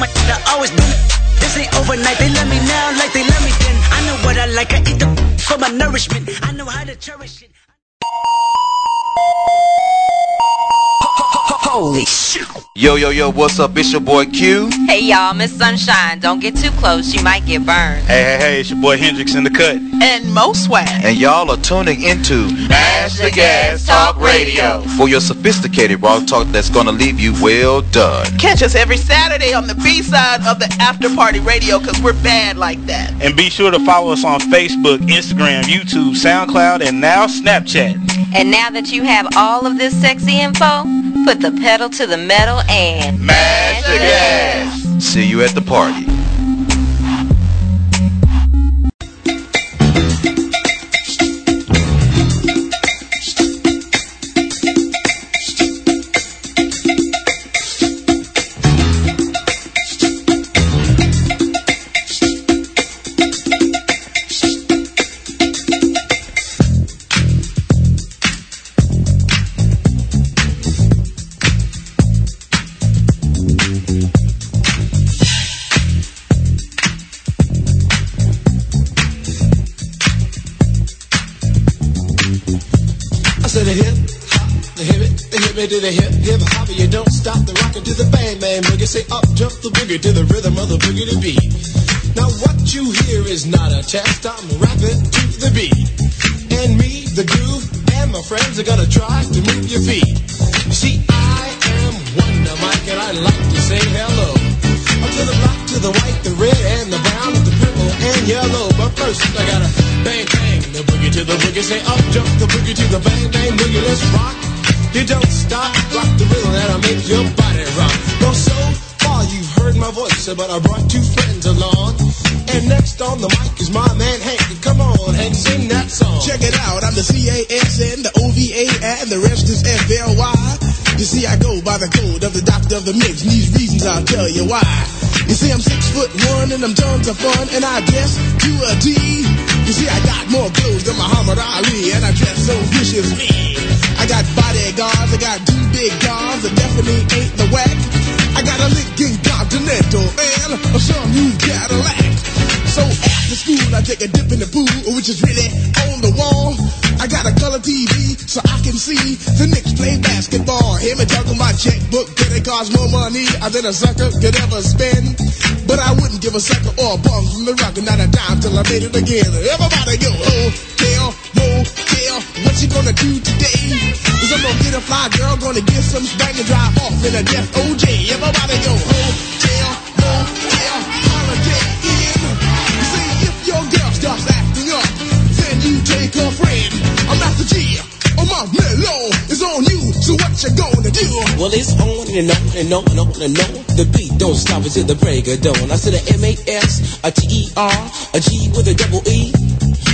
my I always been. This ain't overnight, they love me now like they love me then. I know what I like, I eat the for my nourishment. I know how to cherish it. Holy shit. Yo, yo, yo, what's up? It's your boy Q. Hey y'all, Miss Sunshine. Don't get too close, you might get burned. Hey, hey, hey, it's your boy Hendrix in the cut. And Mo Swag. And y'all are tuning into Mash the Gas Talk Radio. for your sophisticated rock talk that's gonna leave you well done. Catch us every Saturday on the B side of the After Party Radio because we're bad like that. And be sure to follow us on Facebook, Instagram, YouTube, SoundCloud, and now Snapchat. And now that you have all of this sexy info, put the pedal to the metal and Mash the gas. See you at the party. To the hip hip hop. You don't stop the rockin' to the bang bang boogie. Say up jump the boogie to the rhythm of the boogie to beat. Now what you hear is not a test. I'm rapping to the beat, and me, the groove, and my friends are gonna try to move your feet. See, I am Wonder Mike, and I like to say hello. Up to the black, to the white, the red, and the brown, the purple, and yellow. But first, I gotta bang bang the boogie to the boogie. Say up jump the boogie to the bang bang boogie. Let's rock. You don't stop, rock the rhythm that'll make your body rock. Well, so far you've heard my voice, but I brought two friends along. And next on the mic is my man Hank. Come on, Hank, sing that song. Check it out, I'm the C-A-S-N, the O-V-A, and the rest is F-L-Y. You see, I go by the code of the doctor of the mix, and these reasons I'll tell you why. You see, I'm six foot one, and I'm tons of fun, and I dress to a T. You see, I got more clothes than Muhammad Ali, and I dress so viciously. I got I got two big guns, that definitely ain't the whack. I got a Lincoln Continental and a some new Cadillac. So after school, I take a dip in the pool, which is really on the wall. I got a color TV so I can see the Knicks play basketball. Hear me talking my checkbook, that it costs more money than a sucker could ever spend. But I wouldn't give a sucker or a bum from the rock, not a dime till I made it again. Everybody go, oh, hotel, motel, what you gonna do today? Is I'm gonna get a fly girl, gonna get some spank and drive off in a death OJ. Everybody go, oh, hotel, motel, Holiday Inn. See if your girl starts acting up, then you take a friend. I'm Master Gee. Oh my mellow is on you, so what you gonna do? Well, it's on and on and on and on and on. The beat don't stop until the break of dawn. I said a M-A-S, a T-E-R, a G with a double E.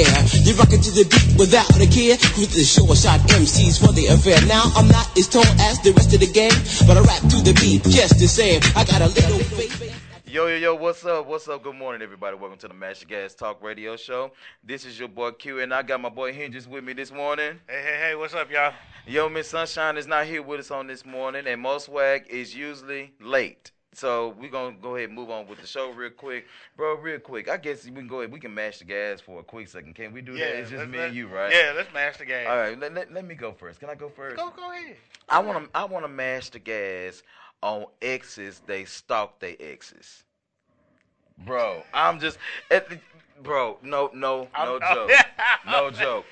You rock it to the beat without a care. Cruise the short shot MCs for the affair. Now I'm not as tall as the rest of the gang, but I rap to the beat just the same. I got a little faith. Yo, yo, yo, what's up? What's up? Good morning, everybody. Welcome to the Mash the Gas Talk Radio Show. This is your boy Q, and I got my boy Hendrix with me this morning. Hey, hey, hey, what's up, y'all? Yo, Miss Sunshine is not here with us on this morning, and Mo Swag is usually late. So we're gonna go ahead and move on with the show real quick. Bro, real quick. I guess we can go ahead, we can mash the gas for a quick second. Can we do that? It's just me and you, right? Yeah, let's mash the gas. All right, let, let, let me go first. Can I go first? Go, go ahead. I wanna I wanna mash the gas on exes they stalk their exes. Bro, I'm just it, bro, no no no I'm- joke. no joke.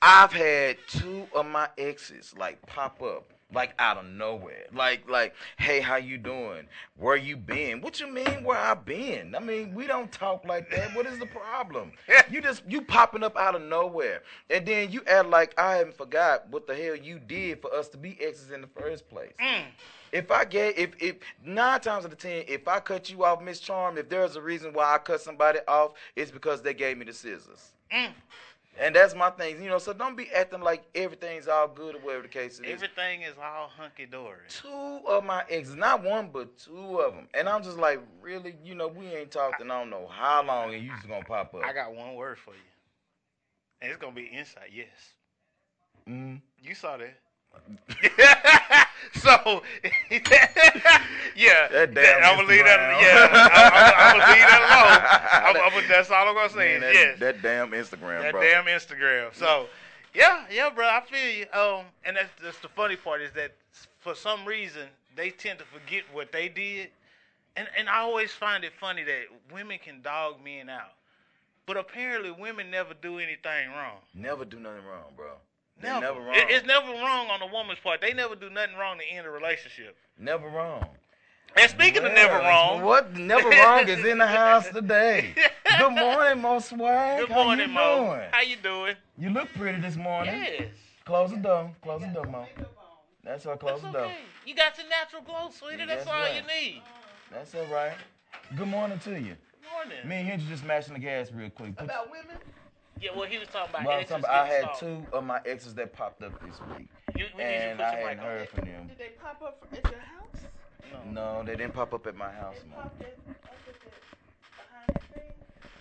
I've had two of my exes like pop up Like out of nowhere. Like like, hey, how you doing? Where you been? What you mean where I been? I mean, we don't talk like that. What is the problem? you just you popping up out of nowhere. And then you act like I haven't forgot what the hell you did for us to be exes in the first place. Mm. If I get if if nine times out of ten, if I cut you off, Miss Charm, if there's a reason why I cut somebody off, it's because they gave me the scissors. Mm. And that's my thing, you know. So don't be acting like everything's all good or whatever the case is. Everything is all hunky dory. Two of my exes, not one but two of them, and I'm just like, really, you know, we ain't talked in I don't know how long, and you just gonna pop up. I got one word for you, and it's gonna be insight. Yes, Mhm. you saw that. so, yeah, That damn I'm gonna leave that. Yeah, I'm, gonna leave that alone. I'm, I'm, that's all I'm gonna say. Man, that, yes, that damn Instagram, that bro. damn Instagram. So, yeah, yeah, bro, I feel you. Um, and that's, that's the funny part is that for some reason they tend to forget what they did, and and I always find it funny that women can dog men out, but apparently women never do anything wrong. Never do nothing wrong, bro. They Never. never wrong. It- it's never wrong on a woman's part. They never do nothing wrong to end a relationship. never wrong. And speaking of never wrong, What never wrong is in the house today. Good morning, Mo Swag. good How morning, you Mo. Doing? How you doing? You look pretty this morning. Yes. Close the door. Close the door, Mo. That's all. Close That's the door. You got your natural glow, sweetie. That's That's all right. you need. That's all right. Good morning to you. Good Morning. Me and Hinge just smashing the gas real quick. Put- About women? Yeah, well, he was talking about Well, I'm exes talking about- I had stalked. two of my exes that popped up this week, You, we need you to and I hadn't mic on. heard from them. Did they pop up at your house? No, they didn't pop up at my house, They Mo. popped it up at the, behind that thing?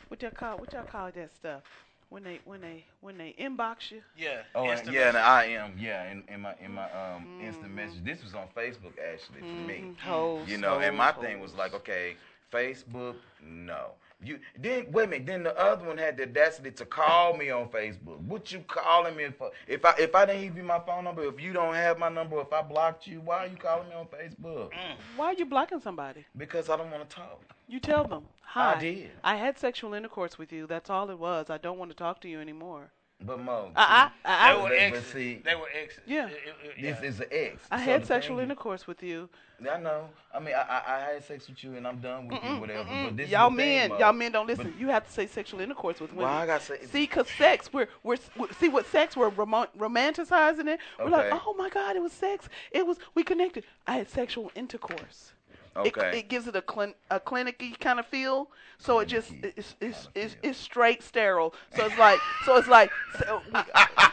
What y'all call what y'all call that stuff? When they when they when they inbox you? Yeah. Oh, and, yeah, and. I am. Yeah, in, in my in my um instant message. This was on Facebook actually for me. Hoes, You know, and my hoes, thing was like, okay, Facebook, no. You then wait a minute. Then the other one had the audacity to call me on Facebook. What you calling me for? If I if I didn't give you my phone number, if you don't have my number, if I blocked you, why are you calling me on Facebook? Mm. Why are you blocking somebody? Because I don't want to talk. You tell them. Hi. I did. I had sexual intercourse with you. That's all it was. I don't want to talk to you anymore. But Mo, Uh uh. They were but exes. see- they were exes. Yeah. It- it- it- this is an ex. I So had sexual thing- intercourse with you. I know. I mean, I, I I had sex with you and I'm done with you, whatever. But this Y'all the thing, men, Mo. y'all men don't But- listen. you have to say sexual intercourse with women. Why I gotta say? See, cause sex, we're we're we're- see what sex we're rom- romanticizing it. We're like, oh my god, it was sex. It was we connected. I had sexual intercourse. It, Okay. it gives it a clin- a clinicky kind of feel. So it just Clinicky it's it's, it's it's straight sterile. So it's like so it's like so we,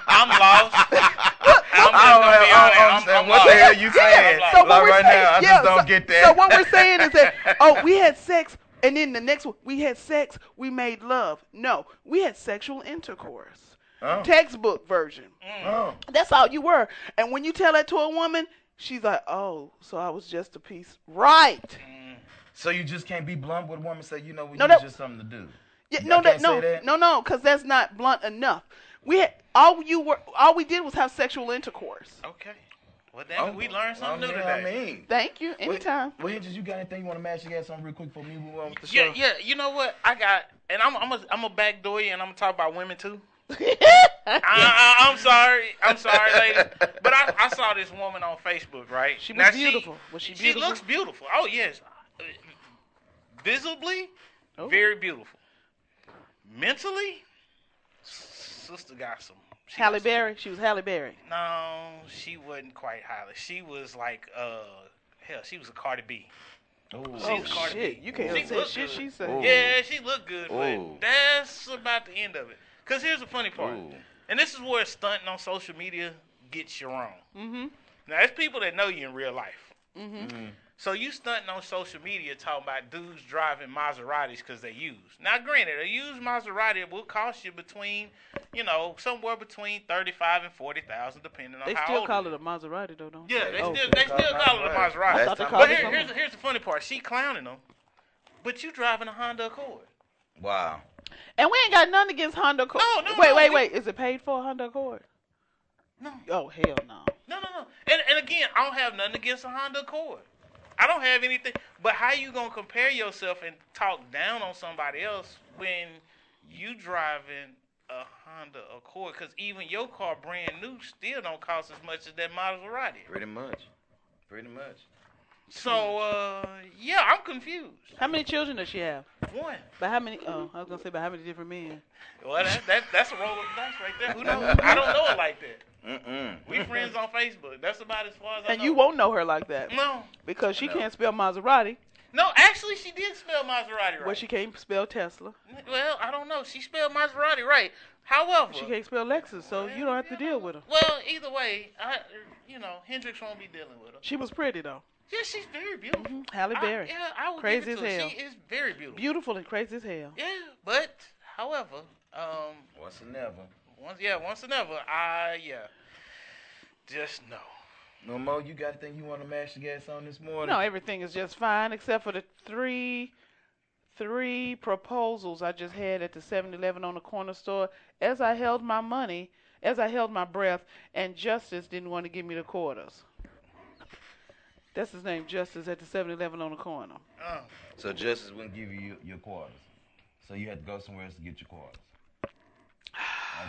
I'm lost. I'm I don't, gonna I don't I'm- understand what the hell you saying. lost. so like right saying, now, I yeah, just don't so, get that. So what we're saying is that oh, we had sex, and then the next one we had sex, we made love. No, we had sexual intercourse. Oh. Textbook version. Oh. That's all you were. And when you tell that to a woman, she's like, "Oh, so I was just a piece." Right? Mm. So you just can't be blunt with a woman and say, you know, we No, need that- just something to do. Yeah, no, that, no, that? no, no, because that's not blunt enough. We had all you were, all we did was have sexual intercourse. Okay. Well, damn it, oh, we learned something Oh, I new mean, today. I mean, Thank you. Anytime. Well, Hinges, you got anything you want to match your gas on real quick for me? Move on with the Yeah, show. yeah. You know what? I got, and I'm, I'm a, I'm a backdoor you, and I'm gonna talk about women too. I, I, I'm sorry, I'm sorry, ladies, but I, I saw this woman on Facebook, right? She was Now, beautiful. Was she beautiful? She looks beautiful. Oh yes, visibly, Oh. very beautiful. Mentally, sister got some. she Halle got some- Berry. She was Halle Berry. No, she wasn't quite Halle. She was like, uh, hell, she was a Cardi B. Ooh. Oh She's Cardi shit! B. You can't She say look shit. good. She said. Yeah, she looked good, Ooh. but that's about the end of it. Cause here's the funny part, Ooh. and this is where stunting on social media gets you wrong. Mm-hmm. Now, there's people that know you in real life. Mm-hmm. So you stunting on social media talking about dudes driving Maseratis because they used. Now, granted, a used Maserati will cost you between, you know, somewhere between thirty-five and forty thousand, depending on They how still old call it it is. a Maserati though, don't they? Yeah, they Oh, still okay. they still call it a Maserati. They time But it here, here's here's the funny part. She clowning them, but you driving a Honda Accord. Wow. And we ain't got nothing against Honda Accord. No, no, Wait, no, wait, we- wait. Is it paid for a Honda Accord? No, Oh hell no. no, no, no. And and again, I don't have nothing against a Honda Accord. I don't have anything. But how you gonna compare yourself and talk down on somebody else when you driving a Honda Accord because even your car, brand new, still don't cost as much as that Maserati. Pretty much. Pretty much. So uh, yeah, I'm confused. How many children does she have? One. By how many? Oh, I was gonna say by how many different men? Well, that, that that's a roll of the dice right there. Who knows? I don't know it like that. Mm-mm. We friends on Facebook. That's about as far as I And know. you won't know her like that No, because she No. can't spell Maserati, no. Actually, she did spell Maserati right. but she can't spell Tesla. Well, I don't know. She spelled Maserati right. However, She can't spell Lexus, so you don't have to deal with her. well, either way, I, you know, Hendrix won't be dealing with her. She was pretty though. Yeah, she's very beautiful. Halle I- Berry, yeah, I would Crazy give it to as her. hell. She is very beautiful. beautiful and crazy as hell. Yeah, but however, um, Once and never. once yeah, once and ever, I yeah, just no. No more. You got anything you want to mash the gas on this morning? No, everything is just fine except for the three three proposals I just had at the 7-Eleven on the corner store. As I held my money, as I held my breath, and Justice didn't want to give me the quarters. That's his name, Justice, at the 7-Eleven on the corner. Uh, So Justice wouldn't give you your, quarters. So you had to go somewhere else to get your quarters.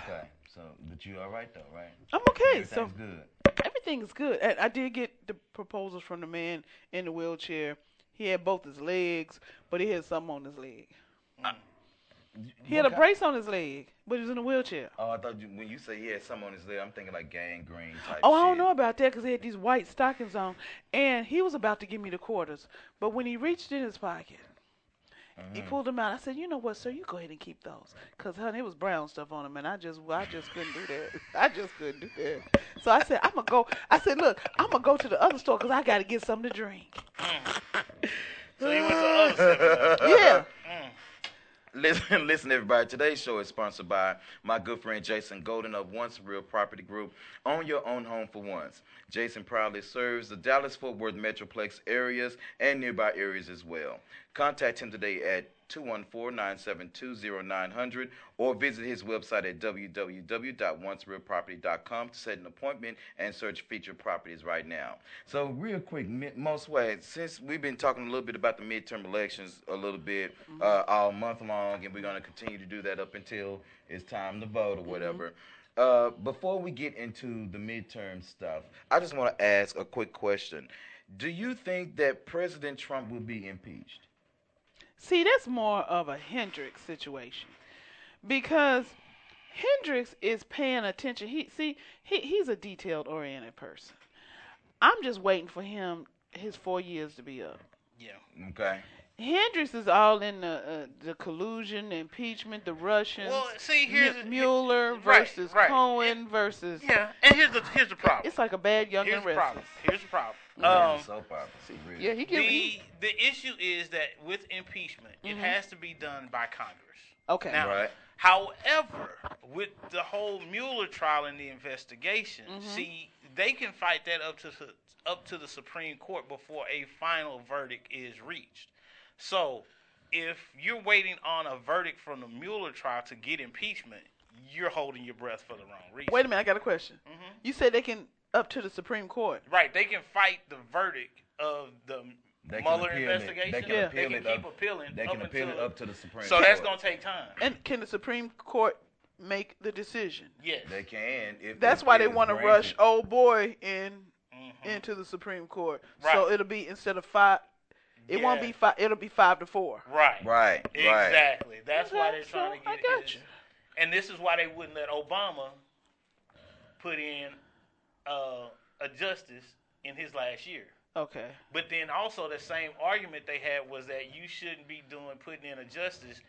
Okay. So, but you all right though, right? I'm okay. So Everything's good. everything is good. And I did get the proposals from the man in the wheelchair. He had both his legs, but he had something on his leg. He had a brace on his leg, but he was in a wheelchair. Oh, I thought you, when you say he had something on his leg, I'm thinking like gangrene type. Oh, I don't know about that because he had these white stockings on, and he was about to give me the quarters. But when he reached in his pocket, he Mm-hmm. pulled them out. I said, "You know what, sir? You go ahead and keep those, cause honey, it was brown stuff on them, and I just, I just couldn't do that. I just couldn't do that. So I said, I'm gonna go. I said, look, I'm gonna go to the other store, cause I gotta get something to drink. so he went to other 7-Eleven. Yeah. Listen, listen, everybody. Today's show is sponsored by my good friend Jason Golden of Once Real Property Group. Own your own home for once. Jason proudly serves the Dallas Fort Worth Metroplex areas and nearby areas as well. Contact him today at 214-972-0900 or visit his website at www.oncerealproperty.com to set an appointment and search featured properties right now. So real quick, Mo Swag, since we've been talking a little bit about the midterm elections a little bit uh, all month long, and we're going to continue to do that up until it's time to vote or whatever. Uh, before we get into the midterm stuff, I just want to ask a quick question. Do you think that President Trump will be impeached? See, that's more of a Hendrix situation because Hendrix is paying attention. He see he he's a detailed oriented person. I'm just waiting for him his four years to be up. Yeah. Okay. Hendrix is all in the uh, the collusion, the impeachment, the Russians. Well, see, here's the- Mueller right, versus right. Cohen versus. Yeah, and here's the here's the problem. It's like a bad young here's and the problem. Here's the problem. Yeah, Um, soap opera. really. Yeah, he can. the he, the issue is that with impeachment, it has to be done by Congress. okay. Now, Right. however, with the whole Mueller trial and the investigation, Mm-hmm. see, they can fight that up to the, up to the Supreme Court before a final verdict is reached. So, if you're waiting on a verdict from the Mueller trial to get impeachment, you're holding your breath for the wrong reason. Wait a minute, I got a question. Mm-hmm. You said they can up to the Supreme Court. Right, they can fight the verdict of the They can Mueller appeal it. investigation. They can Yeah. appeal they it can keep up- appealing. They can up appeal it up to the Supreme So Court. So that's gonna take time. And can the Supreme Court make the decision? Yes. They can. If That's if why they want to rush old boy in Mhm. into the Supreme Court. Right. So it'll be instead of five, it won't be five. It'll be five to four. Right. Right. Right. Exactly. That's why they're Okay, trying so to I got it. you. And this is why they wouldn't let Obama put in uh, a justice in his last year. Okay. But then also the same argument they had was that you shouldn't be doing putting in a justice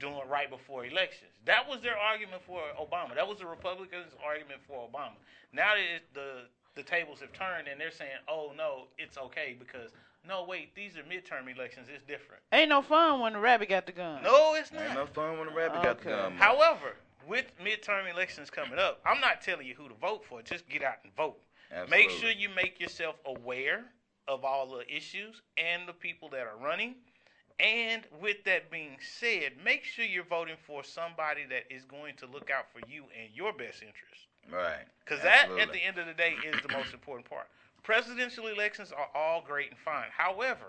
doing right before elections. That was their argument for Obama. That was the Republicans' argument for Obama. Now that it, the the tables have turned and they're saying, "Oh no, it's okay because no, wait, these are midterm elections. It's different." Ain't no fun when the rabbit got the gun. No, it's not. Ain't no fun when the rabbit got the Okay. gun. However, with midterm elections coming up, I'm not telling you who to vote for. Just get out and vote. Make sure you make yourself aware of all the issues and the people that are running. And with that being said, make sure you're voting for somebody that is going to look out for you and your best interest. Right. Because that, at the end of the day, is the most important part. Presidential elections are all great and fine. However,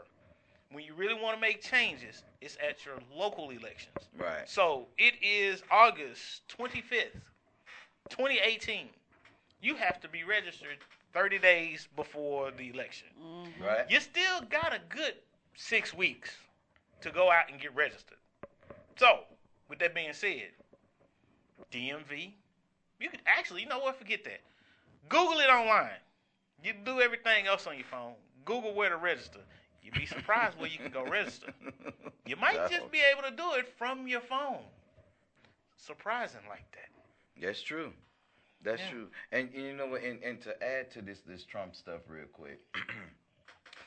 when you really want to make changes, it's at your local elections. Right. So it is August 25th, 2018. You have to be registered 30 days before the election. Mm-hmm. Right. You still got a good six weeks to go out and get registered. So, with that being said, DMV, you could actually, you know what? Forget that. Google it online. You do everything else on your phone. Google where to register. You'd be surprised where you can go register. You might just be able to do it from your phone. Surprising like that. That's true. That's Yeah. true. And you know what? And, and to add to this this Trump stuff real quick.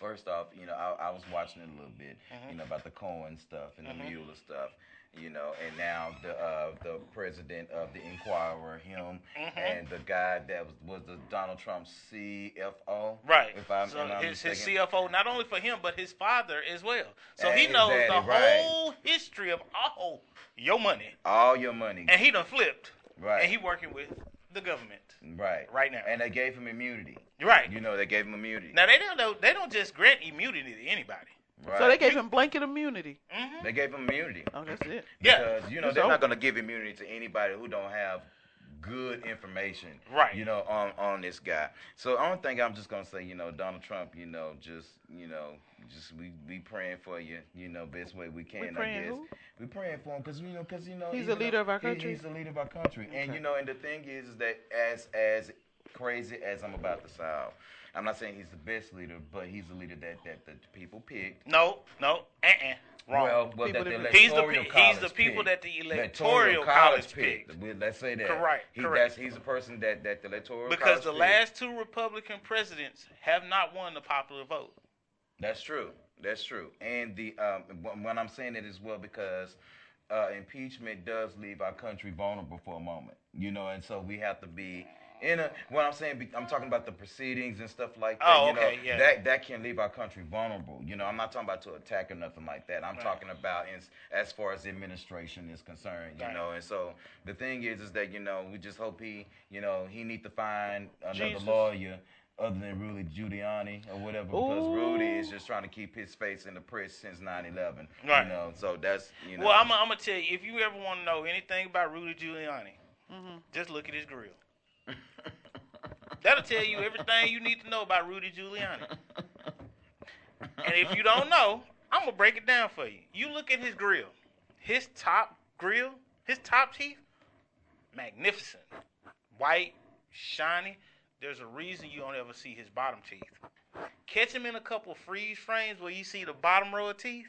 First off, you know, I, I was watching it a little bit, Mm-hmm. you know, about the Cohen stuff and the Mueller stuff, you know, and now the uh, the president of the Enquirer, him, Mm-hmm. and the guy that was was the Donald Trump CFO, Right. If I'm, so and I'm his, his. CFO, not only for him, but his father as well. So he Exactly, knows the right. whole history of all your money. all your money, And he done flipped. Right. And he working with the government. right, right now. and they gave him immunity. Right. You know, they gave him immunity. Now they don't know, they don't just grant immunity to anybody. right. So they gave him blanket immunity. hmm they gave him immunity. Oh, that's it. Yeah. Because you know It's they're over. not going to give immunity to anybody who don't have good information, Right. You know, on on this guy. So I don't think I'm just gonna say, you know, Donald Trump, you know, just you know, just we we praying for you, you know, best way we can. praying I guess who? we praying for him because you know, because you know, He's a leader though- of our he- country? he's the leader of our country, and you know, and the thing is, is that as as crazy as I'm about to sound. I'm not saying he's the best leader, but he's the leader that, that, that the people picked. No, no, uh-uh. Wrong. Well, well, that the that- He's the electoral he's the people picked. that the Electoral electoral college picked. picked. Let's say that. Correct, He, correct. He's the person that, that the electoral because college the picked. last two Republican presidents have not won the popular vote. That's true. That's true. And the um, when I'm saying it as well because uh, impeachment does leave our country vulnerable for a moment. You know, and so we have to be in a. What I'm saying, I'm talking about the proceedings and stuff like that. Oh, you know, okay, yeah. That that can leave our country vulnerable. You know, I'm not talking about to attack or nothing like that. I'm talking about in, as far as the administration is concerned. You Right. know, and so the thing is, is that you know we just hope he, you know, he need to find another Jesus. lawyer other than Rudy Giuliani or whatever, because Rudy is just trying to keep his face in the press since 9/11. Right. You know, so that's you know. Well, I'm, I'm gonna tell you, if you ever want to know anything about Rudy Giuliani, mm-hmm. just look at his grill. That'll tell you everything you need to know about Rudy Giuliani. And if you don't know, I'm gonna break it down for you. You look at his grill, his top grill, his top teeth, magnificent, white, shiny. There's a reason you don't ever see his bottom teeth. Catch him in a couple freeze frames where you see the bottom row of teeth.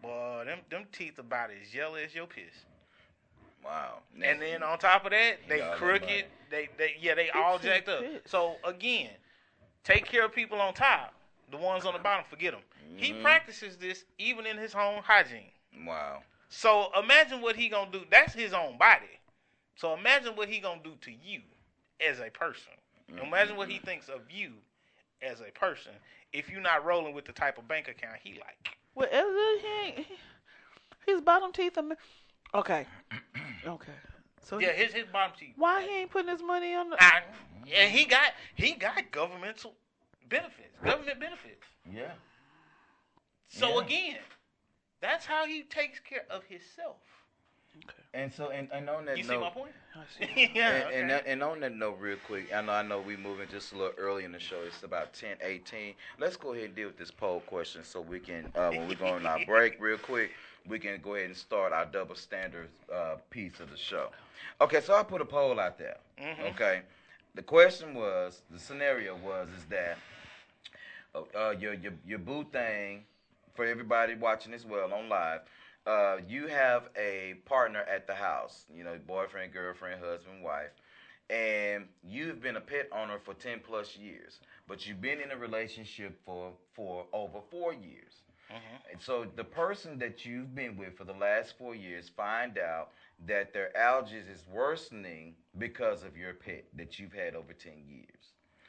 Boy, them them teeth about as yellow as your piss. Wow. And then on top of that, they got all that crooked. They they yeah they all jacked up. So again, take care of people on top. The ones on the bottom, forget them. He Mm-hmm. practices this even in his home hygiene. wow. So imagine what he gonna do. That's his own body. So imagine what he gonna do to you as a person. Imagine what he thinks of you as a person if you're not rolling with the type of bank account he like. Well, he ain't, his bottom teeth are. ma- Okay. Okay. So Yeah, he- his his bottom teeth. why he ain't putting his money on the? I, and he got he got governmental benefits, government benefits. Yeah. So Yeah. again, that's how he takes care of himself. Okay. And so and, and on that You note, see my point? I see. yeah. And, okay. and, that- and on that note, real quick, I know I know we moving just a little early in the show. It's about 10, 18. Let's go ahead and deal with this poll question so we can, uh, when we go on our break, real quick, we can go ahead and start our double standard uh, piece of the show. Okay, so I put a poll out there. Okay, the question was, the scenario was, is that uh, uh, your your your boo thing for everybody watching as well on live. Uh, you have a partner at the house, you know, boyfriend, girlfriend, husband, wife, and you've been a pet owner for ten plus years, but you've been in a relationship for for over four years. Mm-hmm. And so the person that you've been with for the last four years find out that their allergies is worsening because of your pet that you've had over 10 years.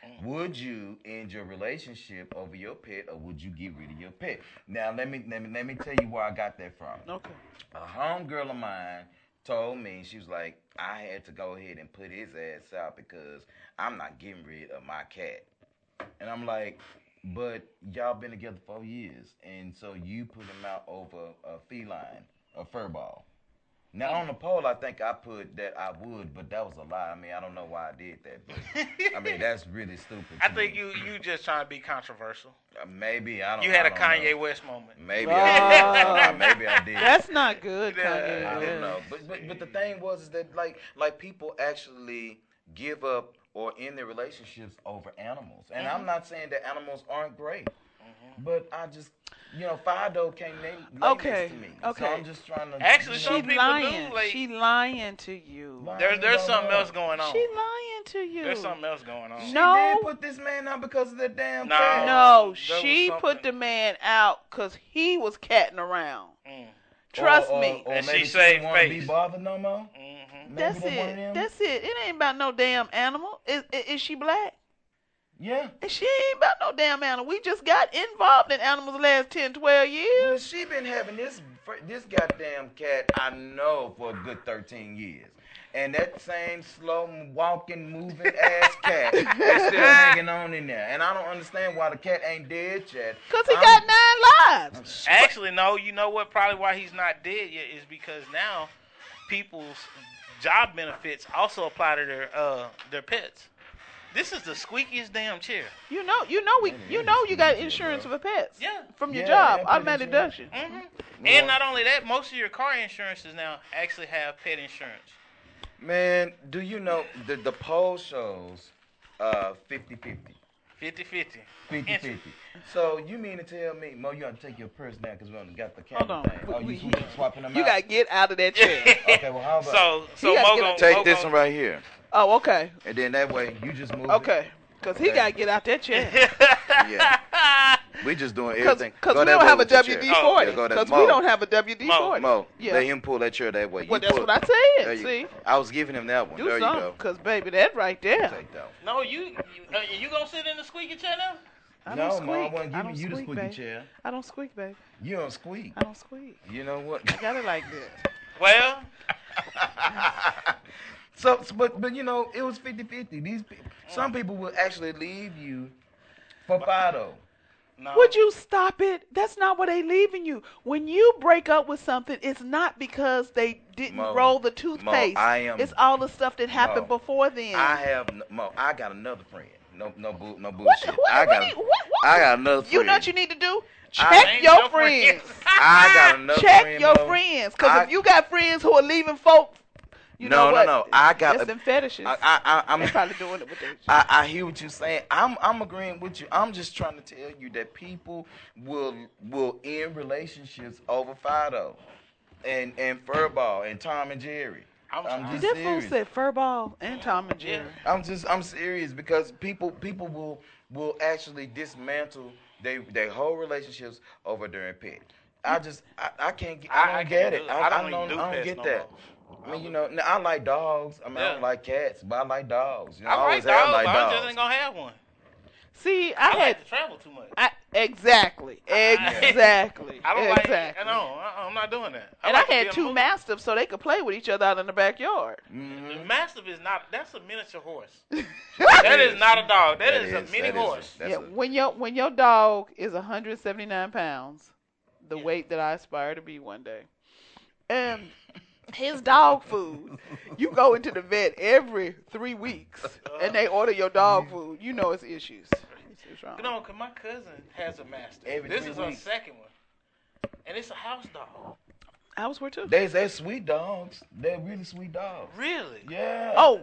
Mm. Would you end your relationship over your pet or would you get rid of your pet? Now let me let me let me tell you where I got that from. Okay. A homegirl of mine told me she was like, I had to go ahead and put his ass out because I'm not getting rid of my cat. And I'm like, but y'all been together four years, and so you put him out over a feline, a fur ball. Now on the poll, I think I put that I would, but that was a lie. I mean, I don't know why I did that, but I mean that's really stupid. I think me. you you just trying to be controversial. Uh, maybe I don't. You had I a don't Kanye know. West moment. Maybe I Oh. did. maybe I did. That's not good, Yeah. Kanye. I don't know, but but but the thing was is that like like people actually give up or in their relationships over animals, and Mm-hmm. I'm not saying that animals aren't great, but I just you know Fido came lay, lay Okay, next to me, okay. so I'm just trying to Actually, you some know, She people do, lying. like- she lying to you. Lying There, there's something what? else going on. She lying to you. There's something else going on. She No. did put this man out because of the damn No. cat. No, There she put the man out because he was catting around. Mm. Trust Or- or- me. Or And maybe she she saved didn't be face. bothered no more. hmm Maybe That's that one of it. That's it. It ain't about no damn animal. Is, is, is she black? Yeah. And she ain't about no damn animal. We just got involved in animals the last 10, 12 years. Well, she been having this this goddamn cat I know for a good thirteen years, and that same slow walking, moving ass cat is still hanging on in there, and I don't understand why the cat ain't dead yet. Because he I'm- got nine lives. Actually, no. You know what? Probably why he's not dead yet is because now people's job benefits also apply to their uh their pets. This is the squeakiest damn chair. You know, you know, we, you know, you got insurance for pets. Yeah. From your Yeah, job, yeah, pet automatic insurance. deduction. hmm And not only that, most of your car insurances now actually have pet insurance. Man, do you know the the poll shows uh 50-50. 50-50. 50-50. So you mean to tell me, Mo, you got to take your purse now because we only got the camera Hold on. thing. Oh, We- you sw- swapping them You out? got to get out of that chair. Okay, well, how about So, so Mo gonna- take Mo this gonna- one right here, oh, okay. and then that way you just move. Okay. Because he got to get out that chair. Yeah. We just doing Because everything. we Go that don't have a chair. WD Oh, 40. go that- Because Mo. we don't have a WD Mo, 40. Mo, Yeah. let him pull that chair that way. You Well, that's pull- what I There said. you- See? I was giving him that one. Do there you something. go. Because, baby, that right there. Take that one. No, you you, uh, you gonna sit in the squeaky chair now? I no, don't Mo, I squeak. wasn't I giving don't you the squeak, squeaky babe. chair. I don't squeak, babe. You don't squeak. I don't squeak. You know what? I got it like this. Well, so, so- but but you know, it was 50-50. These people, some people will actually leave you for Fido. no. Would you stop it? That's not what they leaving you. When you break up with something, it's not because they didn't Mo, roll the toothpaste. Mo, I am- it's all the stuff that happened Mo, before then. I have Mo. I got another friend. No, no, bull, no what, bullshit. what, I got. you- what, what? I got another friend. You know what you need to do? Check your your friends. friends. I got another Check friend. your Mo. friends. Because if you got friends who are leaving folk, you No, know no, what? no. I got That's them fetishes. I, I, I, I'm. They probably doing it with their. I, I hear what you're saying. I'm I'm agreeing with you. I'm just trying to tell you that people will will end relationships over Fido and and Furball and Tom and Jerry. I'm I'm just that fool serious. said furball and Tom and Jerry. I'm just I'm serious because people people will will actually dismantle they their whole relationships over their pet. I just I, I can't get I don't I- get it. do- I, I don't don't do I don't get no that. I mean, you know, now, I like dogs. I mean, I don't like cats, but I like dogs. You know, I I like always dogs, have liked but I dogs. just ain't gonna have one. See, I, I, had like to travel too much. I, exactly, exactly, I don't exactly. like. No, I- know. I'm not doing that. and like I had two mastiffs so they could play with each other out in the backyard. Mhm. The Mastiff is not. That's a miniature horse. that is not a dog. That that is, a mini that is- horse. that's yeah, a- when your when your dog is 179 pounds, the Yeah. weight that I aspire to be one day, and his dog food, you go into the vet every three weeks, and they order your dog food. You know it's issues. It's, it's wrong. No, cause my cousin has a Mastiff. Every this three is her weeks. second one, and it's a house dog. I was where too. They they're sweet dogs. They're really sweet dogs. Really? Yeah. Oh,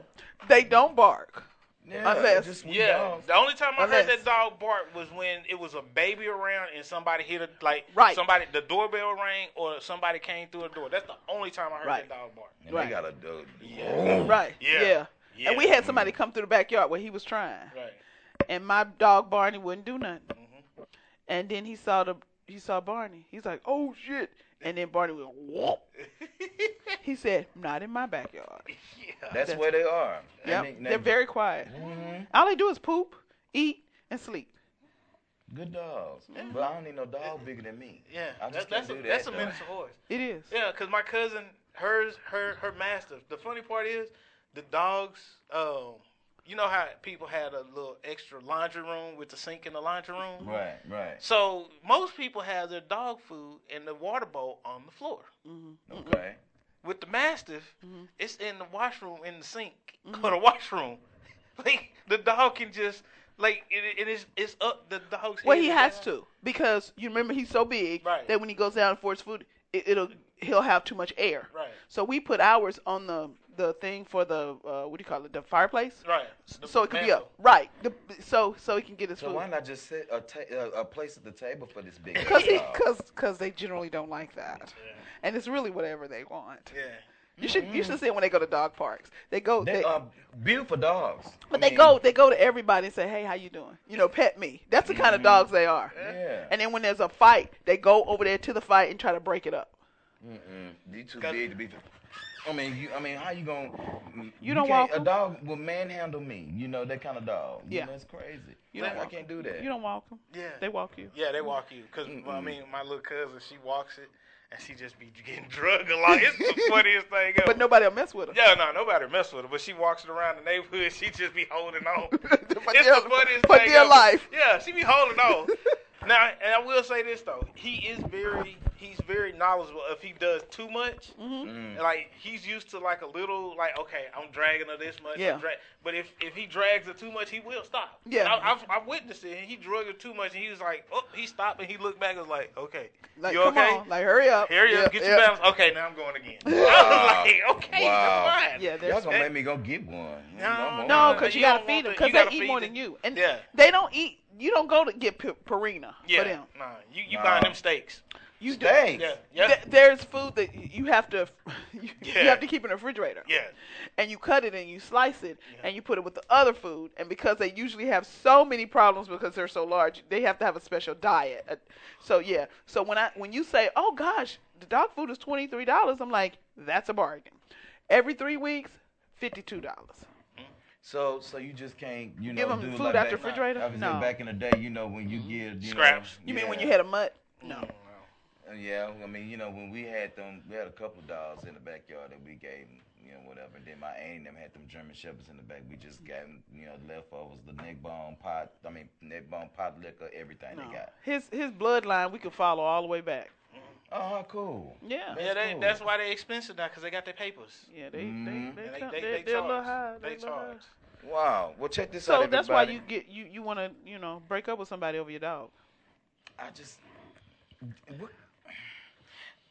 they don't bark. yeah, unless- just sweet Yeah. dogs. The only time I Unless- heard that dog bark was when it was a baby around and somebody hit a like Right. somebody the doorbell rang or somebody came through a door. That's the only time I heard Right. that dog bark. And Right. they got a dog. Yeah. Right. Yeah. Yeah. Yeah. And we had somebody come through the backyard where he was trying, Right. And my dog Barney wouldn't do nothing. Mm-hmm. And then he saw the he saw Barney. He's like, "Oh shit!" And then Barney went, "Whoop." He said, "Not in my backyard." yeah. That's That's- where they are. And Yep. they- they- They're very quiet. Mhm. All they do is poop, eat, and sleep. good dogs. But I don't need no dog bigger than me. Yeah. I just that's a, can't do that's that, a though. miniature horse. It is. Yeah, because my cousin, hers, her, her master. The funny part is, the dogs, um, you know how people had a little extra laundry room with the sink in the laundry room. Right, right. So most people have their dog food in the water bowl on the floor. Mm-hmm. Okay. Mm-hmm. With the mastiff, Mm-hmm. it's in the washroom in the sink mm-hmm. or the washroom. Like the dog can just like it, it is it's up the dog's. Well, head he has down. to because you remember he's so big Right. that when he goes down for his food, it, it'll he'll have too much air. Right. So we put ours on the the thing for the uh, what do you call it, the fireplace. Right. The So it can be mantle. up. Right. The, so so he can get his So food. why not just set a, ta- a, a place at the table for this big Because dog? cause, cause they generally don't like that, and it's really whatever they want. Yeah. You should you should mm-hmm. see it when they go to dog parks. They go They they, are beautiful dogs. but I they mean, go they go to everybody and say, hey, how you doing? You know, pet me. That's the kind of mm-hmm. dogs they are. Yeah. And then when there's a fight, they go over there to the fight and try to break it up. Mm-mm. You too Got- big to be. I mean, you. I mean, how you gonna? You, don't can't- walk A 'em? dog will manhandle me. You know that kind of dog. You Yeah. know, that's crazy. You Like, don't I walk can't do that. You don't walk them. Yeah. They walk you. Yeah, they walk you. Cause well, I mean, my little cousin, she walks it, and she just be getting drugged a lot. It's the funniest thing ever. But nobody will mess with her. Yeah, no, nobody'll mess with her. But she walks it around the neighborhood. She just be holding on. For it's dear- the funniest for thing dear ever. life. Yeah, she be holding on. Now, and I will say this though, he is very, he's very knowledgeable. If he does too much, Mm. like he's used to like a little, like okay, I'm dragging her this much. Yeah. dra- but if if he drags her too much, he will stop. Yeah. I, I've, I've witnessed it. And he drug her too much, and he was like, oh, he stopped, and he looked back and was like, okay, Like, you come okay? on. Like, hurry up. Here you Yeah, get yeah. your balance. Okay, now I'm going again. I was like, okay, Wow. that's fine. Yeah, Y'all there's gonna make me go get one? No, I'm No, because you, You gotta feed them because they eat more than you, and Yeah. they don't eat. You don't go to get pu- Purina Yeah, for them. nah, you you Nah. buying them steaks? You do. Steaks. Yeah, yeah, Th- there's food that you have to you, Yeah. you have to keep in the refrigerator. yeah. And you cut it and you slice it and you put it with the other food. And because they usually have so many problems because they're so large, they have to have a special diet. Uh, So yeah. So when I when you say, "Oh gosh, the dog food is twenty three dollars," I'm like, "That's a bargain." Every three weeks, fifty two dollars. So, so you just can't, you know, Give 'em do food like out the refrigerator? I was No. back in the day, you know, when you give you Scraps. Know, You mean when you had a mutt? No. Uh, Yeah, I mean, you know, when we had them, we had a couple of dogs in the backyard that we gave them, you know, whatever. And Then my aunt and them had them German shepherds in the back. We just gave them, you know, leftovers, the neck bone pot. I mean, neck bone pot liquor, everything No. they got. His his bloodline we could follow all the way back. Oh, cool. Yeah. That's yeah, they, cool. that's why they expensive now because they got their papers. Yeah, they Mhm. they they, they, come- they, they, they, they're a little charge. high. They they're a little high. charge. Wow. Well, check this out, So that's why you get you you want to you know break up with somebody over your dog. I just. What?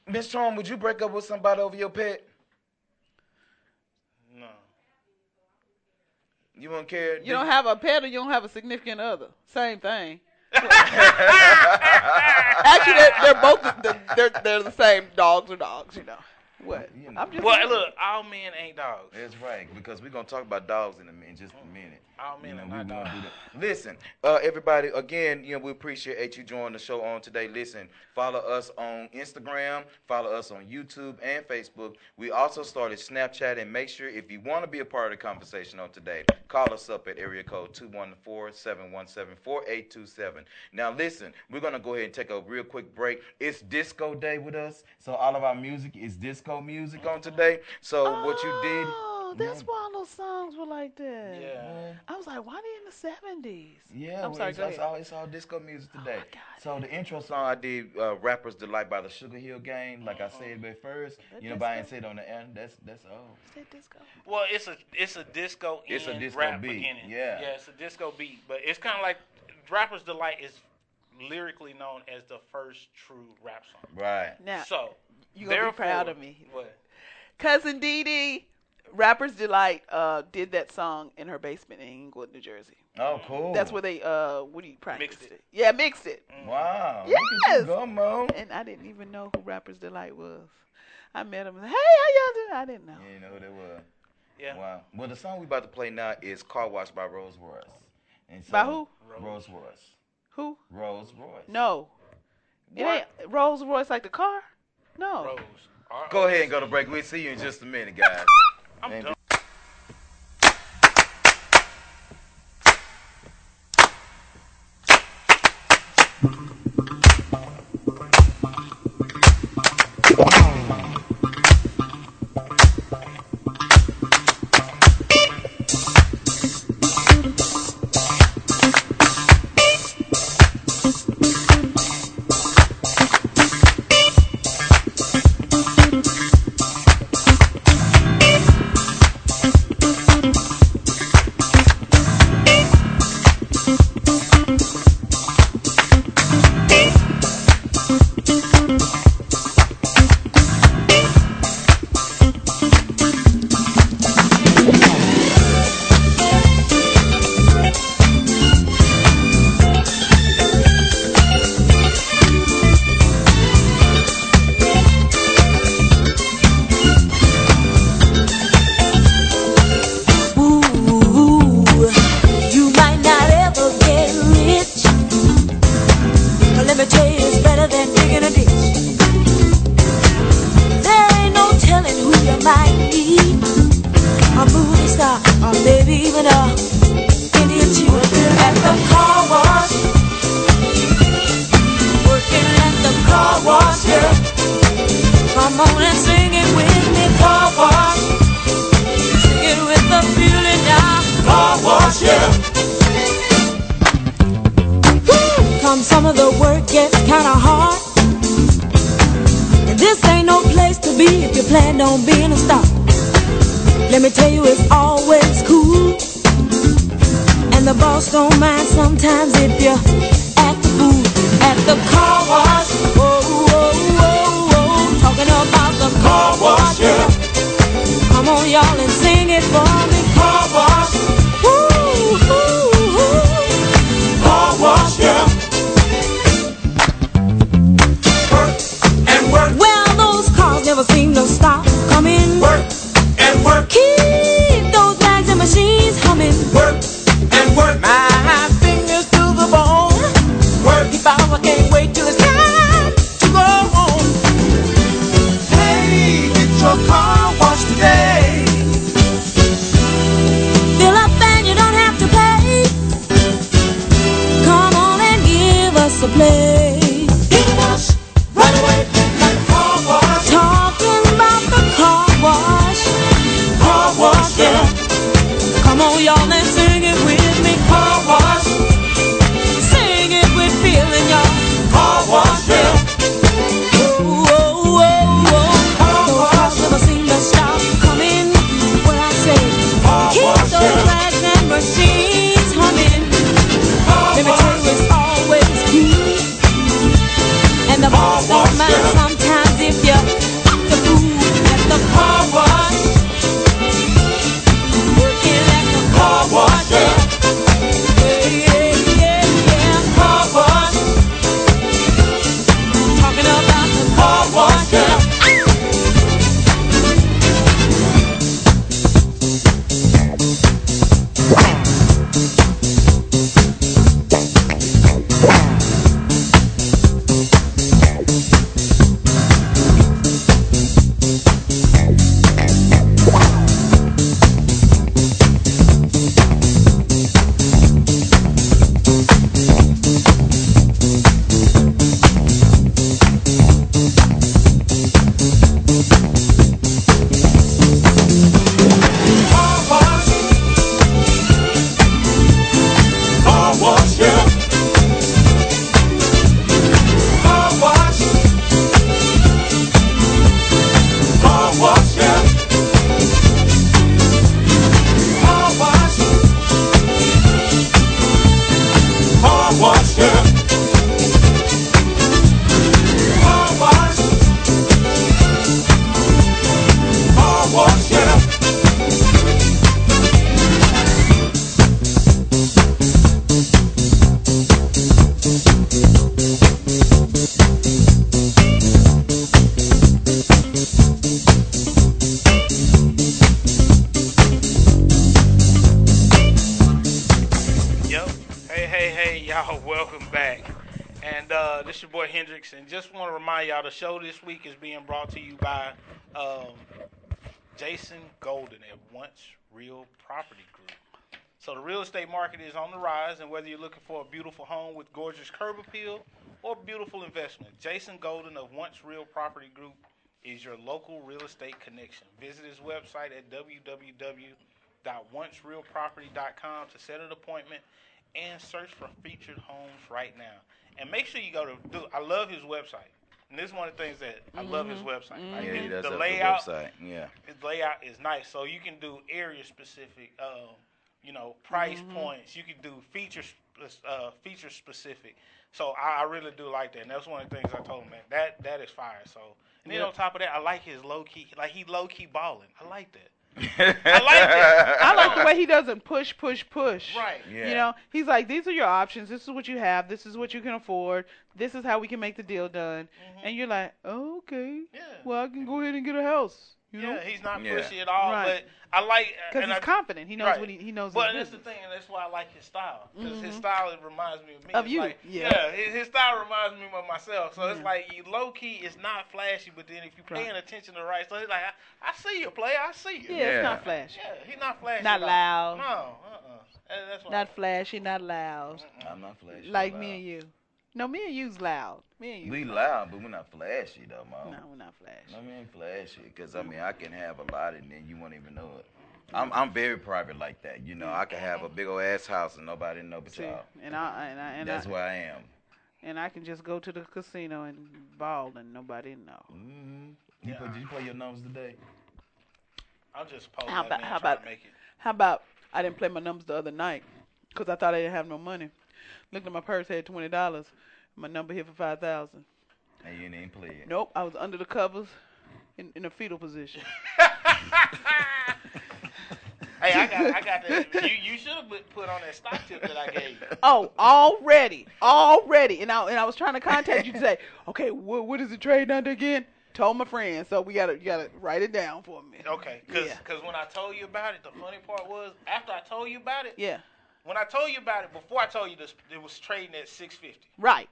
Miss Charm, would you break up with somebody over your pet? No. You wouldn't care? You don't have a pet or you don't have a significant other. Same thing. Actually, they're, they're both the, the, they're they're the same. Dogs are dogs, you know. What? You know. I'm just Well, saying. look, all men ain't dogs. That's right, because we're gonna talk about dogs in a minute, just a minute. All men You know, we gonna do that. Listen, uh, everybody, again, you know, we appreciate you joining the show on today. Listen, follow us on Instagram, follow us on YouTube and Facebook. We also started Snapchat, and make sure if you want to be a part of the conversation on today, call us up at area code 214-717-4827. Now, listen, we're gonna go ahead and take a real quick break. It's Disco Day with us, so all of our music is disco music on today. So what you did. Oh, that's Yeah. why those songs were like that. Yeah. I was like, why are they in the seventies? Yeah, I'm well, sorry. it's, Go it's ahead. all it's all disco music today. God. so the intro song I did, uh, "Rappers Delight" by the Sugar Hill Gang. Like I said at first, That you know, but I ain't disco? said on the end. That's that's all. Is that disco? Well, it's a it's a disco It's a disco rap beat, beginning. yeah. yeah, it's a disco beat, but it's kind of like Rapper's Delight is lyrically known as the first true rap song. Right. Now, So you gonna be proud of me. What? Cousin Dee Dee, Rapper's Delight, uh, did that song in her basement in Englewood, New Jersey. Oh, cool. That's where they uh, what do you practice Mixed it. Yeah, mixed it. Wow. Look at Yes. you go, Mo. And I didn't even know who Rapper's Delight was. I met him. and, Hey, how y'all doing? I didn't know. You know who they were. Yeah. Wow. Well, the song we about to play now is "Car Wash" by Rose Royce. And so, By who? Rose Royce. Who? Rose Royce. No. It What? ain't Rolls Royce like the car. No. Rose. R- Go ahead and go to break. We'll see you in just a minute, guys. I'm done. Some of the work gets kinda hard. And this ain't no place to be if you plan on being a star. Let me tell you, it's always cool. And the boss don't mind sometimes if you act the fool at the car wash. Whoa, whoa, whoa, whoa. Talking about the car wash. Yeah. Come on, y'all, and estate market is on the rise, and whether you're looking for a beautiful home with gorgeous curb appeal or beautiful investment, Jason Golden of Once Real Property Group is your local real estate connection. Visit his website at www.oncerealproperty.com to set an appointment and search for featured homes right now. And make sure you go to do. I love his website, and this is one of the things that I love his website. Like Yeah, he does the have a good layout, website. Yeah. his layout is nice. So you can do area specific, um, you know, price Mhm. points. You can do feature sp- uh, feature specific. So I, I really do like that. And that's one of the things I told him, man. That that is fire. So and then Yep. on top of that, I like his low key, like he low key balling. I like that. I like that. I like the way he doesn't push, push, push. Right. Yeah. You know, he's like, these are your options. This is what you have. This is what you can afford. This is how we can make the deal done. And you're like, oh, okay. Yeah. Well, I can go ahead and get a house. You know? Yeah, he's not Yeah. pushy at all. Right. But I like Because he's I- confident. He knows right. what he, he knows. But his that's the thing, and that's why I like his style. Because his Mhm. style it reminds me of me. Of It's you, like- yeah. his, his style reminds me of myself. So it's like you low key, it's not flashy, but then if you're Right. paying attention to the right stuff, it's like I, I see you play, I see you. Yeah, Yeah. it's not flashy. Yeah, he's not flashy. Not at all. loud. No, uh-uh. That's what Not flashy, not loud. I'm not flashy. Like me and you. No, me and you's loud. Me and you. We loud, but we're not flashy though, man. No, we're not flashy. No, we ain't flashy. Cause I mean, I can have a lot and then you won't even know it. I'm I'm very private like that. You know, I can have a big old ass house and nobody know but See, y'all. and I and I and That's I, where I am. and I can just go to the casino and ball and nobody know. Mm-hmm. You, play, did you play your numbers today? I'm just posing How about how about to make it. how about I didn't play my numbers the other night because I thought I didn't have no money. Looked at my purse, had twenty dollars. My number here for five thousand. And you didn't play it. Nope, I was under the covers in, in a fetal position. Hey, I got, I got that. You, you should have put on that stock tip that I gave you. Oh, already, already. And I and I was trying to contact you to say, okay, what what is the trade under again? Told my friend, so we gotta you gotta write it down for me. Okay, because Yeah. when I told you about it, the funny part was after I told you about it. Yeah, When I told you about it, before I told you this, it was trading at 650. right.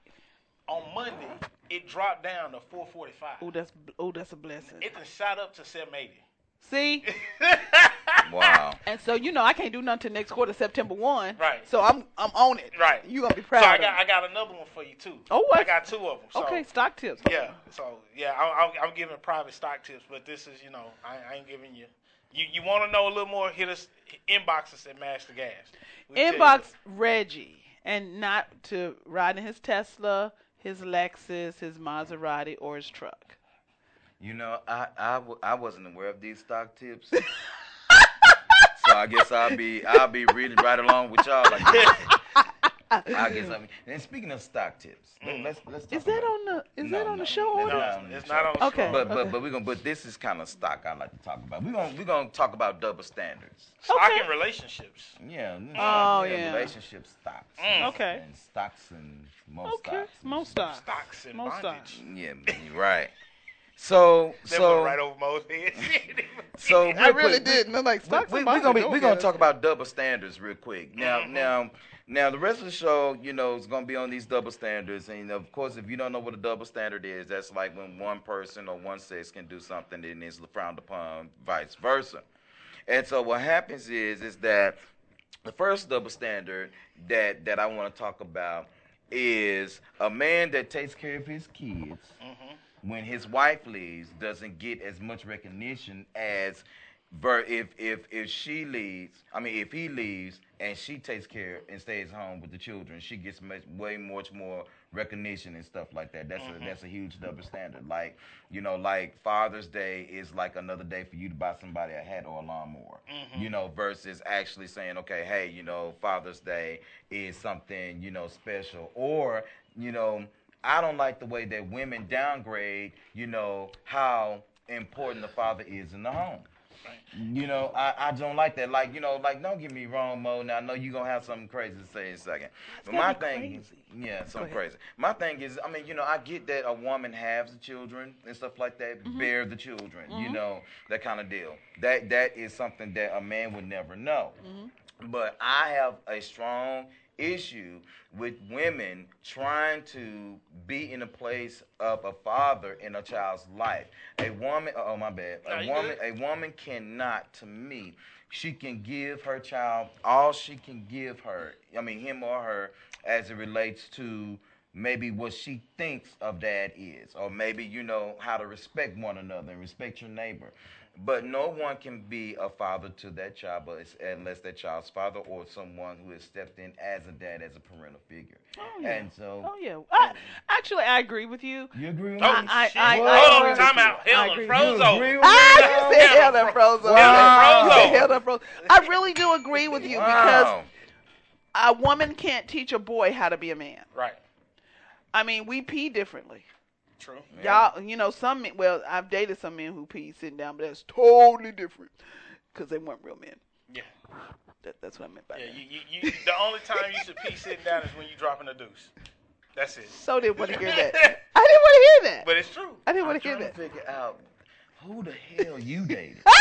On Monday, it dropped down to 445. Oh, that's oh that's a blessing. It then shot up to 780. See, Wow. and so you know I can't do nothing till next quarter, September one. Right. So I'm I'm on it. Right. You gonna be proud. So. I of got me. I got another one for you too. Oh, what? I got two of them. So, okay, stock tips. Yeah. So yeah, I, I'm, I'm giving private stock tips, but this is you know I, I ain't giving you. You you want to know a little more? Hit us inbox us at Mash the Gas. We'll Inbox Reggie, and not to ride in his Tesla, his Lexus, his Maserati, or his truck. You know, I, I, w- I wasn't aware of these stock tips. so I guess I'll be I'll be reading right along with y'all. Like I guess I mean. And speaking of stock tips, let- let's let's. Talk Is that about- on the is No, that on no, the show it's order? not. No, it's not on the Okay. show. But but okay. but we're gonna but this is kind of stock I like to talk about. We're gonna we're gonna talk about double standards. Stock Okay. in relationships. Yeah. Oh, yeah. Relationship stocks. Mm. Okay. And stocks and most Okay, stocks. and- most stocks. Stocks and Most bondage. Yeah, you're right. So That so right over Mo's head. so I really quick, did. And I'm like, we, stocks we, and we bonds gonna be, go we gonna talk about double standards real quick. Now Mhm. now now the rest of the show, you know, is gonna be on these double standards. And of course, if you don't know what a double standard is, that's like when one person or one sex can do something and it's frowned upon, vice versa. And so what happens is is that the first double standard that that I want to talk about is a man that takes care of his kids mm-hmm. when his wife leaves doesn't get as much recognition as if if if she leaves i mean if he leaves and she takes care and stays home with the children she gets much way much more recognition and stuff like that. That's a mm-hmm. that's a huge double standard. Like you know like father's day is like another day for you to buy somebody a hat or a lawnmower mm-hmm. you know versus actually saying okay hey you know father's day is something you know special. Or you know I don't like the way that women downgrade, you know, how important the father is in the home. You know, I, I don't like that. Like, you know, like don't get me wrong, Mo. Now I know you're gonna have something crazy to say in a second. But my thing crazy. yeah, something crazy. My thing is, I mean, you know, I get that a woman has the children and stuff like that, Mm-hmm. bear the children, you know, that kind of deal. That that is something that a man would never know. Mm-hmm. But I have a strong issue with women trying to be in the place of a father in a child's life. A woman, oh my bad, a woman, good. a woman cannot, to me, she can give her child all she can give her. I mean, him or her, as it relates to maybe what she thinks of dad is, or maybe you know how to respect one another and respect your neighbor. But no one can be a father to that child, but it's, unless that child's father or someone who has stepped in as a dad, as a parental figure. Oh, yeah. And so, Oh yeah. I, actually, I agree with you. you agree with Oh, me? I- shit. I- Hold I on, agree time with out. you. I Hell, agree. froze You agree with Ah, me? you said Yeah, hell that froze over. Wow. You said hell that froze. I really do agree with you because a woman can't teach a boy how to be a man. Right. I mean, we pee differently. True. Y'all, you know, some men, well, I've dated some men who pee sitting down, but that's totally different because they weren't real men. Yeah. That, that's what I meant by Yeah. that. You, you, you, the only time you should pee sitting down is when you're dropping a deuce. That's it. So didn't want to hear that. I didn't want to hear that. But it's true. I didn't want to hear that. to figure out who the hell you dated.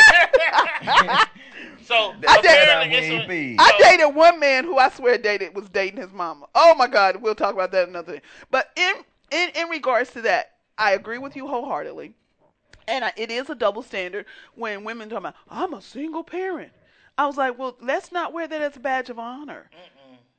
So I That apparently we it's a- be. I so- dated one man who I swear dated was dating his mama. Oh my God, we'll talk about that another day. But in in in regards to that, I agree with you wholeheartedly, and I, it is a double standard when women talk about I'm a single parent. I was like, well, let's not wear that as a badge of honor.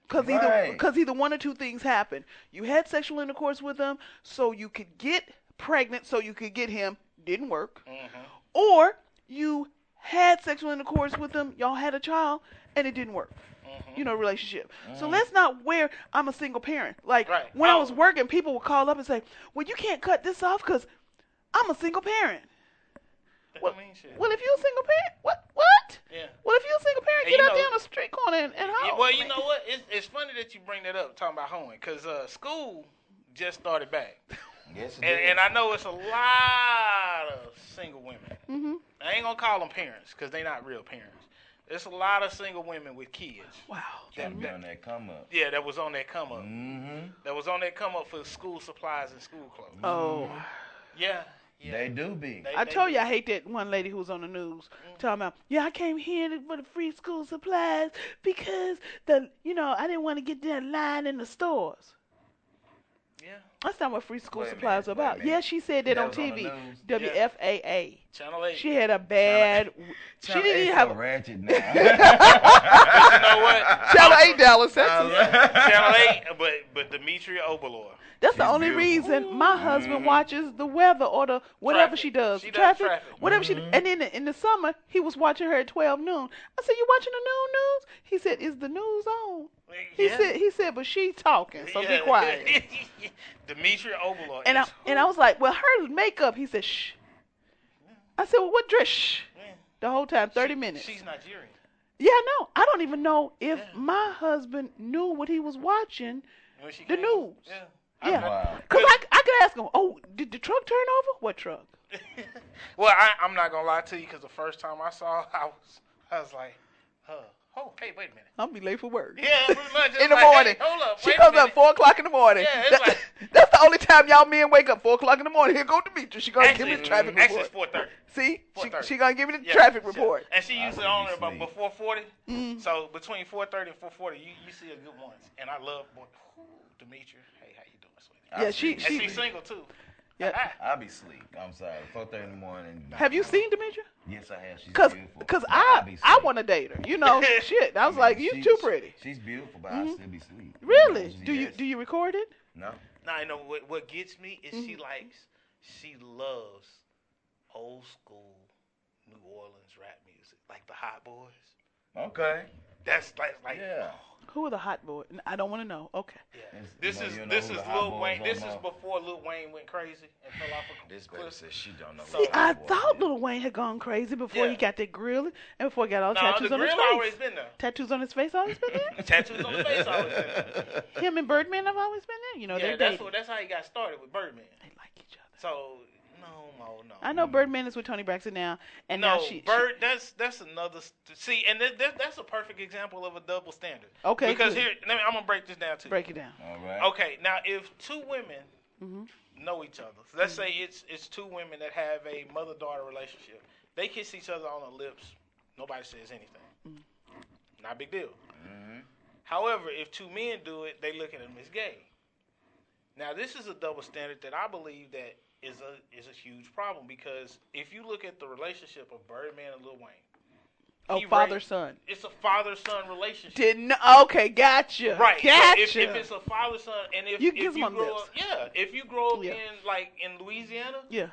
Because either Right. because either one or two things happen. You had sexual intercourse with him, so you could get pregnant, so you could get him. Didn't work. Mm-hmm. Or you had sexual intercourse with him, y'all had a child, and it didn't work. You know, relationship. So let's not wear I'm a single parent. Like Right. when I Oh. was working, people would call up and say, "Well, you can't cut this off because I'm a single parent." That Well, don't mean shit. well, if you're a single parent, what? What? Yeah. Well, if you're a single parent, And get out know- there on the street corner and, and Yeah, well, you know what? It's, it's funny that you bring that up, talking about hoeing, because uh, school just started back. Yes, it And, and I know it's a lot of single women. Mm-hmm. I ain't going to call them parents, because they're not real parents. There's a lot of single women with kids. Wow. Trying to that- on that come up. Yeah, that was on that come up. Mm-hmm. That was on that come up for school supplies and school clothes. Oh. Yeah. yeah. They do be. They- I they told do. you I hate that one lady who was on the news talking about, yeah, I came here for the free school supplies because the, you know, I didn't want to get that line in the stores. Yeah. That's not what free school Wait supplies minute, are about. Yeah, she said that, That on TV. on the TV. News? WFAA. Channel 8. She had a bad. She Channel didn't eight's even so have. ratchet now. you know what? Channel 8 Dallas, Texas. Channel 8, but, but Demetria Obilor. That's the only beautiful. reason my husband watches the weather or the whatever Traffic. she does. She does traffic, traffic. whatever she. Mm-hmm. And then in the summer, he was watching her at twelve noon. I said, "You watching the noon news?" He said, "Is the news on?" He Yeah. said, "He said, but she talking, so Yeah. be quiet." Demetria Obilor. and I is- and I was like, "Well, her makeup." He said, "Shh." I said, "Well, what drish? Shh. Yeah. The whole time, thirty She- minutes. She's Nigerian. Yeah, no, I don't even know if Yeah. my husband knew what he was watching. When she The came- news. Yeah. Yeah. Wow. Cause I, I could ask him, "Oh, did the truck turn over? What truck?" well, I, I'm not gonna lie to you because the first time I saw, her, I was, I was like, huh. Oh, hey, wait a minute. I'll be late for work. Yeah, pretty much. In the like, morning. Hey, hold up. she comes up four o'clock in the morning. Yeah, it's That- like- that's the only time y'all men wake up. Four o'clock in the morning. Here go Demetri. She gonna give me the Actually, traffic actually, report. it's 4:30. See, she, 4:30. she gonna give me the Yeah, traffic report. And she usually would on be about before 40. Mm. So between 4:30 and 4:40, you, you see a good ones. And I love boy, whew, Demetria. Hey, how you doing, sweetie? Yeah, she And she. she's single too. Yeah. I'll be asleep. I'm sorry. 4:30 in the morning. Have you seen Demetri? Yes, I have. She's Cause, beautiful. cause But I'll I be I asleep. want to date her. You know, shit. I was mean, like, you she- too pretty. She's beautiful, but I'll still be asleep. Really? Yes. Do you do you record it? No. No, I know what what gets me is she Mm-hmm. likes, she loves old school New Orleans rap music, like the Hot Boys. Okay. That's like like Yeah. Who are the hot boys? I don't want to know. Okay. yeah. It's- This well, is you know this is the Lil Wayne. This is before Lil Wayne went crazy and fell off a This cliff. baby says she don't know. See, I thought is. Lil Wayne had gone crazy before he got that grill and before he got all No, tattoos the on his grill face. always been there. Tattoos on his face always been there. Tattoos on the face always been there. Him and Birdman have always been there. You know, yeah, they're that's dating. what that's how he got started with Birdman. They like each other. So no, no, no. I know Birdman is with Toni Braxton now, and no, now she. she- Bird. That's that's another. See, and that, that, that's a perfect example of a double standard. Okay, Because good. here, let me, I'm gonna break this down to you. break it down. All right. Okay, now if two women Mhm. know each other, so let's say it's it's two women that have a mother daughter relationship, they kiss each other on the lips, nobody says anything, not a big deal. Mm-hmm. However, if two men do it, they look at them as gay. Now this is a double standard that I believe that is a is a huge problem because if you look at the relationship of Birdman and Lil Wayne, Oh, father raised- son. it's a father son relationship. Didn't okay, gotcha. Right. so Gotcha. if, if it's a father son, and if You if kiss you my grow lips. up, yeah, if you grow up Yeah. in like in Louisiana, yeah.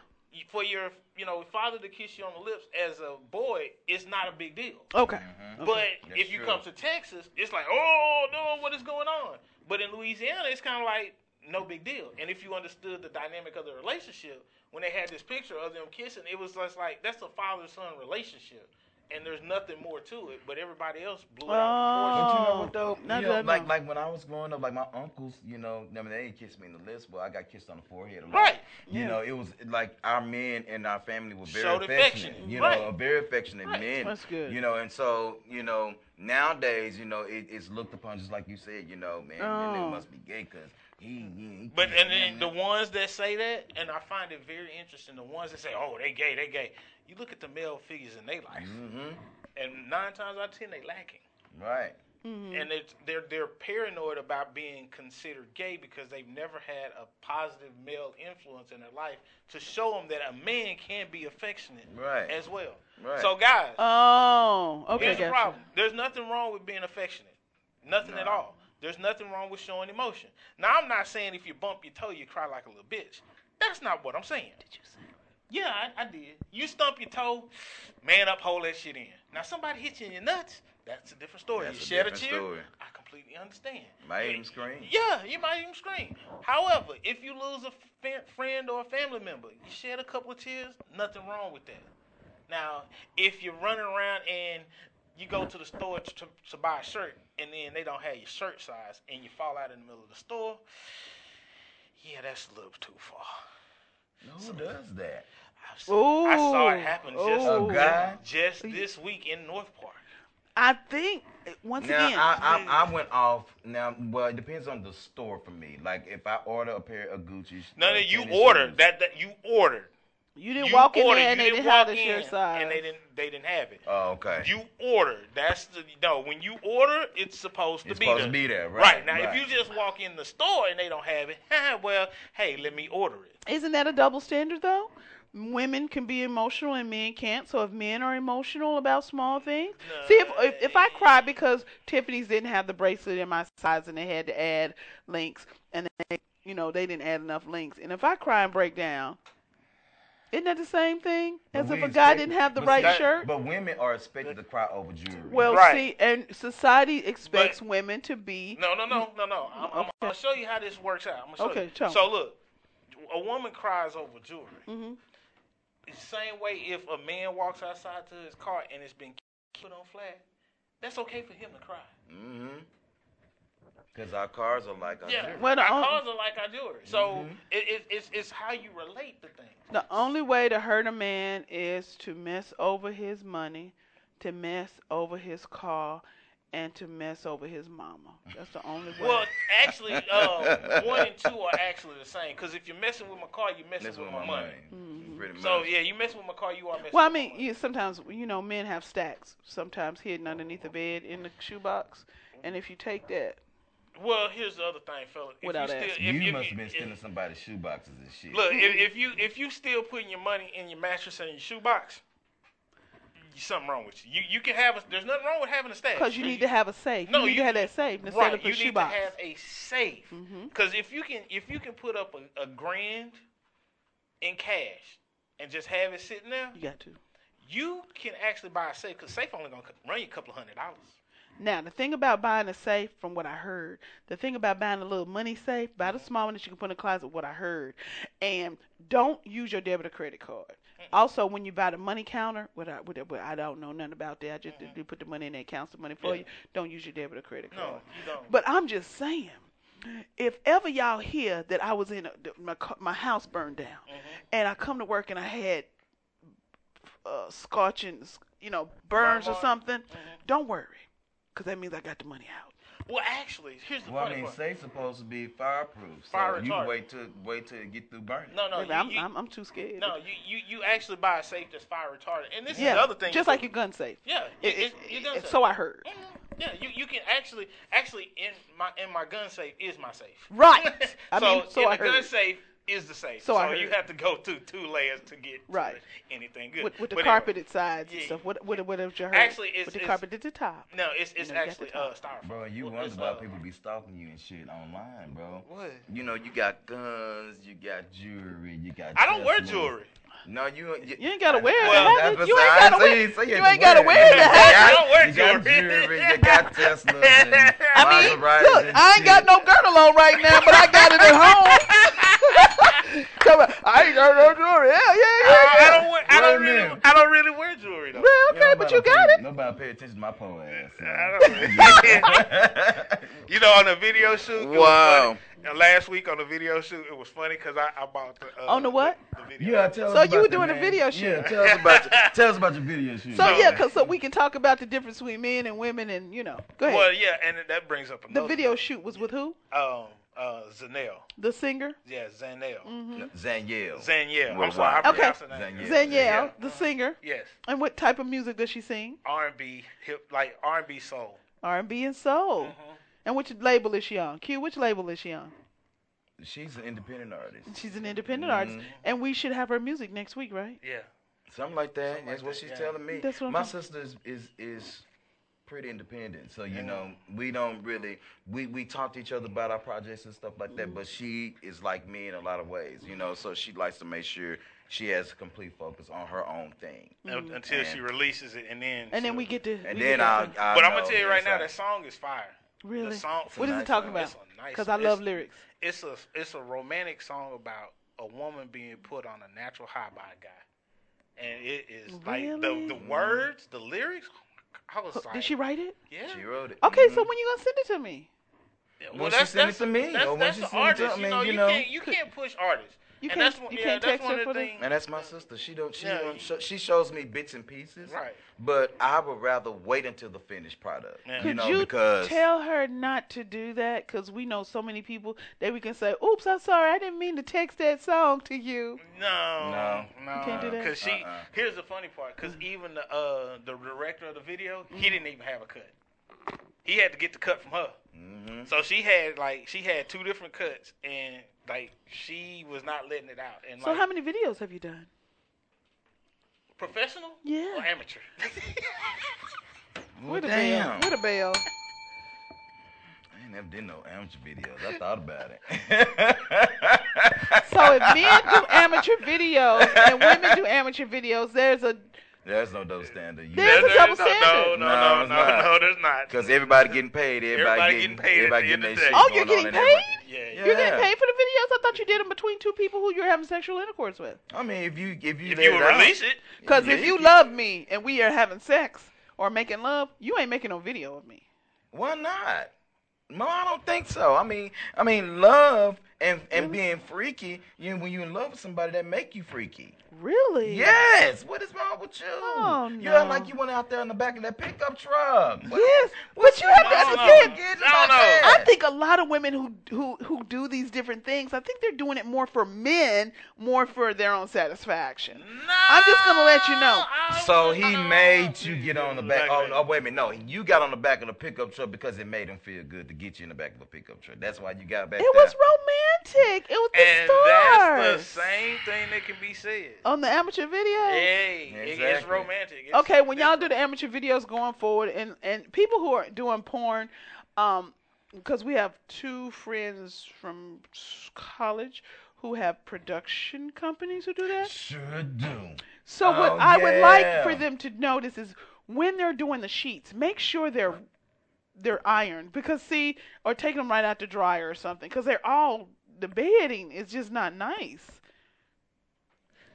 for your you know father to kiss you on the lips as a boy, it's not a big deal. Okay. Mm-hmm. But That's if you true. come to Texas, it's like, oh no, what is going on? But in Louisiana, it's kind of like no big deal. And if you understood the dynamic of the relationship, when they had this picture of them kissing, it was just like that's a father son relationship. And there's nothing more to it, but everybody else blew it out. of oh. But you know Oh, what though? now You know, I like like when I was growing up, like my uncles, you know, I mean they didn't kiss me in the lips, but I got kissed on the forehead a lot. Right. You Yeah. know, it was like our men and our family were very Showed affectionate. affection. You Right. know, very affectionate Right. men. That's good. You know, and so you know nowadays, you know, it, it's looked upon just like you said. You know, man, Oh. man, it must be gay because he, he, he. But and then the ones that say that, and I find it very interesting, the ones that say, "Oh, they gay, they gay." You look at the male figures in their life, Mhm. and nine times out of ten, they lacking, Right. Mm-hmm. and it's, they're they're paranoid about being considered gay because they've never had a positive male influence in their life to show them that a man can be affectionate Right. as well. Right. So, guys, Oh, okay, here's the gotcha. problem: there's nothing wrong with being affectionate, nothing at all. There's nothing wrong with showing emotion. Now, I'm not saying if you bump your toe, you cry like a little bitch. That's not what I'm saying. Did you say? Yeah, I, I did. You stump your toe, man up, hold that shit in. Now somebody hit you in your nuts. That's a different story. That's you a shed a tear. story. I completely understand. Might Yeah, even scream. Yeah, you might even scream. However, if you lose a friend or a family member, you shed a couple of tears, nothing wrong with that. Now, if you're running around and you go to the store to, to, to buy a shirt and then they don't have your shirt size and you fall out in the middle of the store, yeah, that's a little too far. Who does that? I've seen- I saw it happen just, Ooh. A guy? just this week in North Park. I think once Now again, I, I I went off. Now, well, it depends on the store for me. Like if I order a pair of Gucci, No, no, you tennis ordered shoes- that. That you ordered. You didn't You walk in ordered. there and you they didn't didn't have walk the shirt in size. and they didn't. They didn't have it. Oh, okay. You ordered. That's the no. When you order, it's supposed to It's be supposed there. to be there, Right right, now, right. if you just walk in the store and they don't have it, eh, well, hey, let me order it. Isn't that a double standard though? Women can be emotional and men can't. So if men are emotional about small things, see if, if if I eh. cry because Tiffany's didn't have the bracelet in my size and they had to add links and they, you know they didn't add enough links, and if I cry and break down, isn't that the same thing But as if we a guy didn't have the right see, shirt? But women are expected to cry over jewelry. Well, Right. see, and society expects But- women to be No, no, no, no, no. I'm, I'm, Okay. gonna show you how this works out. I'm gonna show Okay, you. tell me. So look, a woman cries over jewelry. Mhm. The same way if a man walks outside to his car and it's been put on flag, that's okay for him to cry. Mm-hmm. Because our cars are like our Yeah, jewelry. Well, our on- cars are like our jewelry. So Mhm. it, it, it's it's how you relate to things. The only way to hurt a man is to mess over his money, to mess over his car, and to mess over his mama. That's the only way. Well, actually, uh, one and two are actually the same. Because if you're messing with my car, you're messing That's with with my my money. money. Pretty much. So yeah, you messing with my car, you are messing. Well, I with my mean, money. you, sometimes you know men have stacks, sometimes hidden underneath the bed in the shoebox, and if you take that, Well, here's the other thing, fella. If Without you still, asking. if, you if, must if, have been if- stealing somebody's shoeboxes and shit. Look, if, if you if you still putting your money in your mattress and your shoebox, you- something wrong with you. You you can have a. There's nothing wrong with having a stash. because you need to have a safe, No, you need you- to have that safe instead right. of a You need to have a safe. Mm-hmm. Because if you can if you can put up a, a grand in cash and just have it sitting there, You got to. you can actually buy a safe. Because safe only gonna run you a couple of hundred dollars. Now, the thing about buying a safe, from what I heard, the thing about buying a little money safe, buy the mm-hmm. small one that you can put in the closet, what I heard. And don't use your debit or credit card. Also, when you buy the money counter, what I, what what I don't know nothing about that. I just do put the money in there, counts the money for Yeah. you. Don't use your debit or credit card. No, you don't. But I'm just saying, if ever y'all hear that I was in a, my my house burned down, mm-hmm. and I come to work and I had uh, scorching, you know, burns or something, mm-hmm. don't worry, because that means I got the money out. Well, actually, here's the well, I funny mean, part. safe's supposed to be fireproof. So Fire you retardant. wait to wait till it get through burning. No, no, Baby, you, I'm, you, I'm I'm too scared. no, you, you you actually buy a safe that's fire retardant. And this yeah, is the other thing. just you like your gun safe. Yeah, It- it, it- it, your gun it- safe. so I heard. Mhm. Yeah, you, you can actually actually in my in my gun safe is my safe. Right. I so mean, so in I the gun heard. safe is the same. So So, you have to go through two layers to get to Right. anything good. With, with the But anyway, carpeted sides and stuff. What what what have you heard? Actually, it's- with the it's- carpet at the top. No, it's it's You know, you got actually uh top. styrofoam. Bro, you Well, wonder it's, why uh, people be stalking you and shit online, bro. What? You know, you got guns, you got jewelry, you got. I don't wear Teslas. jewelry. No, you. You, You ain't gotta wear it. Well, to have that's it. You ain't gotta so wear. you- so You have ain't gotta wear wear it to it. have I don't wear You got jewelry. jewelry, you got Teslas. And I mean, Maseratis look, I ain't got no girdle on right now, but I got it at home. Come on, I ain't got no jewelry. Yeah, yeah, yeah. I yeah. don't wear, I don't really minute. I don't really wear jewelry though. Well, okay, but you got pay- it. Nobody pay attention to my poor ass. I don't you know, on the video shoot. Wow. funny. And last week on the video shoot, it was funny because I, I bought the. Uh, On the what? The, the video. Yeah, tell So us you were that, doing a man. video Yeah, shoot. tell us about your, tell us about your video shoot. So No. yeah, cause so we can talk about the difference between men and women, and you know, go ahead. Well, yeah, and that brings up the another. video shoot was with who? Um, uh, Zanelle. The singer. Yeah, Zanelle. Mm-hmm. Zaniel. Zanielle. I'm sorry, I wow. Okay. pronounced her name. Zanielle. Danielle, Yeah. the singer. Yes, And what type of music does she sing? R&B, hip, like R&B soul. R&B and soul. Mhm. And which label is she on? Q, which label is she on? She's an independent artist. She's an independent artist, Mhm. and we should have her music next week, right? Yeah. Something like that. Something That's like what that, she's yeah. telling me. That's what I'm My saying. sister is, is is pretty independent. So you know, we don't really we we talk to each other about our projects and stuff like that. But mm-hmm. she is like me in a lot of ways. You know, so she likes to make sure she has a complete focus on her own thing. Un- mm-hmm. Until she releases it, and then And then we get to. And then I'll, I'll, But I'm gonna tell you right now, that song is fire. Really? The song, What is nice it talking song. about? It's nice- Because I love lyrics. It's a it's a romantic song about a woman being put on a natural high by a guy, and it is like the the words, the lyrics. I was like, Did she write it? Yeah. She wrote it. Okay, Mhm. so when you gonna send it to me? Well, When she that's, send it to me, that's, or when that's she the send it to- artist. I you know, you you, know. can't you can't push artists. You and can't- that's one, you yeah, can't text one her of for the- things. And that's my sister. She don't. She Yeah. don't. Show, she shows me bits and pieces. Right. But I would rather wait until the finished product. Yeah. You Could know, you because tell her not to do that? Because we know so many people that we can say, "Oops, I'm sorry, I didn't mean to text that song to you." No, No. no, You can't do that? Because she, Uh-uh. here's the funny part. Because even the uh the director of the video, he didn't even have a cut. He had to get the cut from her. Mm-hmm. So she had like she had two different cuts, and like she was not letting it out. And So like how many videos have you done? professional? Yeah. Or amateur? Well, With a bell. With a bell. I ain't never did no amateur videos. I thought about it. So if men do amateur videos and women do amateur videos, there's a There's no double standard. You There's a There- double no, no, standard. No, No, no, no, no, there's not. Because everybody getting paid. Everybody, Everybody getting, getting paid Everybody getting of their the shit Oh, you're going on getting paid? Yeah, yeah. You're getting paid for the videos? I thought you did them between two people who you're having sexual intercourse with. I mean, if you if you If you would release it, Because Yeah, if you you love me and we are having sex or making love, you ain't making no video of me. Why not? No, I don't think so. I mean, I mean, love and and being freaky. You know, when you in love with somebody, that make you freaky. Really? Yes. What is wrong with you? Oh, no. You no. act like you went out there in the back of that pickup truck. What- Yes, what's but you have to I don't know. understand. Get I don't know. I think a lot of women who who who do these different things, I think they're doing it more for men, more for their own satisfaction. no. I'm just gonna let you know. So he know. made you get on the back. of Oh, it. oh, wait a minute. No, you got on the back of the pickup truck because it made him feel good to get you in the back of a pickup truck. That's why you got back It there. was romantic. It was the And stars. that's the same thing that can be said. on the amateur video. Hey, it- it's romantic. It's okay, when y'all do the amateur videos going forward, and and people who are doing porn, um, because we have two friends from college who have production companies who do that. Sure do. So what Oh, I would like for them to notice is when they're doing the sheets, make sure they're they're ironed because see, or take them right out the dryer or something because they're all the bedding is just not nice.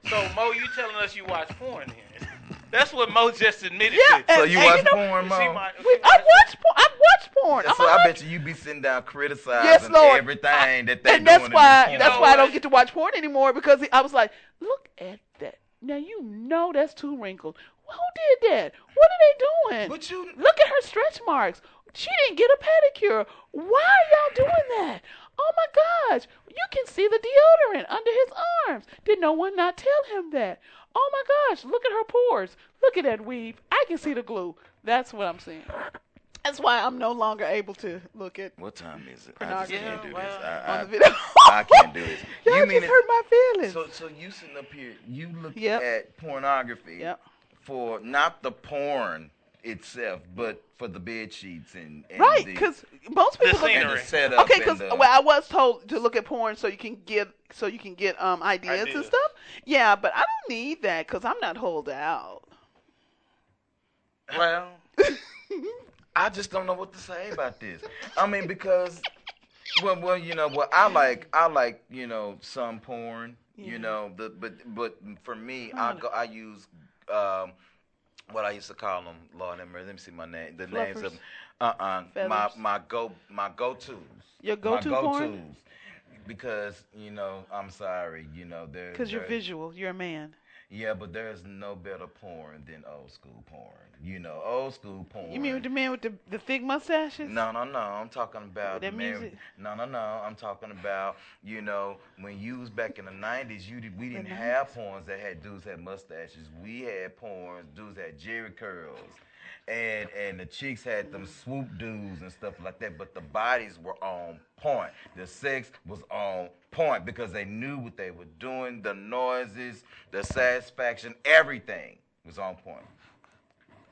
So Mo, you telling us you watch porn then? That's what Mo just admitted Yeah, to. So you and watch you know- porn, She Mo? might- We, she I might- watch porn. I watch porn. So I'm a I hun- bet you you be sitting down criticizing Yes, Lord. everything that they and that's doing. why in that's porn. why I don't get to watch porn anymore because I was like, look at that. Now you know that's too wrinkled. Who did that? What are they doing? But you, Look at her stretch marks. She didn't get a pedicure. Why are y'all doing that? Oh my gosh. You can see the deodorant under his arms. Did no one not tell him that? Oh my gosh. Look at her pores. Look at that weave. I can see the glue. That's what I'm seeing. That's why I'm no longer able to look at what time is it? I just Pornography. can't do this. I, on the video. I can't do this. Y'all you mean just it- hurt my feelings. So, so you sitting up here, you look Yep. at pornography Yep. for not the porn itself, but for the bed sheets and, and Right, because most people look and scenery. the setup. Okay, because well, I was told to look at porn so you can get so you can get um ideas, and stuff. Yeah, but I don't need that because I'm not holed out. Well, I just don't know what to say about this. I mean, because well, well, you know, well, I like, I like, you know, some porn. Yeah. You know, the but but for me, I go, I use um, what I used to call them. Lord mercy, let me see my name. The names of Fluffers? uh uh my my go my go tos. Your go porn? tos. Because you know, I'm sorry, you know, there. Because you're visual. You're a man. Yeah, but there's no better porn than old school porn. You know, old school porn. You mean with the man with the the thick mustaches? No, no, no. I'm talking about That the man- music? No, no, no. I'm talking about you know when you was back in the '90s. You did, we didn't have porns that had dudes had mustaches. We had porns dudes had Jheri curls, and and the chicks had them swoop dudes and stuff like that. But the bodies were on point. The sex was on point because they knew what they were doing. The noises, the satisfaction, everything was on point.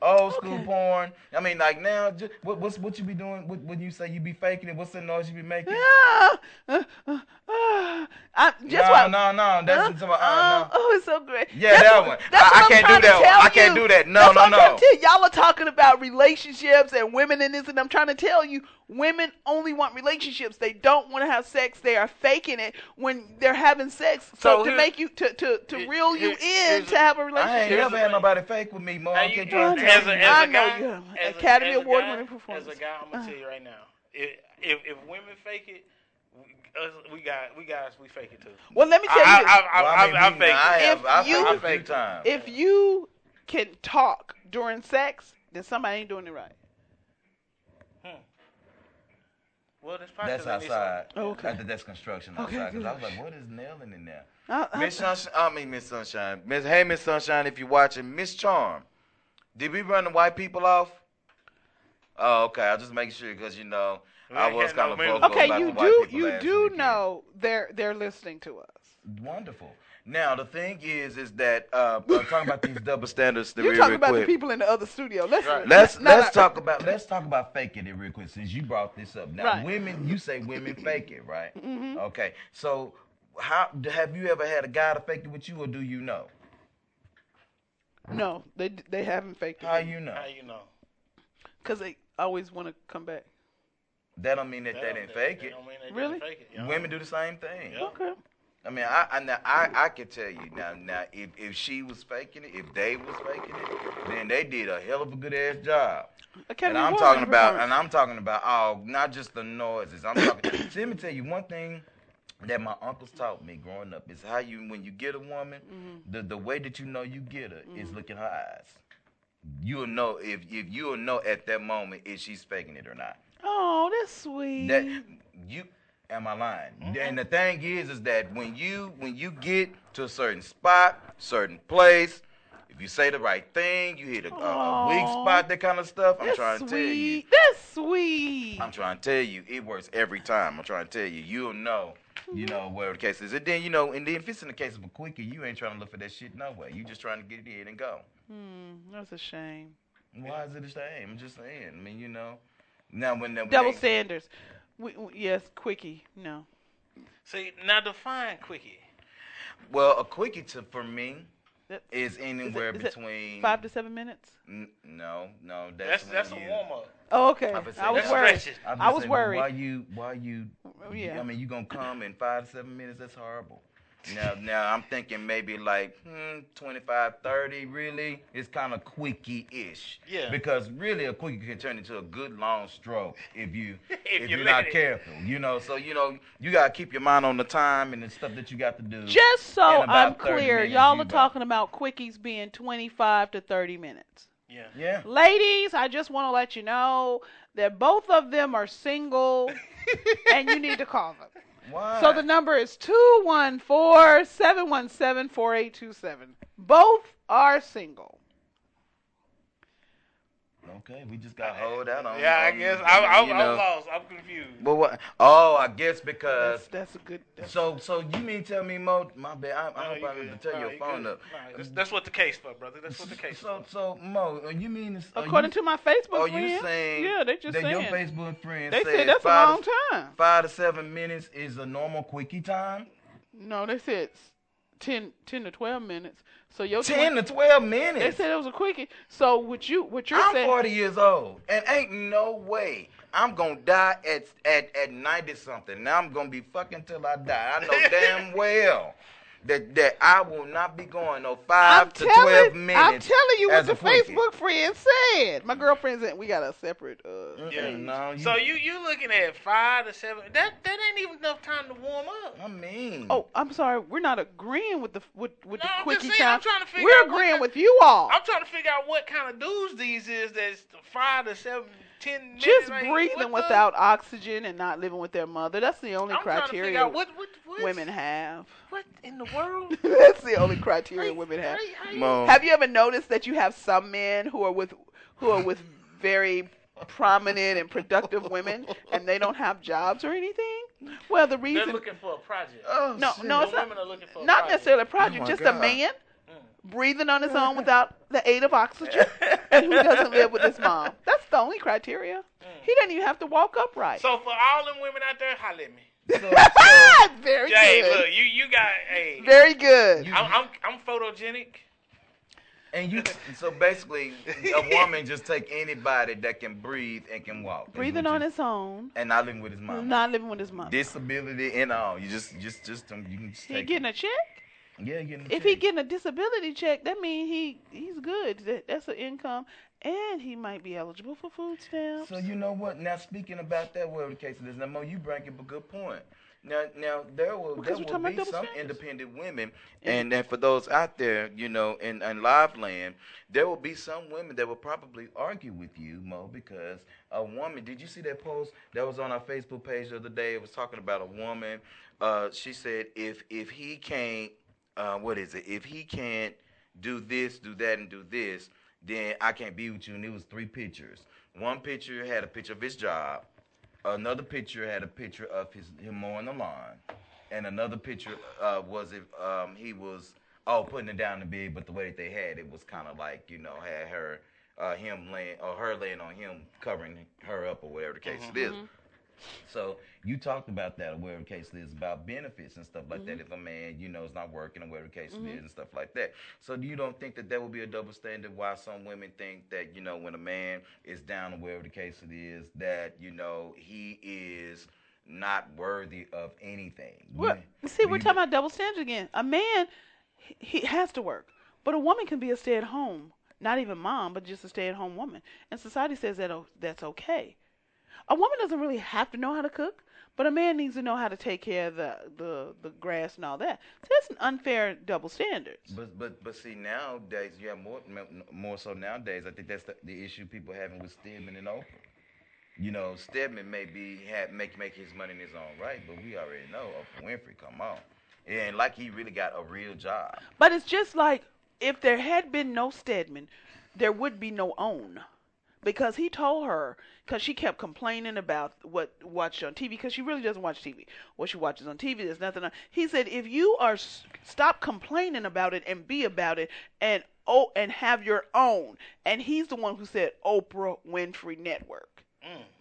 Old school Okay. porn. I mean, like now, just, what what's what you be doing? What, when you say you be faking it? What's the noise you be making? Ah, uh, uh, uh, I, just no, what, no, no. That's it's about, Oh, uh, no. oh, it's so great. Yeah, That's that what- one. that's I- what I can't do that one. I can't you. do that. No, That's no, no. to tell you. Y'all are talking about relationships and women in this, and I'm trying to tell you, women only want relationships. They don't want to have sex. They are faking it when they're having sex, so, So to make you to to, to here- reel you here- in to have a- relationship. a I ain't relationship. never had nobody fake with me, Mom. I you- can't try to I as know. a, you. as know you as Academy Award winning performance. As a guy, I'm gonna tell you right now, if if, if women fake it, we, us, we got we guys we fake it too. Well, let me tell you. I, this. I, I, Well, I, mean, I, I we- faked I have, If I you- faked it a few Faked it. times. if you can talk during sex, then somebody ain't doing it right. Well, that's probably That's 'cause outside. Oh, okay. I think that's construction Okay, outside. Because I was like, what is nailing in there? I, I, Miss Sunshine, I mean Miss Sunshine. Miss, hey Miss Sunshine, if you're watching, Miss Charm, did we run the white people off? Oh, okay. I'll just make sure because you know We I was had no kind of minimum. vocal okay, about you the white do people you last do know they're they're listening to us. Wonderful. Now the thing is, is that uh, I'm talking about these double standards. You're real, talking real about quick. the people in the other studio. Let's Right. Let's not- let's not- talk about let's talk about faking it real quick since you brought this up. Now, Right. women, you say women fake it, right? Mhm. Okay. So, how have you ever had a guy to fake it with you, or do you know? No, they they haven't faked it. How you know? How you know? because they always want to come back. That don't mean that, That they don't- didn't that- fake that it. don't mean they Really? didn't fake it. Yeah. Women do the same thing. Yeah. Okay. I mean, I I, now, I I can tell you now now if if she was faking it, if they was faking it, then they did a hell of a good ass job. Academy and I'm talking about, and I'm talking about, oh, not just the noises. I'm talking. see, let me tell you one thing that my uncles taught me growing up is how you, when you get a woman, Mm-hmm. the the way that you know you get her is look at her eyes. You'll know if if you'll know at that moment if she's faking it or not. Oh, that's sweet. That you am I lying? Mm-hmm. And the thing is, is that when you when you get to a certain spot, certain place, if you say the right thing, you hit a, a, a weak spot, that kind of stuff. I'm that's trying to tell you. sweet. That's sweet. I'm trying to tell you, it works every time. I'm trying to tell you, you'll know, you know, where the case is. And then, you know, and then if it's in the case of a quickie, you ain't trying to look for that shit no way. You just trying to get it in and go. Hmm, that's a shame. Why is it a shame? I'm just saying. I mean, you know. Now when, when Double they, standards. We, we- yes, quickie. No. See, now define quickie. well, a quickie to for me That- is Is anywhere it- is between Five to seven minutes. N- no, no, that's That's that's when a you- warm up. Oh, okay. I say I was worried. I'm I was saying, but worried. Why you? Why you? Yeah. I mean, you gonna come in five to seven minutes? That's horrible. Now, now I'm thinking maybe like hmm, 25, 30. Really, it's kind of quickie-ish. Yeah. Because really, a quickie can turn into a good long stroke if you If if, you you're not it. careful. You know, so you know you gotta keep your mind on the time and the stuff that you got to do. Just so I'm clear, minutes, y'all are about- talking about quickies being 25 to 30 minutes. Yeah. Yeah. Ladies, I just want to let you know that both of them are single and you need to call them. So the number is 214 717 4827. Both are single. Okay, we just got to hold out on. Yeah, I guess I, I, you I'm know. lost. I'm confused. But what? Oh, I guess because That's, that's a good. That's, So, so you mean tell me, Mo? My bad. I, I No, hope you I didn't turn No, your you phone good. up. No, that's, that's what the case for, brother. That's what the case So, for. so Mo, uh, you mean? are according you, to my Facebook Are you friends, saying? yeah, they just that your. Facebook friends They said said that's a five long to, time. Five to seven minutes is a normal quickie time. No, they said s- 10, 10 to 12 minutes. So your Ten to twelve minutes. They said it was a quickie. So what you what you're I'm saying? 40 years old, and ain't no way I'm gonna die at at at 90 something. Now I'm gonna be fucking till I die. I know damn well that that I will not be going no 5 I'm to telling, 12 minutes. I'm telling you what as the. Facebook friend said. My girlfriend's in, we got a separate. Uh, Yeah. No, you, So you you looking at five to seven? That that ain't even enough time to warm up. I mean, Oh, I'm sorry. We're not agreeing with the with with No, the I'm quickie just saying, I'm time. trying to figure We're out agreeing kind- with you all. I'm trying to figure out what kind of dudes these is. That's five to seven, ten minutes. Just like, breathing what the- without oxygen and not living with their mother. That's the only I'm trying to figure criteria out what what what women have. What in the world? That's the only criteria women have. How you- how you- Have you ever noticed that you have some men who are with who are with very prominent and productive women and they don't have jobs or anything? Well, the reason They're looking for a project. oh, no, shit. no, The it's not, women are looking for a not project. necessarily a project, Oh, my just a man breathing on his own without the aid of oxygen, and who doesn't live with his mom. That's the only criteria. He doesn't even have to walk upright. So for all them women out there, holler at me. Very Hey, good. look, you you got hey. Very good. I'm I'm I'm photogenic. And you, so basically, a woman just take anybody that can breathe and can walk. Breathing on his own, and not living with his mom. not living with his mom. Disability and all. You just, just, just, um, you can just He take. getting a check? Yeah, getting. If he getting a disability check, that means he he's good. That, that's an income, and he might be eligible for food stamps. So you know what? Now speaking about that, whatever the case is, now Mo, you bring up a good point. Now, now there will Because there will be some standards. independent women, and then for those out there, you know, in in live land, there will be some women that will probably argue with you, Mo, because a woman. Did you see that post that was on our Facebook page the other day? It was talking about a woman. Uh, she said if if he can't, uh, what is it? If he can't do this, do that, and do this, then I can't be with you. And it was three pictures. One picture had a picture of his job. Another picture had a picture of his him mowing the lawn, and another picture uh, was if um, he was oh putting it down in bed, but the way that they had it was kind of like you know had her uh, him laying or her laying on him covering her up or whatever the case it is. So you talked about that, whatever the case is, about benefits and stuff like that. Mm-hmm. If a man, you know, is not working, or whatever the case is, and stuff like that. So you don't think that that would be a double standard? Why some women think that you know, when a man is down, or whatever the case it is, that you know he is not worthy of anything. Well, You- see, we're talking about double standards again. A man, he, he has to work, but a woman can be a stay-at-home, not even mom, but just a stay-at-home woman. And society says that oh, that's okay. A woman doesn't really have to know how to cook, but a man needs to know how to take care of the the, the grass and all that. So that's an unfair double standards. But but but see nowadays you have more more so nowadays. I think that's the, the issue people having with Stedman and Oprah. You know, Stedman may be have make make his money in his OWN right, but we already know Oprah Winfrey. Come on, and like he really got a real job. But it's just like if there had been no Stedman, there would be no own. Because he told her, because she kept complaining about what watched on TV, because she really doesn't watch TV. What she watches on TV, there's nothing. On. He said, if you are stop complaining about it and be about it, and oh, and have your own. And he's the one who said Oprah Winfrey Network.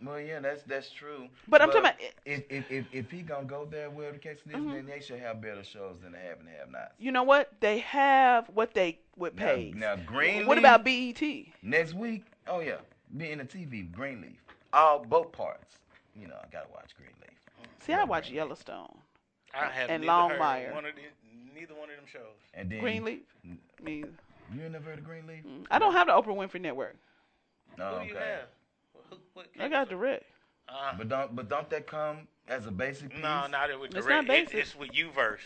Well, yeah, that's that's true. But I'm talking about- if if if, if he gonna go there, whatever the case is, Mm-hmm. then they should have better shows than they have and have not. You know what? They have what they would Now, pay. now Greenleaf. What about BET? next week? Oh yeah, be a TV Greenleaf, all both parts. You know, I gotta watch Greenleaf. See, I watch Yellowstone. I have And neither heard Longmire. One of the, neither one of them shows. And then Greenleaf. Me. You ain't never heard of Greenleaf? I don't have the Oprah Winfrey Network. No, Who do you have? Who, what I got direct. Uh, But don't but don't that come as a basic piece? no, not it with It's direct. not It, basic. it's with Uverse.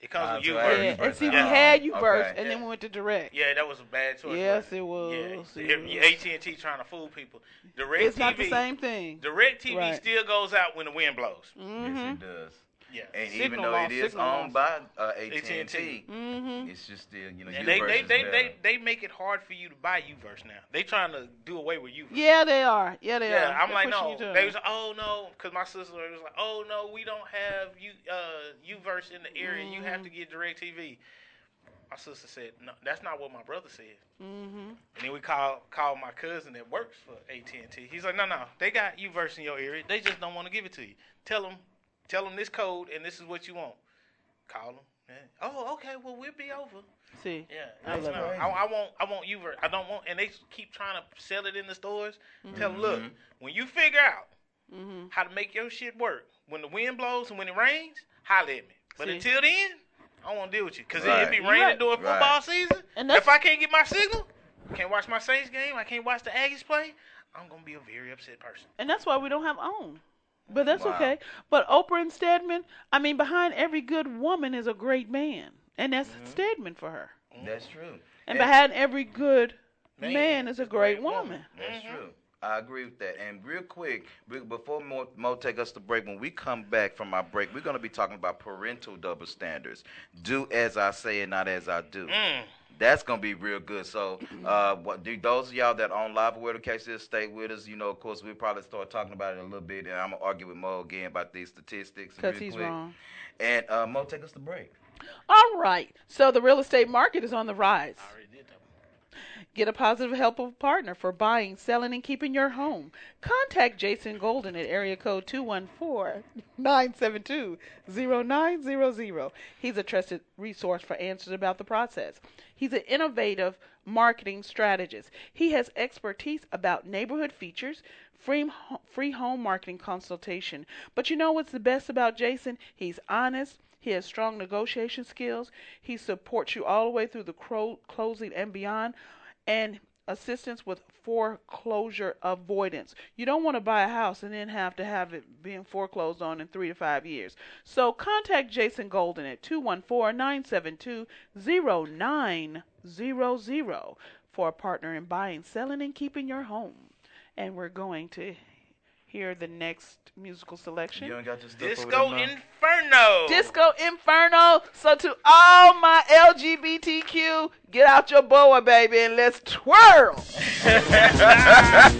It comes with so Uverse. Yeah, and see, we had Uverse, okay. and then we went to direct. Yeah, that was a bad choice. Yes, it was. Yeah, AT and T trying to fool people. Direct It's TV, not the same thing. Direct TV Right. still goes out when the wind blows. Yes, Mm-hmm. it does. Yeah, And even though loss, it is signal owned by uh, AT&T, AT&T. Mm-hmm. it's just still you know. and they they they, they they make it hard for you to buy Uverse now. They trying to do away with Uverse. Yeah, they are. Yeah, they Yeah, are. I'm They're like, no. They was like, oh no, because my sister was like, oh no, we don't have you uh Uverse in the area. You have to get Direct TV. My sister said, no, that's not what my brother said. Mhm. And then we call call my cousin that works for AT and T. He's like, no, no, they got Uverse in your area. They just don't want to give it to you. Tell them, tell them this code and this is what you want. Call them. Oh, okay. Well, we'll be over. See. Yeah, I that's love not- it. I, I want I want Uverse. I don't want, and they keep trying to sell it in the stores. Tell them, look, when you figure out Mm-hmm. how to make your shit work, when the wind blows and when it rains, holler at me. But See. until then, I don't want to deal with you because Right. it be raining right. during Right. football season. And if I can't get my signal, can't watch my Saints game, I can't watch the Aggies play. I'm gonna be a very upset person. And that's why we don't have OWN. But that's Wow. okay. But Oprah and Stedman, I mean, behind every good woman is a great man. And that's Mm-hmm. Stedman for her. That's true. And behind every good man, Man is a great, great woman. woman. That's Mhm. true. I agree with that. And real quick, before Mo, Mo take us to break, when we come back from our break, we're going to be talking about parental double standards. Do as I say and not as I do. Mm. That's gonna be real good. So, uh, what do those of y'all that on live aware the cases stay with us? You know, of course, we'll probably start talking about it a little bit, and I'm gonna argue with Mo again about these statistics. Because he's quick. wrong. And uh, Mo, take us to break. All right. So the real estate market is on the rise. I already did that. Get a positive, help helpful partner for buying, selling, and keeping your home. Contact Jason Golden at area code 214-972-0900. He's a trusted resource for answers about the process. He's an innovative marketing strategist. He has expertise about neighborhood features, free, free home marketing consultation. But you know what's the best about Jason? He's honest. He has strong negotiation skills. He supports you all the way through the closing and beyond and assistance with foreclosure avoidance. You don't want to buy a house and then have to have it being foreclosed on in three to five years. So contact Jason Golden at 214-972-0900 for a partner in buying, selling, and keeping your home. And we're going to hear the next musical selection. You don't got your stuff Disco there. Inferno. Disco Inferno. So to all my LGBTQ, get out your boa, baby, and let's twirl.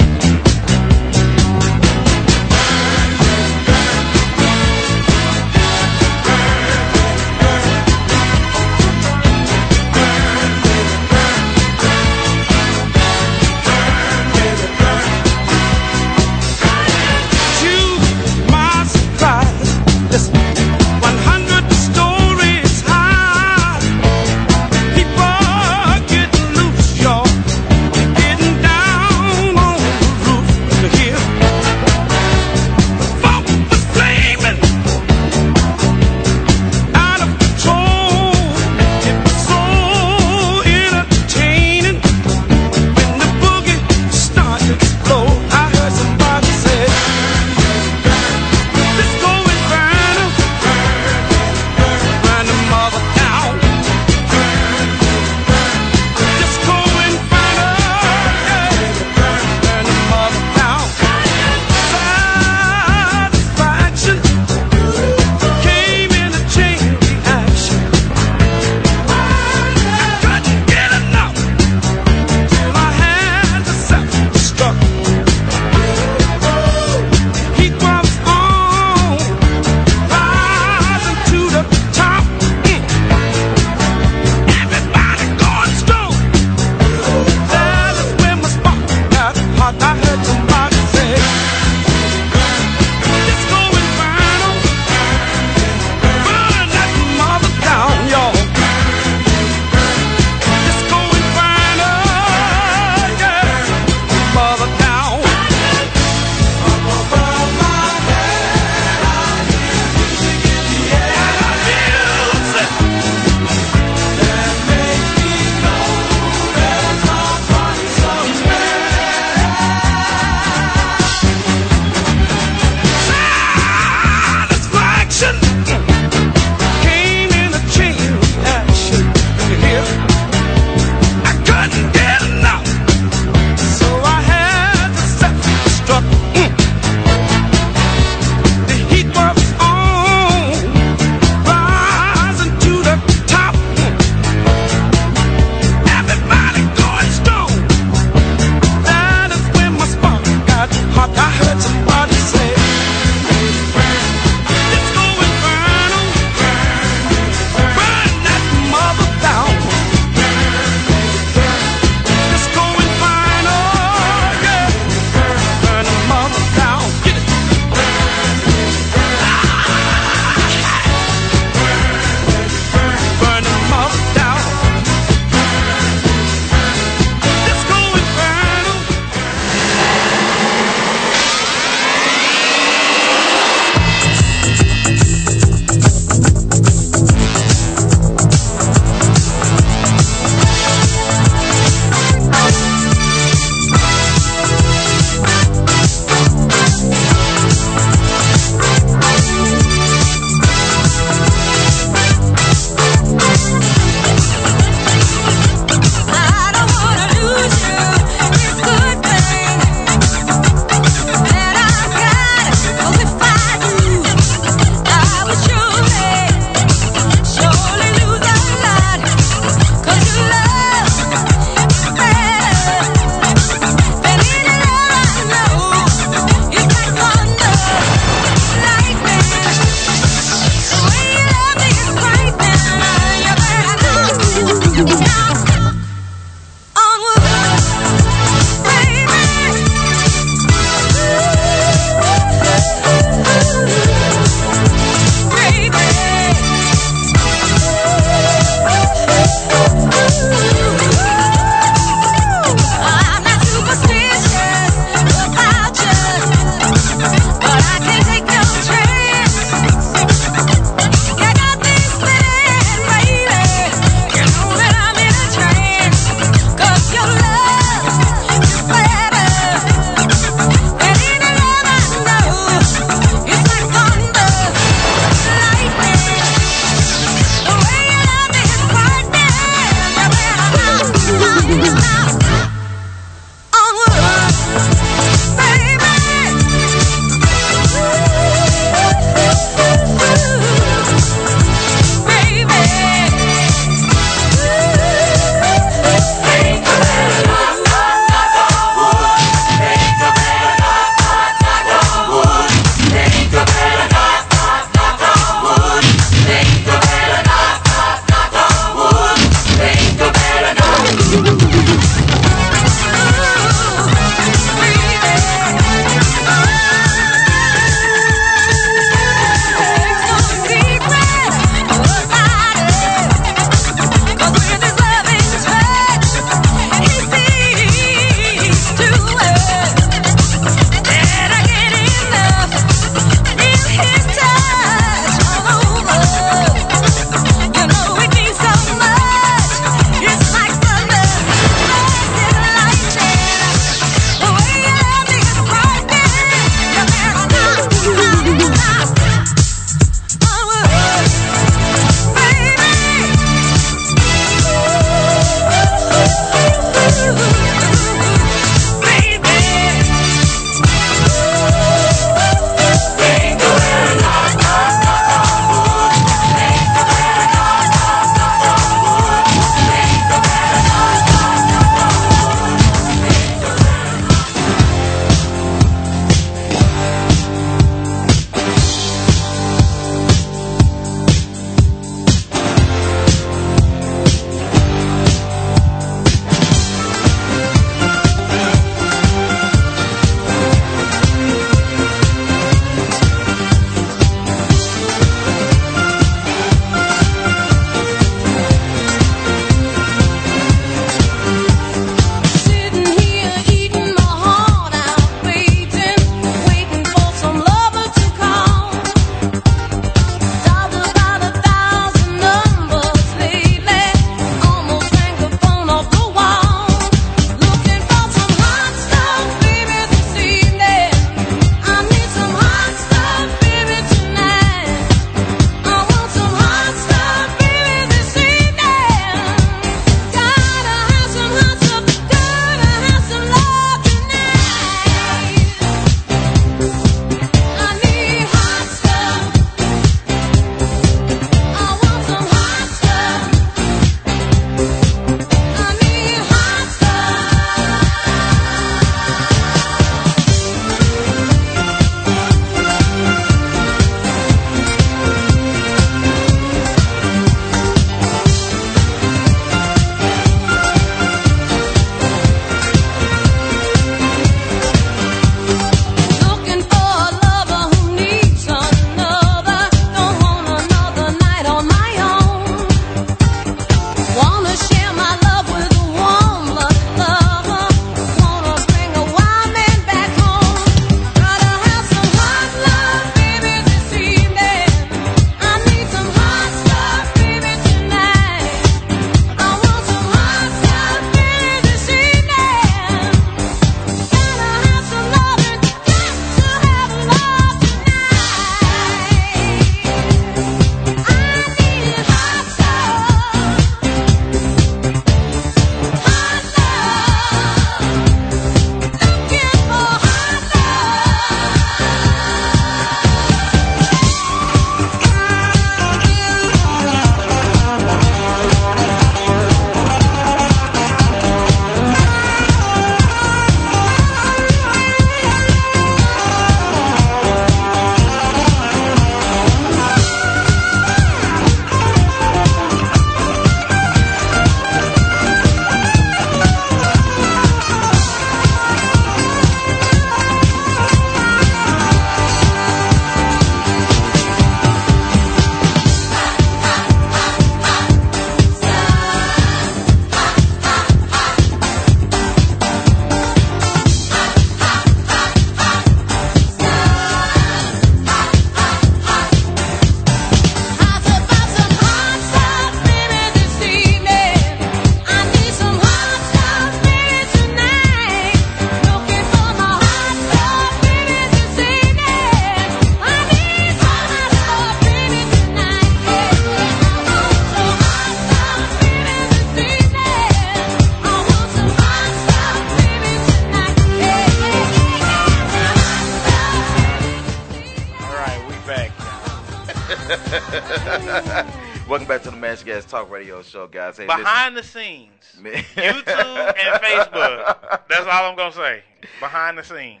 Welcome back to the Mash Gas Talk Radio Show, guys. Hey, listen. Behind the scenes, Man. YouTube and Facebook. That's all I'm gonna say. Behind the scenes.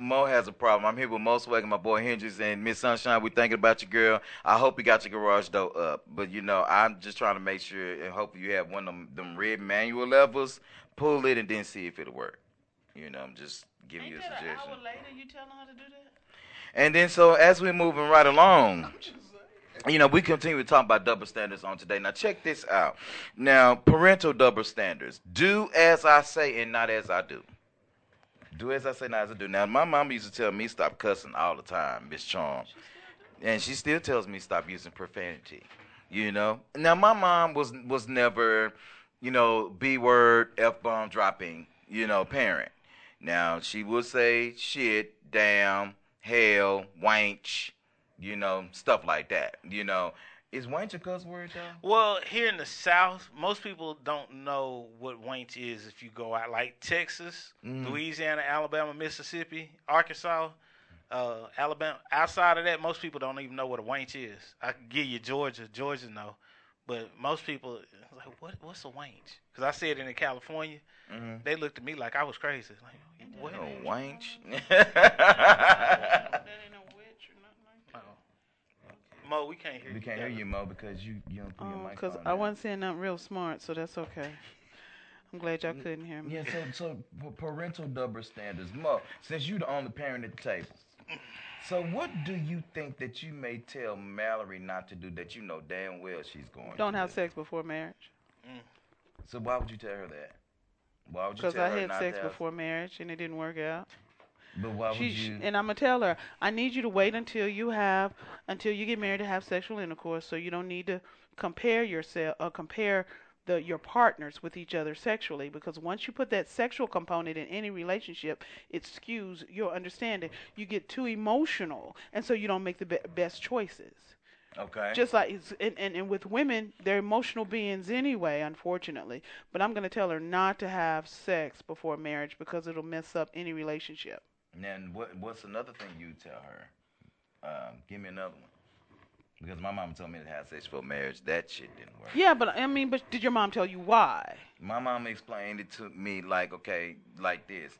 Mo has a problem. I'm here with Mo Swag and my boy Hendrix and Miss Sunshine. We thinking about your girl. I hope you got your garage door up. But you know, I'm just trying to make sure and hope you have one of them, them red manual levels. Pull it and then see if it'll work. You know, I'm just giving you a suggestion. later you telling her to do that? And then so as we're moving right along, you know, we continue to talk about double standards on today. Now check this out. Now, parental double standards. Do as I say and not as I do. Do as I say, not as I do. Now, my mom used to tell me stop cussing all the time, Miss Charm. And she still tells me stop using profanity. You know? Now my mom was was never, you know, B word, F bomb dropping, you know, parent. Now she would say shit, damn, hell, wanch, you know, stuff like that. You know. Is wanch a cuss word though? Well, here in the South, most people don't know what wench is if you go out like Texas, Mhm. Louisiana, Alabama, Mississippi, Arkansas, uh, Alabama. Outside of that, most people don't even know what a wench is. I can give you Georgia, Georgia know, but most people like what what's a wench? Because I said it in California, Mhm. they looked at me like I was crazy. Like what? Oh, wanch. That ain't no witch or nothing like that. Mo, we can't hear you. we can't hear you, Mo, because you you don't put your Oh, mic because on I there. wasn't saying nothing real smart, so that's okay. I'm glad y'all couldn't hear me. Yeah, so so parental double standards. Mo, since you're the only parent at the table, so what do you think that you may tell Mallory not to do that you know damn well she's going Don't to have do? sex before marriage. So why would you tell her that? Why would you tell her Because I had sex before marriage and it didn't work out. But why would She, you? and I'm gonna tell her, I need you to wait until you have, until you get married to have sexual intercourse. So you don't need to compare yourself or compare the your partners with each other sexually because once you put that sexual component in any relationship, it skews your understanding. You get too emotional, and so you don't make the be- best choices. okay. Just like it's, and, and and with women, they're emotional beings anyway, unfortunately. But I'm gonna tell her not to have sex before marriage because it'll mess up any relationship. Then what? What's another thing you tell her? Um, give me another one. Because my mom told me to have sex before marriage. That shit didn't work. Yeah, but I mean, but did your mom tell you why? My mom explained it to me like, okay, like this.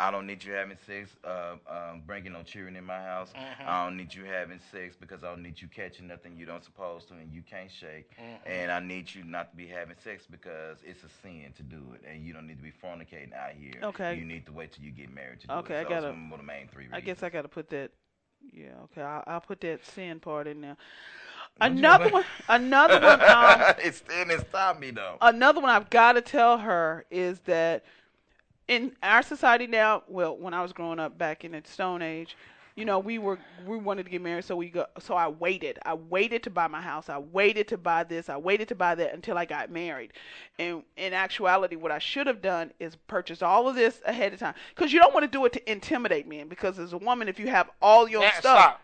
I don't need you having sex, uh, um, bringing no children in my house. Mm-hmm. I don't need you having sex because I don't need you catching nothing you don't supposed to and you can't shake. Mm-hmm. And I need you not to be having sex because it's a sin to do it, and you don't need to be fornicating out here. Okay. You need to wait till you get married to do Okay, I it. So gotta- those were the main three reasons. I guess I got to put that. Yeah, okay, I'll, I'll put that sin part in there. Don't Another one, another one. Um, it still stop me though. another one I've got to tell her is that in our society now, well, when I was growing up back in the Stone Age, you know, we were we wanted to get married, so we go. So I waited. I waited to buy my house. I waited to buy this. I waited to buy that until I got married. And in actuality, what I should have done is purchase all of this ahead of time, because you don't want to do it to intimidate men. Because as a woman, if you have all your stuff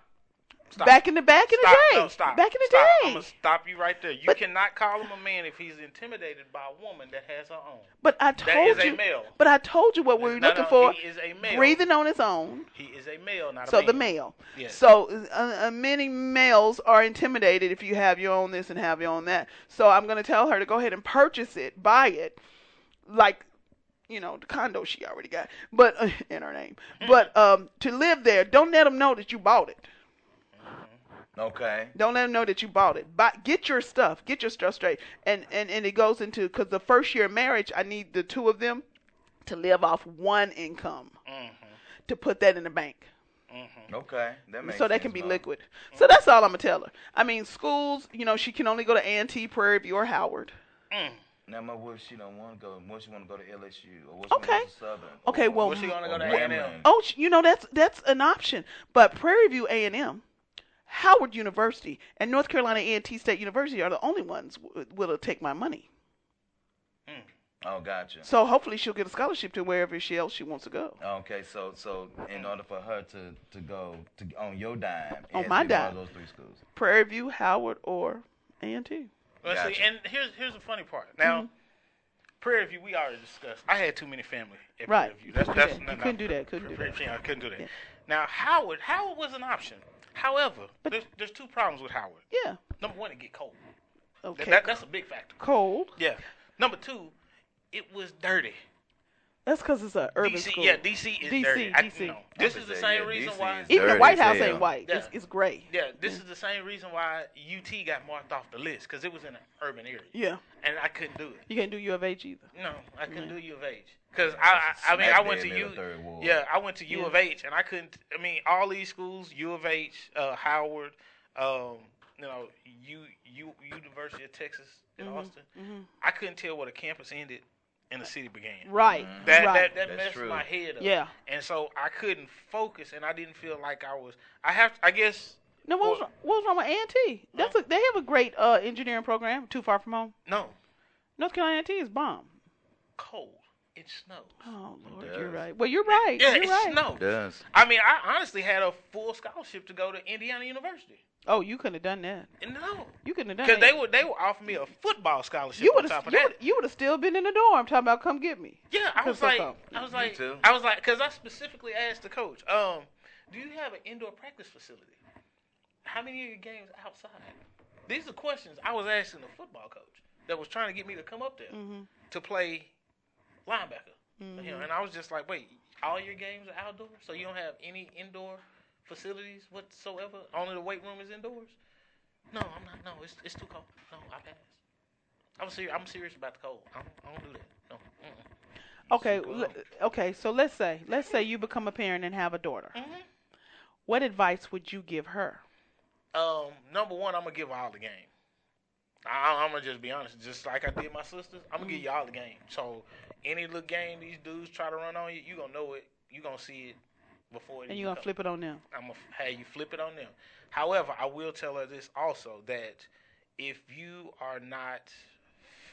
stop. Back in the back in Stop. the day, No, stop. back in the stop. day. I'm gonna stop you right there. You But- cannot call him a man if he's intimidated by a woman that has her own. But I told a you. male. But I told you what we were looking no, for. He is a male. Breathing on his own. He is a male, not a So the male. Yes. So uh, uh, many males are intimidated if you have your own this and have your own that. So I'm going to tell her to go ahead and purchase it, buy it, like you know the condo she already got, but uh, in her name. Mm. But um, to live there, don't let them know that you bought it. Okay. Don't let them know that you bought it. Buy, get your stuff. Get your stuff straight. And and and it goes into because the first year of marriage, I need the two of them to live off one income Mm-hmm. to put that in the bank. Mm-hmm. Okay. That makes so that sense, can be Mo. liquid. So mm-hmm. that's all I'm gonna tell her. I mean, schools, you know, she can only go to A&T, Prairie View, or Howard. Mm. Now, my what if she don't want to go? What she want to go to LSU or what if she Okay. want to go to Southern? Okay, or, well, Where's she gonna go to A&M? Oh, you know that's that's an option. But Prairie View A&M, Howard University, and North Carolina A&T State University are the only ones w- will take my money. Oh, gotcha. So hopefully she'll get a scholarship to wherever she else she wants to go. Okay, so so in order for her to to go to on your dime, On my to be one of dime. those three schools. Prairie View, Howard, or A&T. Well, see, Gotcha. and here's here's the funny part. Now, Mm-hmm. Prairie View, we already discussed. I had too many family at Right. Prairie View. That's You that's couldn't- no, you couldn't do that, couldn't do Prairie that. View, I couldn't do that. Yeah. Now, Howard, Howard was an option. However, there's, there's two problems with Howard. Yeah. Number one, it get cold. Okay. that- that's a big factor. Cold. Yeah. Number two, it was dirty. That's because it's an urban DC, school. yeah, DC is DC, dirty. I, DC. no, this is the same yeah, reason DC why. Even the White House ain't white. Yeah. It's, it's gray. Yeah, this is the same reason why UT got marked off the list because it was in an urban area, Yeah. and I couldn't do it. You can't do U of H either. No, I couldn't do U of H because I, I, I mean, I went to U. dab in the third ward. Yeah, I went to U Yeah. of H, and I couldn't. I mean, all these schools, U of H, uh, Howard, um, you know, U, U University of Texas in Mm-hmm. Austin. I couldn't tell where the campus ended and the city began. Right. That right. that, that That's messed true. my head up. Yeah. And so I couldn't focus, and I didn't feel like I was. I have. I guess now, what was, Well- what was wrong with A&T? That's a, they have a great uh, engineering program. Too far from home. no North Carolina A&T is bomb. cold. It snows. Oh Lord, you're right. Well, you're right. Yeah, you're it right. snows. Does. I mean, I honestly had a full scholarship to go to Indiana University. Oh, you couldn't have done that. No, You couldn't have done because they would they would offer me a football scholarship you on would top have of you that. would you would have still been in the dorm talking about come get me. Yeah, I was like. I was like, too. I was like, because I specifically asked the coach, um, do you have an indoor practice facility? How many of your games outside? These are questions I was asking the football coach that was trying to get me to come up there Mm-hmm. to play linebacker. You know, mm-hmm. and I was just like, wait, all your games are outdoors, so you don't have any indoor facilities whatsoever? Only the weight room is indoors? No, I'm not. No, it's it's too cold. No, I pass. I'm serious. I'm serious about the cold. I don't, I don't do that. No. Okay, okay. So let's say let's say you become a parent and have a daughter. Mm-hmm. What advice would you give her? Um, number one, I'm gonna give her all the game. I, I'm gonna just be honest, just like I did my sisters. I'm gonna give mm. you all the game. So any little game these dudes try to run on you, you gonna know it. You gonna see it before it. And you're gonna come. flip it on them. I'm gonna have you flip it on them. However, I will tell her this also that if you are not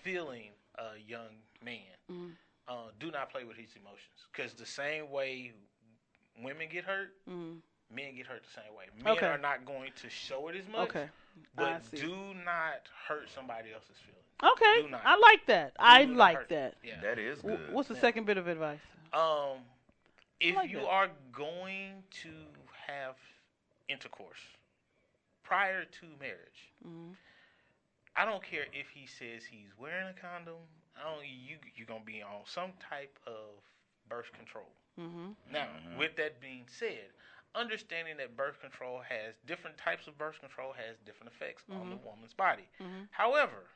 feeling a young man, uh, do not play with his emotions. Because the same way women get hurt, men get hurt the same way. Men Okay. are not going to show it as much. Okay. I But do not hurt somebody else's feelings. Okay, Do not. I like that. I Do not like that. Yeah. That is W- good. What's the second bit of advice? Um, if like you that. are going to have intercourse prior to marriage, Mm-hmm. I don't care if he says he's wearing a condom. I don't. You you're gonna be on some type of birth control. Mm-hmm. Now, with that being said, understanding that birth control has different types of birth control has different effects on the mm-hmm. woman's body. Mm-hmm. However,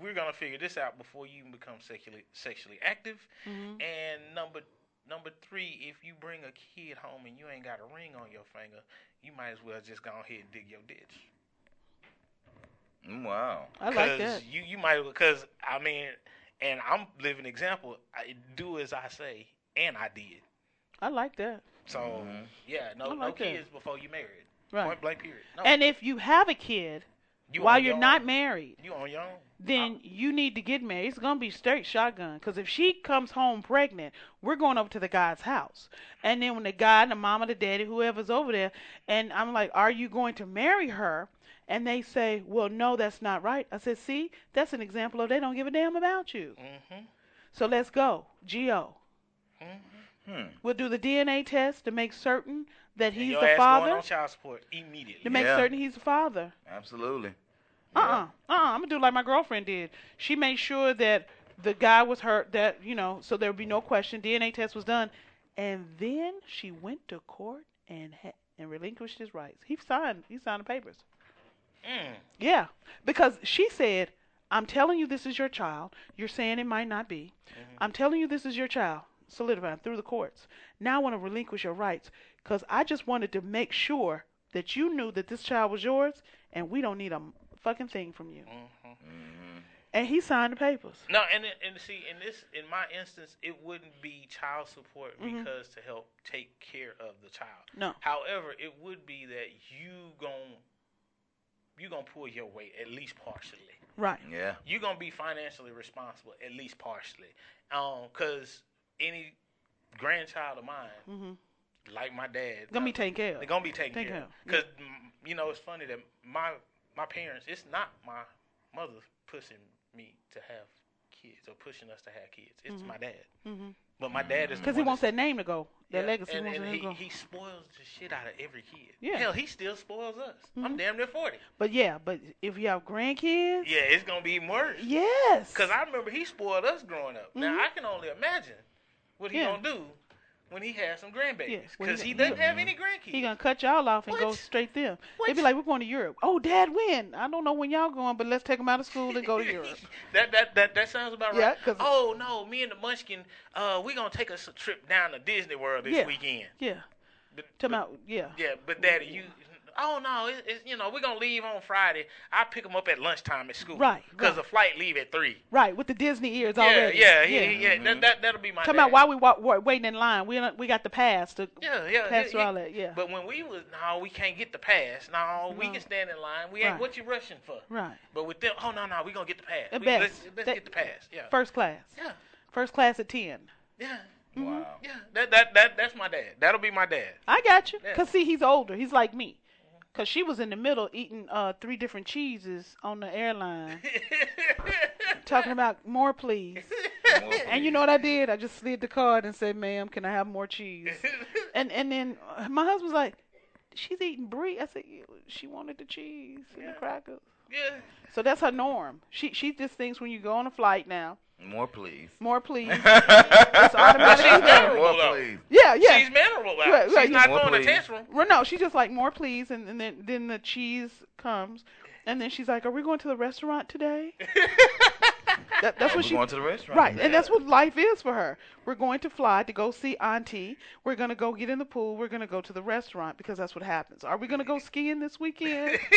we're gonna figure this out before you even become sexually sexually active. Mm-hmm. And number number three, if you bring a kid home and you ain't got a ring on your finger, you might as well just go ahead and dig your ditch. Mm, Wow. I like 'Cause that. You you might because I mean, and I'm living example. I do as I say, and I did. I like that. So yeah, no I no like that. kids before you married. Right. Point blank period. No, And if you have a kid you while you're your not own. married, you on your own. then you need to get married. It's gonna be straight shotgun. Cause if she comes home pregnant, we're going over to the guy's house, and then when the guy, and the mama, the daddy, whoever's over there, and I'm like, "Are you going to marry her?" And they say, "Well, no, that's not right." I said, "See, that's an example of they don't give a damn about you." Mm-hmm. So let's go, Go. Hmm. We'll do the DNA test to make certain that And he's your the ass going father. on child support immediately. To make Yeah. certain he's the father. Absolutely. Uh uh-uh, uh. I'm gonna do like my girlfriend did. She made sure that the guy was hurt. That you know, so there would be no question. DNA test was done, and then she went to court and ha- and relinquished his rights. He signed. He signed the papers. Mm. Yeah, because she said, "I'm telling you, this is your child. You're saying it might not be. I'm telling you, this is your child." Solidified through the courts. Now I want to relinquish your rights because I just wanted to make sure that you knew that this child was yours, and we don't need a fucking thing from you. Mm-hmm. Mm-hmm. And he signed the papers. No, and and see, in this, in my instance, it wouldn't be child support mm-hmm. because to help take care of the child. No. However, it would be that you gon' you gonna pull your weight at least partially. Right. Yeah. You're gonna be financially responsible at least partially. Um, cause any grandchild of mine, like my dad, Gonna be taken care of. They're gonna be taken Taken care care of. of, Because you know it's funny that my my parents. It's not my mother pushing me to have kids or pushing us to have kids. It's my dad. Mhm. But my dad is Because he wants that name to go. That Yeah, legacy and, wants and to he, go. he spoils the shit out of every kid. Yeah. Hell, he still spoils us. Mhm. I'm damn near 40. But yeah, but if you have grandkids, Yeah, it's gonna be even worse. yes. Cause I remember he spoiled us growing up. Now Mhm. I can only imagine what he Yeah. gonna do when he has some grandbabies. Yeah, well, Cause he- he he doesn't gonna- have any grandkids. He gonna cut y'all off and go straight there. What? They be like, we're going to Europe. Oh, Dad, when? I don't know when y'all going, but let's take them out of school and go to Europe. that that that that sounds about Yeah, right. 'cause- oh no, me and the Munchkin, uh, we gonna take us a trip down to Disney World this Yeah. weekend. Yeah, But, tell but- out. Yeah, Yeah, but Daddy, you. Oh no, it, it's you know we're gonna leave on Friday. I pick them up at lunchtime at school. Right, Cause right. the flight leave at three. right. With the Disney ears Yeah, already. yeah, yeah, yeah. That, that that'll be my. Come dad. out while we walk, wa- waiting in line. We we got the pass to Yeah, yeah. pass he- all that. Yeah, But when we was no, we can't get the pass. No, we can stand in line. We ain't. Right. What you rushing for? right. But with them, oh no, no, we gonna get the pass. The We- best. Let's, let's That- get the pass. Yeah. First class. Yeah. First class at ten. Yeah. Mm-hmm. Wow. Yeah. That that that that's my dad. That'll be my dad. I got you. Yeah. Cause see, he's older. He's like me. Cause she was in the middle eating uh three different cheeses on the airline, talking about more please. And you know what I did? I just slid the card and said, "Ma'am, can I have more cheese?" And and then uh, my husband's like, "She's eating brie." I said, "She wanted the cheese and the crackers." yeah. So that's her norm. She she just thinks when you go on a flight now, More, please. more please. it's automatically She's there. More, though. please. Yeah, yeah. She's mannerable. Now. Right, right, She's not More throwing a please. tantrum. Well, no, she's just like more please, and, and then then the cheese comes, and then she's like, "Are we going to the restaurant today?" that, that's We're what she going to the restaurant. right, and that's what life is for her. We're going to fly to go see Auntie. We're gonna go get in the pool. We're gonna go to the restaurant because that's what happens. Are we gonna go skiing this weekend?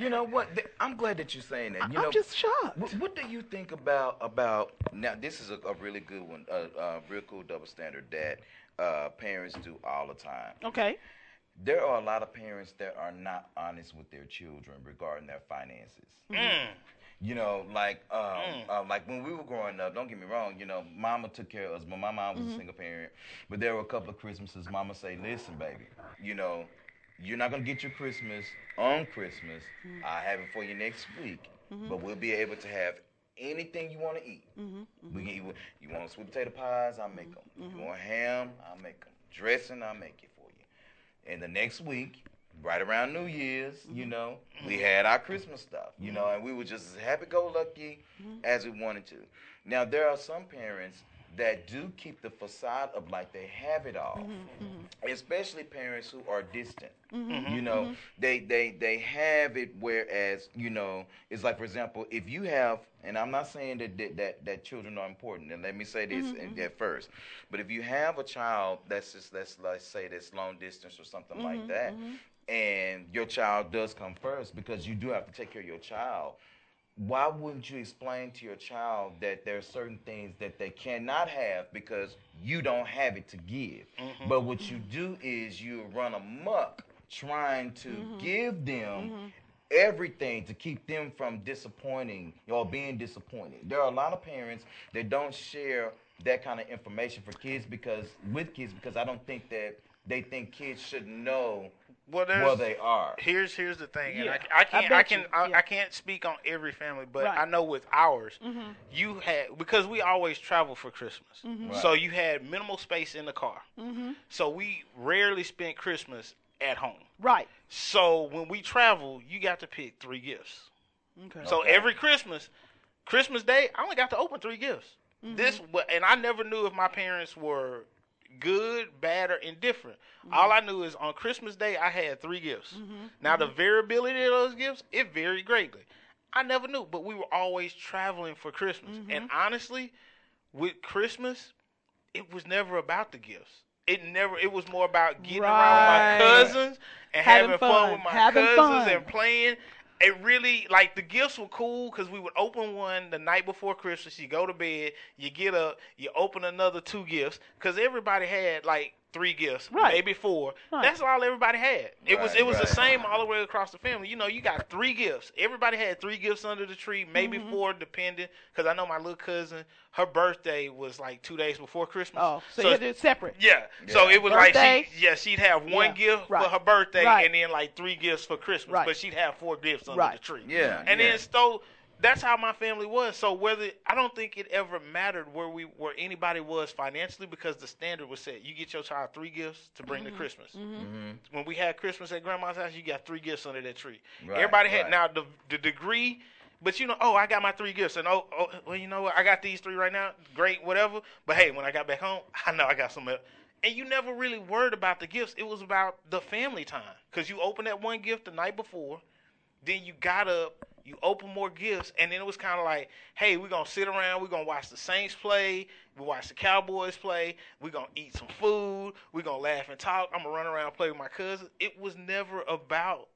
You know what? I'm glad that you're saying that. You I'm know, just shocked. What, what do you think about about now? This is a, a really good one, a uh, real cool double standard that uh, parents do all the time. Okay. There are a lot of parents that are not honest with their children regarding their finances. Mm. You know, like um, mm. uh, like when we were growing up. Don't get me wrong. You know, Mama took care of us, but my mom was a mm-hmm. single parent. But there were a couple of Christmases. Mama say, "Listen, baby, you know, you're not gonna get your Christmas on Christmas. Mm-hmm. I have it for you next week, mm-hmm. but we'll be able to have." Anything you want to eat, we can eat. You want sweet potato pies? I'll make them. You want ham? I'll make them. Dressing? I'll make it for you. And the next week, right around New Year's, you mm-hmm. know, we had our Christmas stuff, you know, and we were just as happy go lucky mm-hmm. as we wanted to. Now, there are some parents that do keep the facade of like they have it all, mm-hmm. especially parents who are distant. You know, they, they, they have it whereas, you know, it's like, for example, if you have, and I'm not saying that, that, that, that children are important, and let me say this in- at first, but if you have a child that's just, let's, let's say that's long distance or something like that, and your child does come first because you do have to take care of your child, why wouldn't you explain to your child that there are certain things that they cannot have because you don't have it to give? Mm-hmm. But what you do is you run amok trying to mm-hmm. give them mm-hmm. everything to keep them from disappointing or being disappointed. There are a lot of parents that don't share that kind of information for kids because with kids because I don't think that they think kids should know Well, there's, where they are. Here's here's the thing, and Yeah, I, I I can't I, bet can you, I, yeah. I can't speak on every family, but Right. I know with ours, Mm-hmm. you had because we always travel for Christmas, so you had minimal space in the car, Mm-hmm. so we rarely spent Christmas at home. Right. So when we travel, you got to pick three gifts. Okay. So every Christmas, Christmas Day, I only got to open three gifts. Mm-hmm. This and I never knew if my parents were good, bad, or indifferent. Mm-hmm. All I knew is on Christmas Day I had three gifts. Now the variability of those gifts it varied greatly. I never knew, but we were always traveling for Christmas. Mm-hmm. And honestly, with Christmas, it was never about the gifts. It never. It was more about getting around Right. my cousins and Having having, fun, with my having cousins fun. and playing. It really like the gifts were cool because we would open one the night before Christmas. You go to bed, you get up, you open another two gifts because everybody had like three gifts, Right. maybe four. Right. That's all everybody had. It was it was the same all the way across the family. You know, you got three gifts. Everybody had three gifts under the tree, maybe Mm-hmm. four, depending. Because I know my little cousin, her birthday was like two days before Christmas. Oh, so, you had to do it separate. Yeah. So it was Birthday. like she, yeah, she'd have one Yeah, gift right, for her birthday right. and then like three gifts for Christmas, Right. but she'd have four gifts under Right. the tree. Yeah, And yeah. then so that's how my family was. So whether I don't think it ever mattered where we where anybody was financially because the standard was set. You get your child three gifts to bring to Christmas. Mm-hmm. When we had Christmas at grandma's house, you got three gifts under that tree. Right, Everybody had right. now the the degree, but you know, oh, I got my three gifts, and oh, oh, well, you know what, I got these three right now. Great, whatever. But hey, when I got back home, I know I got some. else. And you never really worried about the gifts. It was about the family time because you opened that one gift the night before, then you got up, you open more gifts, and then it was kind of like, hey, we're gonna sit around, we're gonna watch the Saints play, we watch the Cowboys play, we're gonna eat some food, we're gonna laugh and talk. I'm gonna run around and play with my cousins. It was never about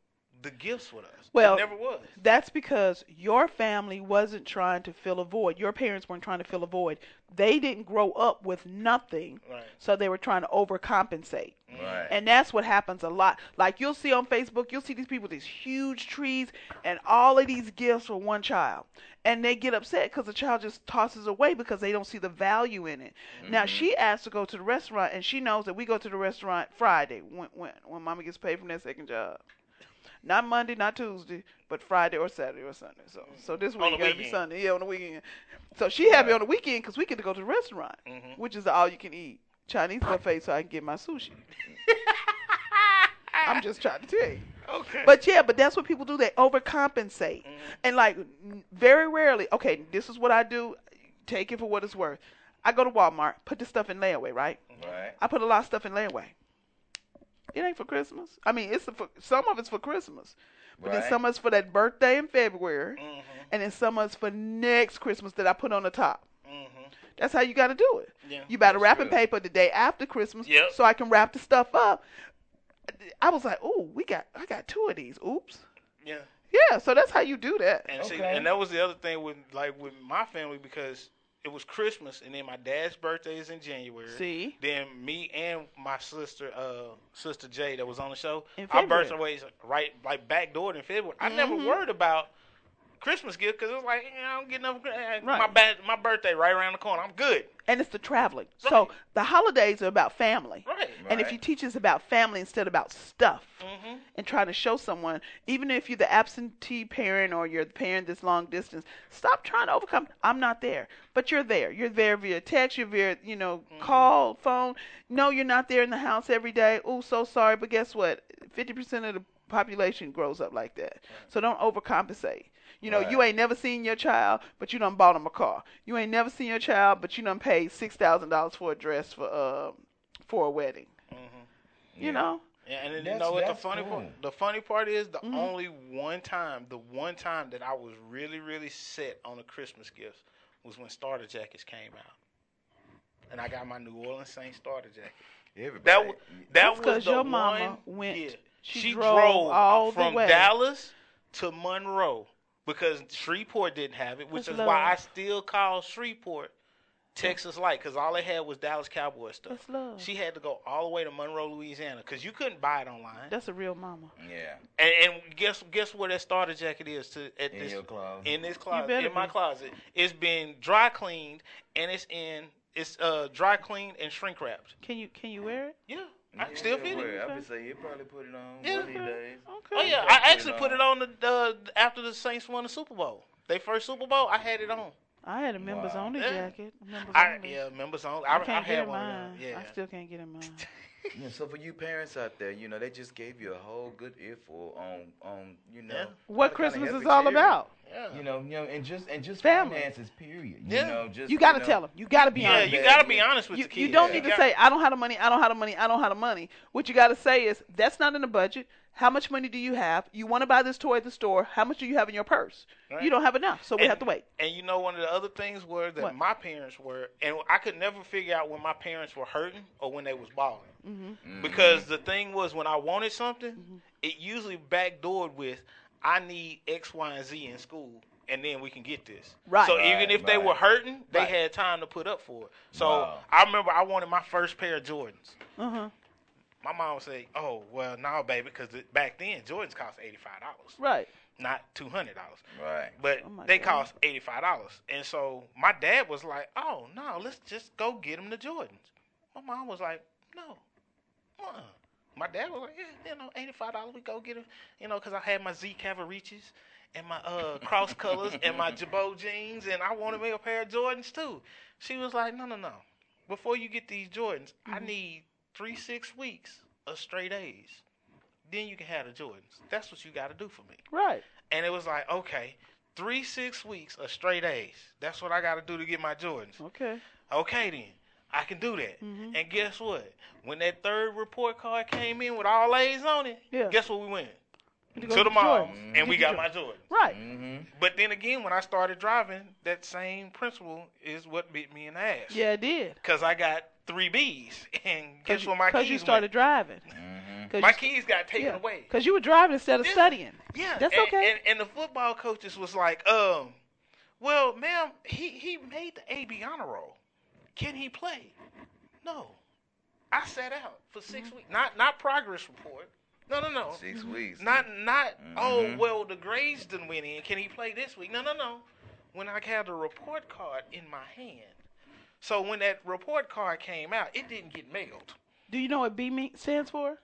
the gifts with us. Well, it never was. That's because your family wasn't trying to fill a void. Your parents weren't trying to fill a void. They didn't grow up with nothing, Right. so they were trying to overcompensate. Right. And that's what happens a lot. Like you'll see on Facebook, you'll see these people with these huge trees and all of these gifts for one child. And they get upset because the child just tosses away because they don't see the value in it. Now mm-hmm. she asked to go to the restaurant and she knows that we go to the restaurant Friday when when when mama gets paid from that second job. Not Monday, not Tuesday, but Friday or Saturday or Sunday. So so this week the gotta be. Sunday. Yeah, on the weekend. So she had me on the weekend because we get to go to the restaurant, Mm-hmm. which is all you can eat Chinese buffet, so I can get my sushi. I'm just trying to tell you. Okay. But yeah, but that's what people do. They overcompensate. And like very rarely, okay, this is what I do. Take it for what it's worth. I go to Walmart, put this stuff in layaway, right? Right. I put a lot of stuff in layaway. It ain't for Christmas. I mean, it's for some of it's for Christmas, but then some of it's for that birthday in February, mm-hmm. and then some of it's for next Christmas that I put on the top. Mm-hmm. That's how you got to do it. Yeah. You buy the That's wrapping true. paper the day after Christmas, Yep. so I can wrap the stuff up. I was like, "Oh, we got, I got two of these. Oops." yeah. Yeah, so that's how you do that. And see, and that was the other thing with like with my family because it was Christmas and then my dad's birthday is in January. See? Then me and my sister, uh, sister Jay that was on the show, our birthdays right like backdoored in February. I never Mhm. worried about Christmas gift because it was like you know, I don't get no uh, my bad, my birthday right around the corner. I'm good. And it's the traveling. So the holidays are about family. Right. And if you teach us about family instead of about stuff, Mhm. and try to show someone, even if you're the absentee parent or you're the parent that's long distance, stop trying to overcome. I'm not there, but you're there. You're there via text. You're via, you know, call, phone. No, you're not there in the house every day. Oh, so sorry, but guess what? Fifty percent of the population grows up like that. So don't overcompensate. You know, you ain't never seen your child, but you done bought him a car. You ain't never seen your child, but you done paid six thousand dollars for a dress for uh for a wedding. You know. Yeah, and then you know what the funny cool. part? The funny part is the Mhm. only one time, the one time that I was really, really set on a Christmas gift was when starter jackets came out, and I got my New Orleans Saints starter jacket. Everybody. That was that That's was 'cause the your mama went- yeah, she she, drove drove, all the from way. Dallas to Monroe because Shreveport didn't have it, which That's is why I still call Shreveport Texas Light because all they had was Dallas Cowboy stuff. That's love. She had to go all the way to Monroe, Louisiana, because you couldn't buy it online. That's a real mama. yeah. And, and guess guess where that starter jacket is to at In this your closet. in this closet better in my be. closet. It's been dry cleaned and it's in it's uh dry cleaned and shrink wrapped. Can you can you wear it? Yeah, I can still fit it. I would say you probably put it on Yeah. one of these days. Okay. Oh yeah, Put I it actually on. put it on the uh, after the Saints won the Super Bowl. They first Super Bowl, I had it on. I had a members Wow. only jacket. Members I only. yeah, members on. I I, I, can't get had in one. mine. Yeah. I still can't get in mine. Yeah, so for you parents out there, you know, they just gave you a whole good info on on you know Yeah. what how to kinda Christmas is all about. yeah. You know, you know, and just and just Family. finances, period. Yeah. You know, just You gotta know, tell them. You gotta be yeah, honest. you gotta be honest with You, the kids. you don't Yeah. need to got- say I don't have the money. I don't have the money. I don't have the money. What you got to say is that's not in the budget. How much money do you have? You want to buy this toy at the store. How much do you have in your purse? Right. You don't have enough, so we And- have to wait. And you know, one of the other things were that What? my parents were, and I could never figure out when my parents were hurting or when they was balling. Mm-hmm. Because the thing was, when I wanted something, it usually backdoored with, "I need X, Y, and Z in school." And then we can get this. Right. So Right, even if they were hurting, they Right. had time to put up for it. So Wow. I remember I wanted my first pair of Jordans. Uh huh. My mom would say, "Oh, well, no, baby, because back then Jordans cost eighty five dollars, Right. not two hundred dollars." Right. but Oh they God. cost eighty five dollars. And so my dad was like, "Oh no, let's just go get him the Jordans." My mom was like, "No, uh My dad was like, "Yeah, you know, eighty five dollars, we go get him." You know, because I had my Z Cavariccis, and my uh cross colors and my Girbaud jeans, and I wanted me a pair of Jordans too. She was like, no, no, no. Before you get these Jordans, I need three six weeks of straight A's. Then you can have the Jordans. That's what you got to do for me. Right. And it was like, okay, three six weeks of straight A's. That's what I got to do to get my Jordans. Okay. Okay then, I can do that. Mhm. And guess what? When that third report card came in with all A's on it, Yeah. guess what we went? You To go the get mall, Jordans. and we got my Jordans. Jordans. Right. Mm-hmm. But then again, when I started driving, that same principle is what bit me in the ass. Yeah, it did. Cause I got three B's, and guess where my Because you started driving. Mm-hmm. My keys got taken away. Because you were driving instead of Yeah. studying. Yeah, That's and, okay. And, and the football coaches was like, um, well, ma'am, he he made the AB honor roll. Can he play? No. I sat out for 6 Mm-hmm. weeks. Not not progress report. No, no, no. Six weeks. Not not. Oh Mhm. well, the grades didn't went in. Can he play this week? No, no, no. When I had the report card in my hand, so when that report card came out, it didn't get mailed. Do you know what B stands for?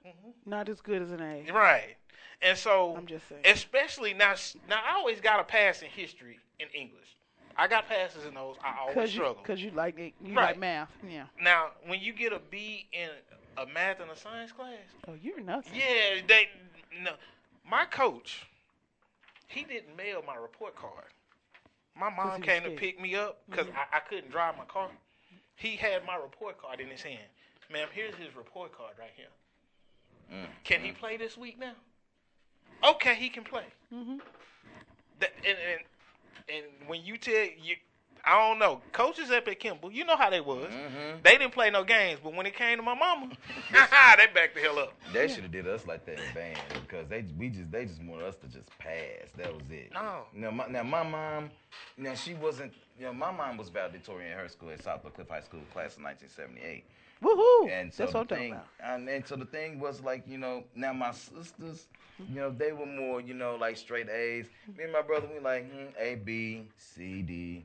Not as good as an A. Right. And so, I'm just saying. especially now, now I always got a pass in history and English. I got passes in those. I always struggle. Because you, struggle. 'cause you like it- you Right. like math. Yeah. Now, when you get a B in a math and a science class, Oh, you're nuts. yeah, they no. My coach, he didn't mail my report card. My mom came to pick me up because Mhm. I, I couldn't drive my car. He had my report card in his hand. Ma'am, here's his report card right here. Mm. Can he play this week now? Okay, he can play. Mm-hmm. That, and, and and when you tell you, I don't know, coaches up at Kimball, you know how they was. Mm-hmm. They didn't play no games, but when it came to my mama, they backed the hell up. They should have did us like that in band because they we just they just wanted us to just pass. That was it. No. Now my, now my mom, now she wasn't. You know, my mom was valedictorian in her school at South Cliff High School, class of 1978. Woohoo! And so That's the what I'm talking thing, about. and, and so the thing was like, you know, now my sisters, you know, they were more, you know, like straight A's. Me and my brother, we like mm, A, B, C, D.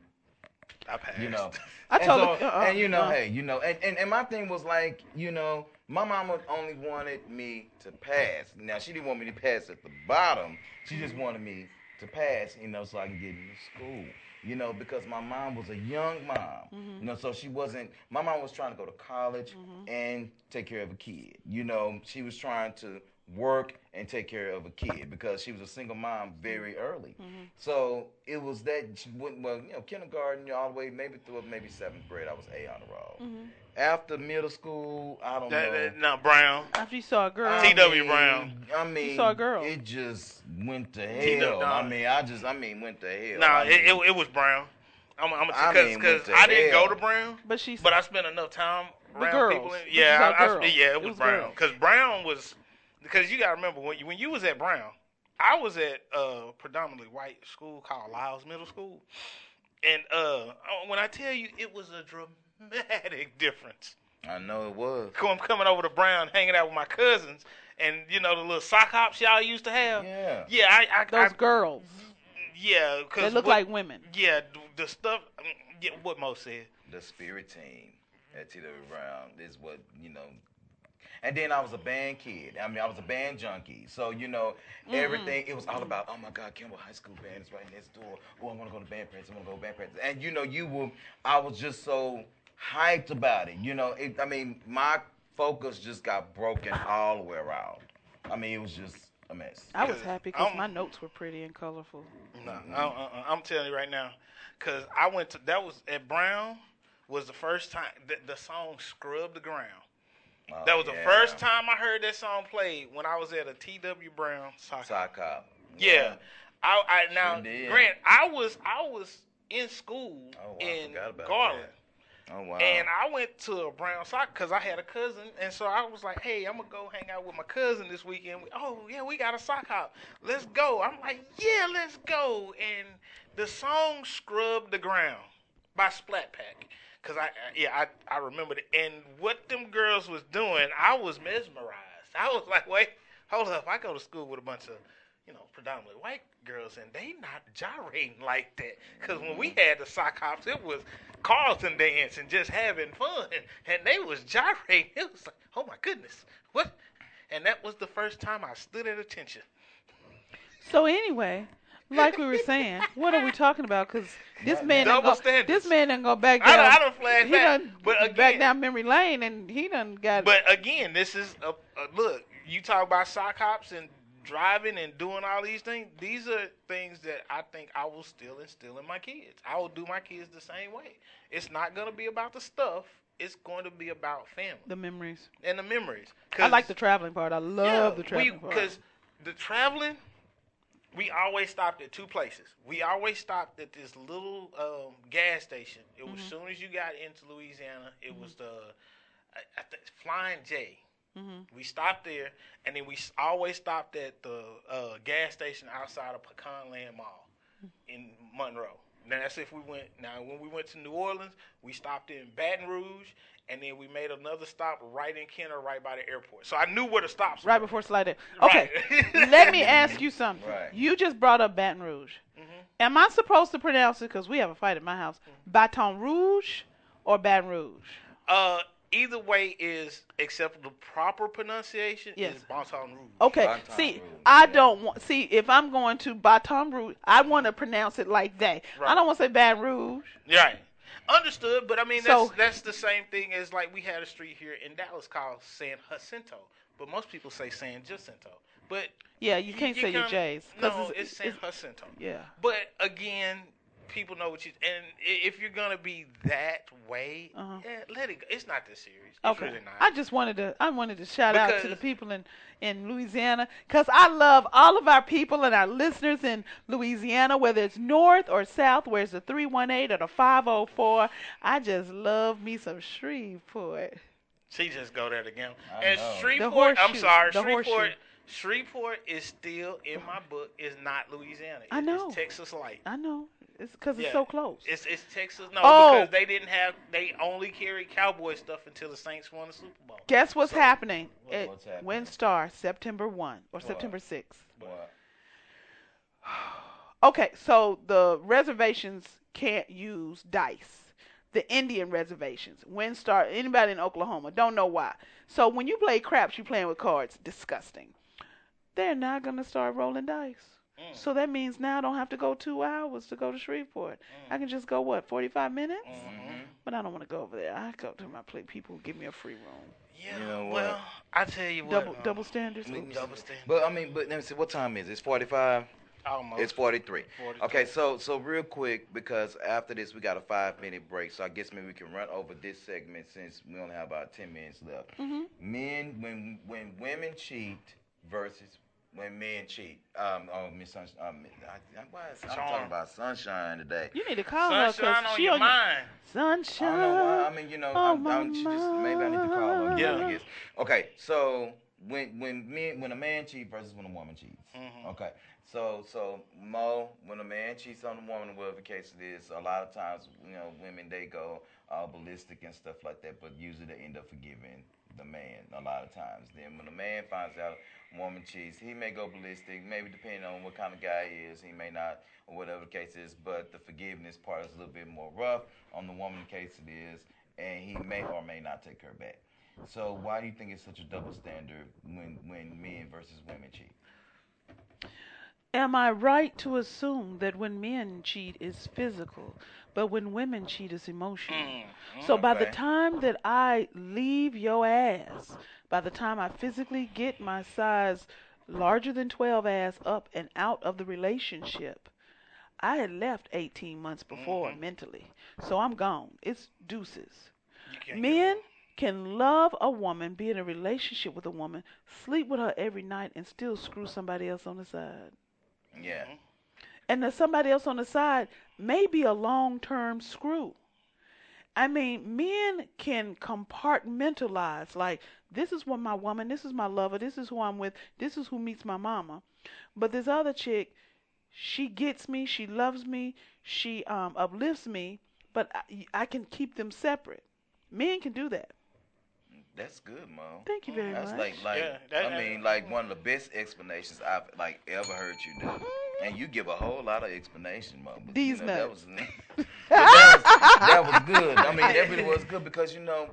I passed. You know, I and told so- her, uh-uh, and you know, uh. hey, you know, and, and, and my thing was like, you know, my mama only wanted me to pass. Now she didn't want me to pass at the bottom. She just wanted me to pass, you know, so I can get into school. You know, because my mom was a young mom. Mhm. You know, so she wasn't. My mom was trying to go to college and take care of a kid. You know, she was trying to work and take care of a kid because she was a single mom very early. So it was that she went well, you know, kindergarten, you know, all the way maybe through maybe seventh grade. I was A on the roll. Mm-hmm. After middle school, I don't That, know. that, no, Brown. After you saw a girl. T.W. Brown. I mean, you saw a girl. It just went to T.W. hell. I mean, I just, I mean, went to hell. No, I it, it, it was Brown. I'm, I'm I because mean, because went to I didn't hell. go to Brown, But she, but I spent enough time The around girls. people. in- yeah, I, I, yeah, it It was, was Brown girls. because Brown was because you got to remember when you, when you was at Brown, I was at a predominantly white school called Lyles Middle School, and uh, when I tell you it was a dramatic difference. I know it was. I'm coming over to Brown, hanging out with my cousins, and you know the little sock hops y'all used to have. Yeah. Yeah, I, I, those I girls. yeah, cause They look what- like women. Yeah, the stuff. Yeah, what Mo said. The spirit team at T.W. Brown is what you know. And then I was a band kid. I mean, I was a band junkie. So you know, mm-hmm. everything. It was all about. Oh my God, Kimball High School band is right next door. Oh, I want to go to band practice. I want to go to band practice. And you know, you were. I was just so hyped about it. You know, it, I mean, my focus just got broken all the way around. I mean, it was just a mess. I was happy because my notes were pretty and colorful. No, I, I, I'm telling you right now, cause I went to that was at Brown was the first time the, the song "Scrub the Ground." Oh, that was yeah. the first time I heard that song played when I was at a T.W. Brown soccer. Sock hop. Yeah, I, I now Sure. Grant, I was I was in school Oh, I in Garland. Oh wow. And I went to a Brown sock because I had a cousin, and so I was like, "Hey, I'm gonna go hang out with my cousin this weekend." We- Oh yeah, we got a sock hop. Let's go. I'm like, "Yeah, let's go." And the song "Scrub the Ground" by Splack Pack, because I I- yeah I I remembered it. And what them girls was doing, I was mesmerized. I was like, "Wait, hold up! I go to school with a bunch of." You know, predominantly white girls, and they not gyrating like that. Because when we mm-hmm. had the sock hops, it was Carlton dance and just having fun, and they was gyrating. It was like, oh my goodness, what? And that was the first time I stood at attention. So anyway, like we were saying, what are we talking about? Because this man, done Double go, standards. this man done go back I down. done- I done flash he back, done but back down memory lane, and he done got. But again, this is a, a look. You talk about sock hops and driving and doing all these things. These are things that I think I will still instill in my kids. I will do my kids the same way. It's not going to be about the stuff. It's going to be about family the memories. and the memories. I like the traveling part. I love the traveling part. Because the traveling, we always stopped at two places. We always stopped at this little um, gas station. It was Mhm. soon as you got into Louisiana, it was the I, I think Flying J. Mhm. We stopped there, and then we always stopped at the uh, gas station outside of Pecanland Mall in Monroe. Now that's if we went. Now when we went to New Orleans, we stopped in Baton Rouge, and then we made another stop right in Kenner, right by the airport. So I knew where the stops were. right before slide in. Okay, let me ask you something. Right. You just brought up Baton Rouge. Mhm. Am I supposed to pronounce it? Because we have a fight at my house. Baton Rouge or Baton Rouge? Uh, either way is except the proper pronunciation Yes. is Baton Rouge. Okay. see, I don't want. See, if I'm going to Baton Rouge, I want to pronounce it like that. I don't want to say Baton Rouge. Right. Understood, but I mean that's So- that's the same thing as like we had a street here in Dallas called San Jacinto, but most people say San Jacinto. But Yeah, you can't say your come- J's. 'cause No, it's, San Jacinto. Yeah. But again, people know what you and i- if you're gonna be that way, Uh-huh. yeah, let it go. It's not this serious. It's Okay. really not. I just wanted to I wanted to shout out to the people in in Louisiana cuz I love all of our people and our listeners in Louisiana whether it's north or south where it's the 318 or the 504. I just love me some Shreveport. She just go there again. I And know. The Shreveport, I'm sorry, the Shreveport. horseshoe. Shreveport is still in my book is not Louisiana. I know. It's Texas light. I know. It's cuz it's Yeah. so close. It's it's Texas. No, Oh. because they didn't have. They only carried cowboy stuff until the Saints won the Super Bowl. Guess what's So- happening What- at what's happening? WinStar September 1 or What? September 6th? What? Okay, so the reservations can't use dice. The Indian reservations. WinStar, anybody in Oklahoma, don't know why. So when you play craps, you're playing with cards. Disgusting. They're not going to start rolling dice. Mm. So that means now I don't have to go two hours to go to Shreveport. I can just go, what, 45 minutes? Mhm. But I don't want to go over there. I go to my play. People who give me a free room. Yeah. You know what? well, I tell you what. Double, um, double standards? Oops. double standard. But I mean, but let me see. What time is it? It's forty-five. Almost. It's 43. 43. Okay, so so real quick because after this we got a five minute break, so I guess maybe we can run over this segment since we only have about ten minutes left. Mhm. Men when when women cheat versus when men cheat. Um, oh Miss Sunshine. Um, I, I, why is, I'm Charm. talking about Sunshine today. You need to call her Sunshine because on she your on mind. I Sunshine. don't know why. I mean, you know, I'm, I'm just maybe I need to call her. Yeah. Yeah. I guess. Okay, so when when men when a man cheats versus when a woman cheats. Mhm. Okay, so so Mo, when a man cheats on a woman, whatever the case it is, a lot of times you know women they go uh, ballistic and stuff like that, but usually they end up forgiving the man a lot of times. Then when a man finds out a woman cheats, he may go ballistic, maybe depending on what kind of guy he is, he may not, or whatever the case is. But the forgiveness part is a little bit more rough on the woman case it is, and he may or may not take her back. So why do you think it's such a double standard when when men versus women cheat? Am I right to assume that when men cheat is physical, but when women cheat is emotional? Mm, So by the time that I leave your ass, by the time I physically get my size larger than 12 ass up and out of the relationship, I had left 18 months before Mhm. mentally. So I'm gone. It's deuces. Men can love a woman, be in a relationship with a woman, sleep with her every night, and still screw somebody else on the side. Yeah. And the somebody else on the side may be a long term screw. I mean, men can compartmentalize like, this is what my woman, this is my lover, this is who I'm with, this is who meets my mama. But this other chick, she gets me, she loves me, she um, uplifts me, but I, I can keep them separate. Men can do that. That's good, Mo. Thank you very That's much. That's like like Yeah, that- I mean like one of the best explanations I've like ever heard you do. And you give a whole lot of explanation. But, These you know, that was that was that was good. I mean, that really was good because you know,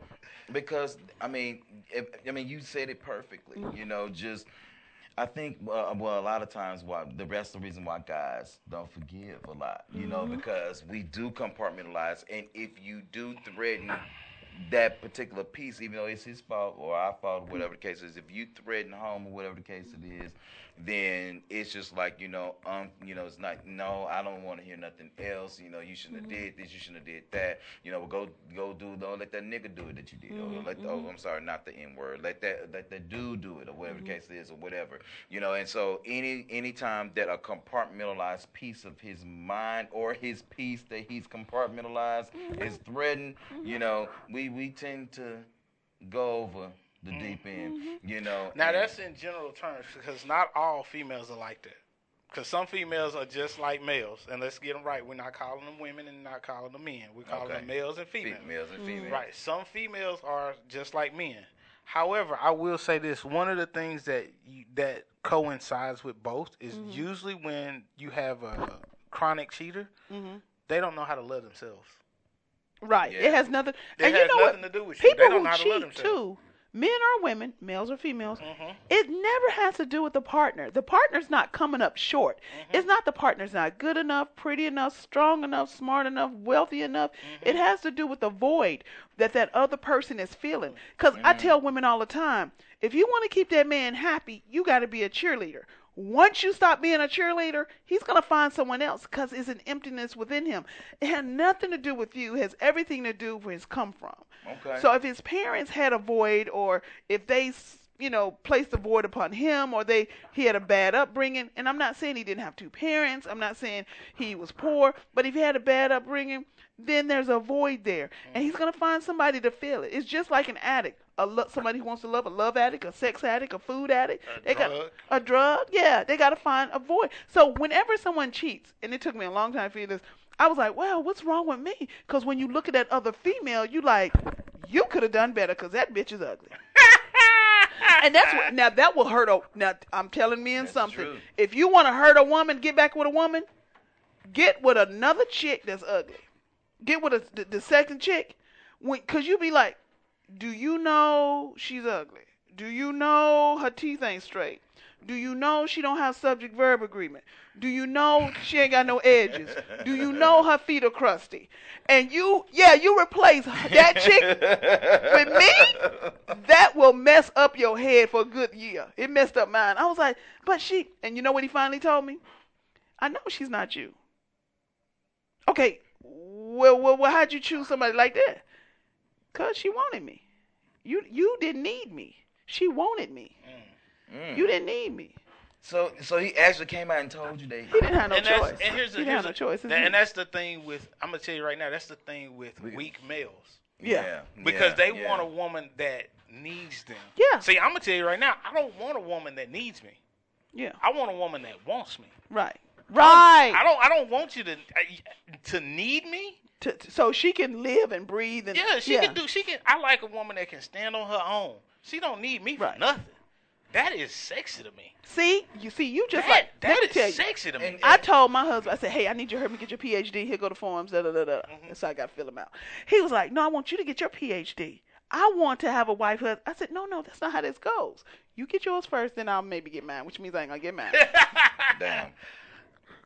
because I mean, if, I mean, you said it perfectly. You know, just I think uh, well a lot of times why the rest of the reason why guys don't forgive a lot, you know, Mm-hmm. because we do compartmentalize, and if you do threaten that particular piece, even though it's his fault or our fault, or whatever the case is, if you threaten home or whatever the case it is, then it's just like you know, um, you know, it's not. No, I don't want to hear nothing else. You know, you shouldn't have mm-hmm. did this. You shouldn't have did that. You know, go go do. Don't let that nigga do it that you did. Or mm-hmm, let. Oh, mm-hmm. I'm sorry, not the N word. Let that let that dude do it or whatever the case is or whatever. You know, and so any any time that a compartmentalized piece of his mind or his piece that he's compartmentalized is threatened, you know, we we tend to go over the mm-hmm. deep end. You know. Now and- that's in general terms because not all females are like that. Because some females are just like males, and let's get them right. We're not calling them women and not calling them men. We're calling Okay. them males and females. Females and females. Right. Some females are just like men. However, I will say this: one of the things that you, that coincides with both is mm-hmm. usually when you have a chronic cheater, mm-hmm. they don't know how to love themselves. Right. Yeah. It has nothing. It and has you know nothing what? to do with you. They People don't who know how to love cheat themselves. too, men or women, males or females, Mm-hmm. it never has to do with the partner. The partner's not coming up short. Mm-hmm. It's not the partner's not good enough, pretty enough, strong enough, smart enough, wealthy enough. Mm-hmm. It has to do with the void that that other person is feeling. Because I Mm-hmm. tell women all the time, if you want to keep that man happy, you got to be a cheerleader. Once you stop being a cheerleader, he's going to find someone else because it's an emptiness within him. It had nothing to do with you. It has everything to do with where it's come from. Okay. So if his parents had a void, or if they, you know, placed a void upon him, or they he had a bad upbringing, and I'm not saying he didn't have two parents. I'm not saying he was poor, but if he had a bad upbringing, then there's a void there, and he's mm-hmm. gonna find somebody to fill it. It's just like an addict, a lo- somebody who wants to love, a love addict, a sex addict, a food addict. A they drug. got a drug. Yeah, they got to find a void. So whenever someone cheats, and it took me a long time to figure this, I was like, well, what's wrong with me? Because when you look at that other female, you like, you could have done better because that bitch is ugly. and that's what now that will hurt a now I'm telling men That's something. truth. If you want to hurt a woman, get back with a woman, get with another chick that's ugly. Get with a, the, the second chick, when cause you be like, do you know she's ugly? Do you know her teeth ain't straight? Do you know she don't have subject verb agreement? Do you know she ain't got no edges? Do you know her feet are crusty? And you, yeah, you replace that chick with me, that will mess up your head for a good year. It messed up mine. I was like, but she, and you know what he finally told me? I know she's not you. Okay, well, well, well how'd you choose somebody like that? Cause she wanted me. You, you didn't need me. She wanted me. Mm. You didn't need me. So so he actually came out and told you that He didn't have no and choice. and here's the, he didn't here's have no choice. That- and that's the thing with I'm gonna tell you right now. That's the thing with We- weak males Yeah. because yeah, they yeah. want a woman that needs them. Yeah. See, I'm gonna tell you right now. I don't want a woman that needs me. yeah. I want a woman that wants me. Right. Right. I don't. I don't want you to to need me. To- to- so she can live and breathe and Yeah, she can do. She can. I like a woman that can stand on her own. She don't need me for Right. nothing. That is sexy to me. See, you see, you just That, like let that me tell you. sexy to me. And- I told my husband, I said, "Hey, I need you to help me get your PhD. Here go the forms." Da da da da. Mm-hmm. And so I got to fill them out. He was like, "No, I want you to get your PhD. I want to have a wife." Husband. I said, "No, no, that's not how this goes. You get yours first, then I'll maybe get mine, which means I ain't gonna get mine, Damn.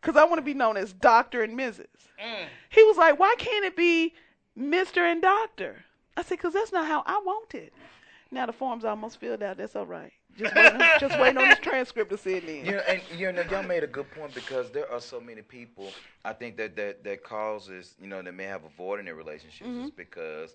Because I want to be known as Doctor and Mrs." Mm. He was like, "Why can't it be Mister and Doctor?" I said, "Cause that's not how I want it." Now the form's almost filled out. That's all right. Just waiting, just waiting on this transcript to send in. You know, and you know, y'all made a good point because there are so many people. I think that that that causes you know that may have a void in their relationships Mm-hmm. is because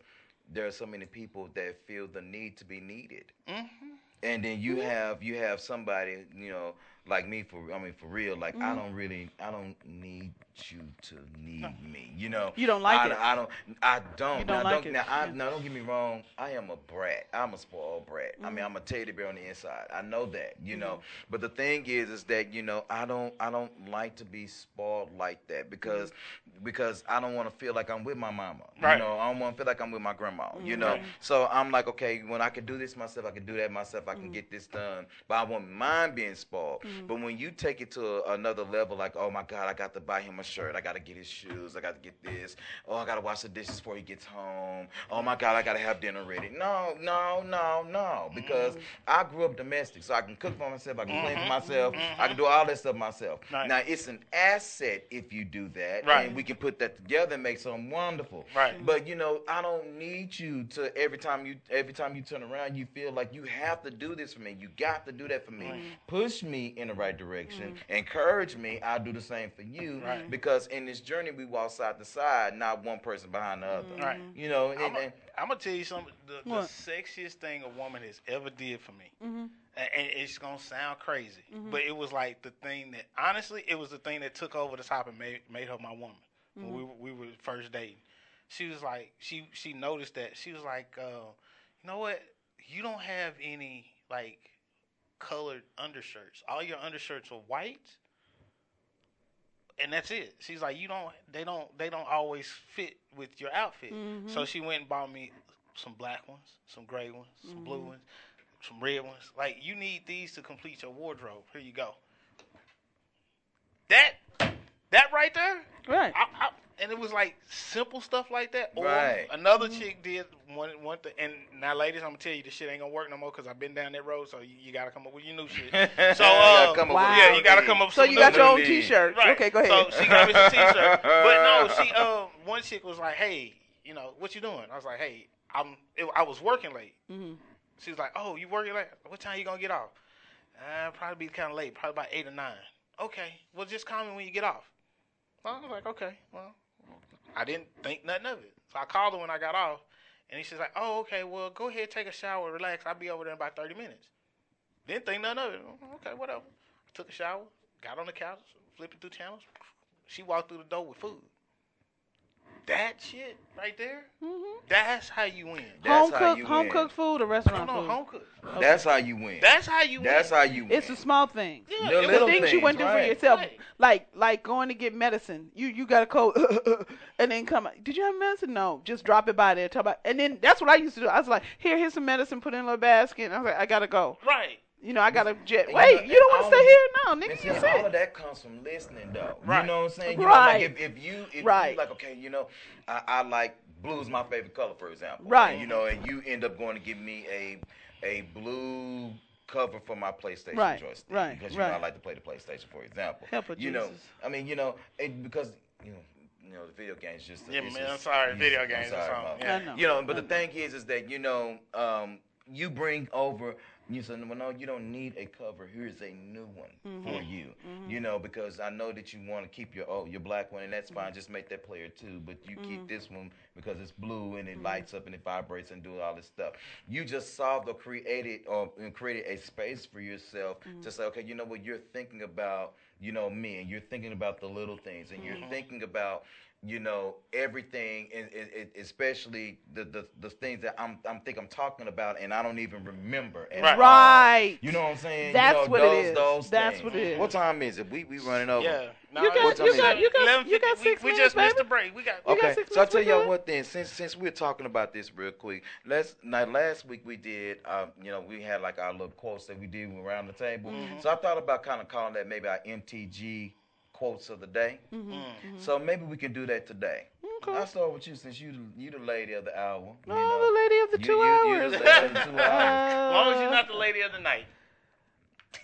there are so many people that feel the need to be needed, Mm-hmm. and then you Mm-hmm. have you have somebody you know like me for I mean for real like Mm-hmm. I don't really I don't need you to need me you know? You don't like I, it. I don't I don't. You don't now like don't it, now I, yeah. now don't get me wrong I am a brat. I'm a spoiled brat. I mean Mm-hmm. I'm a teddy bear on the inside. I know that you know? But the thing is is that you know I don't I don't like to be spoiled like that because because I don't want to feel like I'm with my mama Right. you know? I don't want to feel like I'm with my grandma you know? So I'm like okay when I can do this myself I can do that myself I can get this done. But I want mine being spoiled Mm-hmm. But when you take it to a, another level, like, oh my God, I got to buy him a shirt. I got to get his shoes. I got to get this. Oh, I got to wash the dishes before he gets home. Oh my God, I got to have dinner ready. No, no, no, no. Because mm-hmm. I grew up domestic, so I can cook for myself. I can clean for mm-hmm. myself. I can do all that stuff myself. Right. Now, it's an asset if you do that. Right. And we can put that together and make something wonderful. Right. But you know, I don't need you to every time you every time you turn around, you feel like you have to do this for me. You got to do that for me. Push me in the right direction. Encourage me. I'll do the same for you. Right. Because in this journey, we walk side to side, not one person behind the other. Right. You know, and, I'm, and gonna tell you something. The, the sexiest thing a woman has ever did for me, Mhm. and, and it's gonna sound crazy, Mhm. but it was like the thing that honestly, it was the thing that took over the top and made made her my woman. When we Mhm. were- we were first dating, she was like she she noticed that she was like, uh, you know what, you don't have any like colored undershirts. All your undershirts are white. And that's it. She's like, you don't. They don't. They don't always fit with your outfit. Mhm. So she went and bought me some black ones, some gray ones, some blue Mhm. ones, some red ones. Like you need these to complete your wardrobe. Here you go. That that right there. Right. I, I, and it was like simple stuff like that. Or Right. another chick did one one thing. And now, ladies, I'm gonna tell you this shit ain't gonna work no more because I've been down that road. So you, you gotta come up with your new shit. So You uh, gotta come up with yeah, your you gotta new come up. with So you got your own Indeed. T-shirt. Right. Okay, go ahead. So she got me some t-shirt. but no, she uh one chick was like, "Hey, you know what you doing?" I was like, "Hey, I'm it, I was working late." Mhm. She was like, "Oh, you working late? What time you gonna get off?" Uh, probably be kind of late, probably about eight or nine. Okay, well just call me when you get off. Well, I was like, okay, well, I didn't think nothing of it, so I called her when I got off, and she's like, "Oh, okay, well go ahead, take a shower, relax. I'll be over there in about thirty minutes." Didn't think nothing of it. Okay, whatever. Took a shower, got on the couch, flipping through channels. She walked through the door with food. That shit right there. Mhm. That's how you win. That's home how cooked, you home cooked food or restaurant no, food? home cooked. that's how you win. That's how you win. That's how you win. It's the small things. Yeah, The little the things, you things, wouldn't do for yourself, Right. like like going to get medicine. You you got a cold, and then come. Did you have medicine? No, just drop it by there. Talk about, and then that's what I used to do. I was like, here, here's some medicine. Put it in a little basket. And I was like, I gotta go. right. You know, I gotta jet. And Wait, know, you don't want to stay of- here? No, nigga, see, you all of that comes from listening, though. Right. You know what I'm saying? You Right. Know, like if, if you if Right. you like, okay, you know, I, I like blue is my favorite color, for example. Right. And, you know, and you end up going to give me a a blue cover for my PlayStation Right, joystick right, because you know I right. like to play the PlayStation, for example. Help her, You know, Jesus. I mean, you know, it, because you know. You know, the video games just Yeah, it's man, just- I'm sorry, you- video I'm games or sorry, something, Mo. yeah. I know. You know, but I the thing is, is that you know, um, you bring over. You said, well, no, you don't need a cover. Here's a new one Mm-hmm. for you. You know, because I know that you want to keep your oh, your black one, and that's fine. Just make that player too. But you Mm-hmm. keep this one because it's blue and it lights up and it vibrates and do all this stuff. You just solved or created or created a space for yourself Mm-hmm. to say, okay, you know what, you're thinking about, you know, me, and you're thinking about the little things, and Mm-hmm. you're thinking about you know everything and, and, and especially the, the the things that I'm I'm think I'm talking about and I don't even remember at Right. all. Right. You know what I'm saying? That's you know, what it those, is. Those That's things. what it is. What time is it? We we running over. Yeah. No, You got- it's- you got- you got- you got We- six we, minutes, just missed baby. the break. We got. You got Okay, six so I'll tell y'all that? what then. Since since we're talking about this real quick, let's now last week we did, um, you know, we had like our little quotes that we did around the table. Mm-hmm. So I thought about kind of calling that maybe our MTG quotes of the day. Mm-hmm. Mm-hmm. mm-hmm. So maybe we can do that today. Okay. I'll start with you since you you the lady of the hour. you Oh, know. the lady of the You- two you- you hours. the lady of the two hours. Uh, as long as you're not the lady of the night.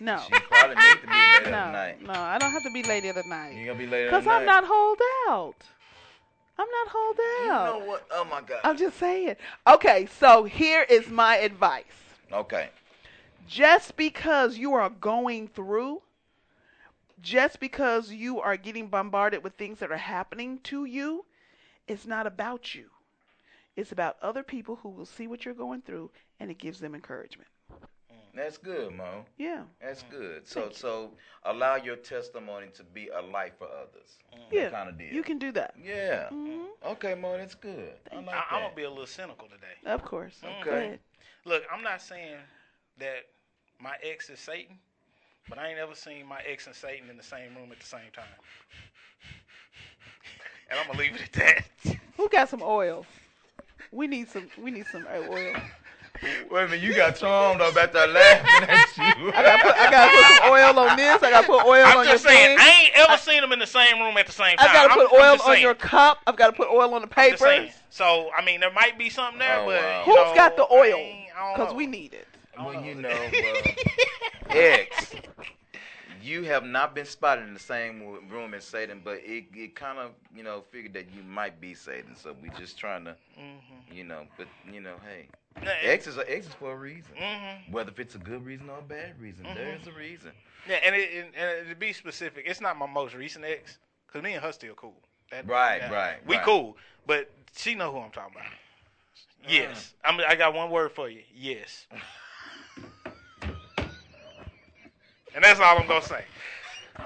No. She probably need to be lady of the No, night. no, I don't have to be lady of the night. You're gonna be lady of the night. Because I'm not hold out. I'm not hold You out. know what? Oh my God. I'm just saying. Okay, so here is my advice. Okay. Just because you are going through, just because you are getting bombarded with things that are happening to you, it's not about you. It's about other people who will see what you're going through and it gives them encouragement. Mm. That's good, Mo. Yeah. That's mm. good. So Thank you. so allow your testimony to be a light for others. Mm. Yeah. Kind of deal. You can do that. Yeah. Mhm. Okay, Mo. That's good. I like I, that. I'm gonna be a little cynical today. Of course. Okay. Go ahead. Look, I'm not saying that my ex is Satan, but I ain't ever seen my ex and Satan in the same room at the same time. And I'm gonna leave it at that. Who got some oil? We need some. We need some oil. Wait a minute, you got charmed up at that laughing at you. I gotta put, I gotta put some oil oil on this. I gotta put oil I'm on your just saying, thing. I ain't ever seen them in the same room at the same time. I've got to I'm- put I'm oil on saying. your cup. I've got to put oil on the I'm just So I mean, there might be something there, Oh, but wow. you Who's know, got the oil? ain't- I don't Because we need it. Well, you know, well, X, you have not been spotted in the same room as Satan, but it, it kind of, you know, figured that you might be Satan. So we just trying to, mm-hmm. you know, but, you know, hey. Yeah, X is, a, X is for a reason. Mhm. Whether if it's a good reason or a bad reason, there mm-hmm. is a reason. Yeah, and, it, and, and to be specific, it's not my most recent ex, cause me and her still cool. That- Right, yeah. right, We right. cool, but she know who I'm talking about. Uh. Yes, I'm. I got one word for you. Yes. and that's all I'm gonna say.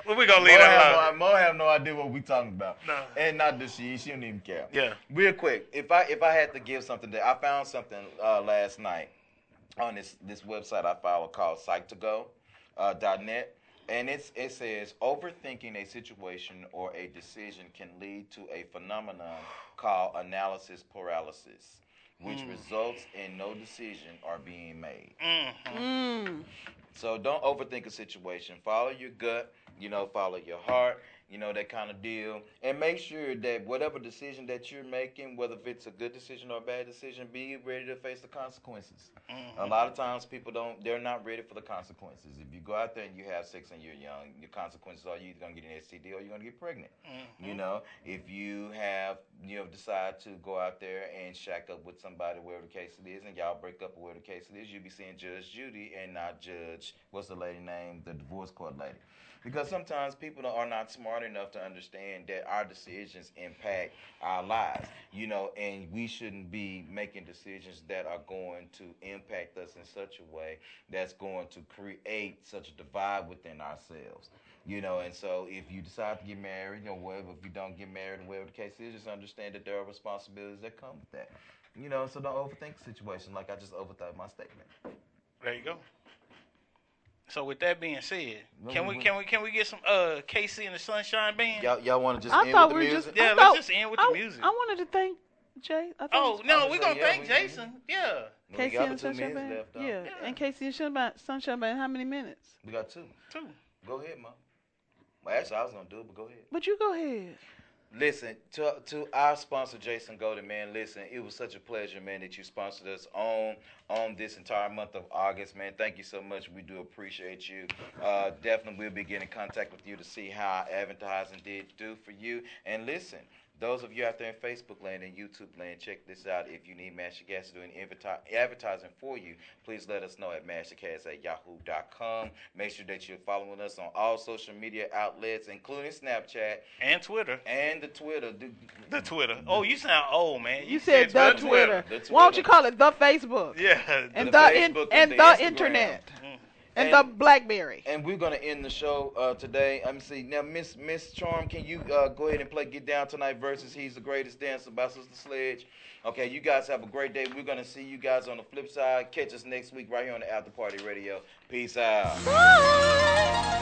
Well, we gonna leave Mo that have, alone. no, Mo have no idea what we talking about. No. And not that she, she don't even care. Yeah. Real quick, if I if I had to give something, that I found something uh, last night on this this website I follow called Psych2Go uh, dot net, and it's it says overthinking a situation or a decision can lead to a phenomenon called analysis paralysis, which results in no decision are being made. Mm. So don't overthink a situation. Follow your gut, you know, follow your heart, you know, that kind of deal. And make sure that whatever decision that you're making, whether if it's a good decision or a bad decision, be ready to face the consequences. A mm-hmm. lot of times people don't they're not ready for the consequences. If you go out there and you have sex and you're young, your consequences are you're either gonna get an STD or you're gonna get pregnant. Mm-hmm. You know, if you have you know decide to go out there and shack up with somebody, wherever the case it is, and y'all break up, or whatever the case it is, you'll be seeing Judge Judy and not Judge what's the lady name, the divorce court lady. Because sometimes people are not smart enough to understand that our decisions impact our lives, you know, and we shouldn't be making decisions that are going to impact us in such a way that's going to create such a divide within ourselves. You know, and so if you decide to get married or whatever, if you don't get married or whatever the case is, just understand that there are responsibilities that come with that. You know, so don't overthink the situation like I just overthought my statement. There you go. So with that being said, No, can we- we can we can we get some uh KC and the Sunshine Band? Y'all, y'all want to just I end thought with we the were music? just. I Yeah, let's just end with I, the music. I wanted to thank Jay. I Oh no, I'm we just gonna saying, yeah, thank we- Jason. Yeah. KC and the Sunshine Band. left, yeah. Yeah. and KC and Sunshine, Sunshine Band. How many minutes? We got two. Two. Go ahead, Mom. Well, actually, I was gonna do it, but go ahead. But you go ahead. Listen to to our sponsor, Jason Golden, man. Listen, it was such a pleasure, man, that you sponsored us on on this entire month of August, man. Thank you so much. We do appreciate you. Uh, definitely, we'll be getting in contact with you to see how advertising did do for you. And listen. Those of you out there in Facebook land and YouTube land, check this out. If you need Mash the Gas to do any adverti- advertising for you, please let us know at mastercast at yahoo.com. Make sure that you're following us on all social media outlets, including Snapchat And Twitter. and the Twitter. Do- The Twitter. Oh, you sound old, man. You said the, the Twitter. The Why don't you call it the Facebook? Yeah. And The the, in, Facebook and and the, the Instagram. internet hmm. And, And- the BlackBerry. And we're gonna end the show uh, today. Let me see. Now, Miss Miss Charm, can you uh, go ahead and play "Get Down Tonight" versus "He's the Greatest Dancer" by Sister Sledge? Okay, you guys have a great day. We're gonna see you guys on the flip side. Catch us next week right here on the After Party Radio. Peace out. Bye.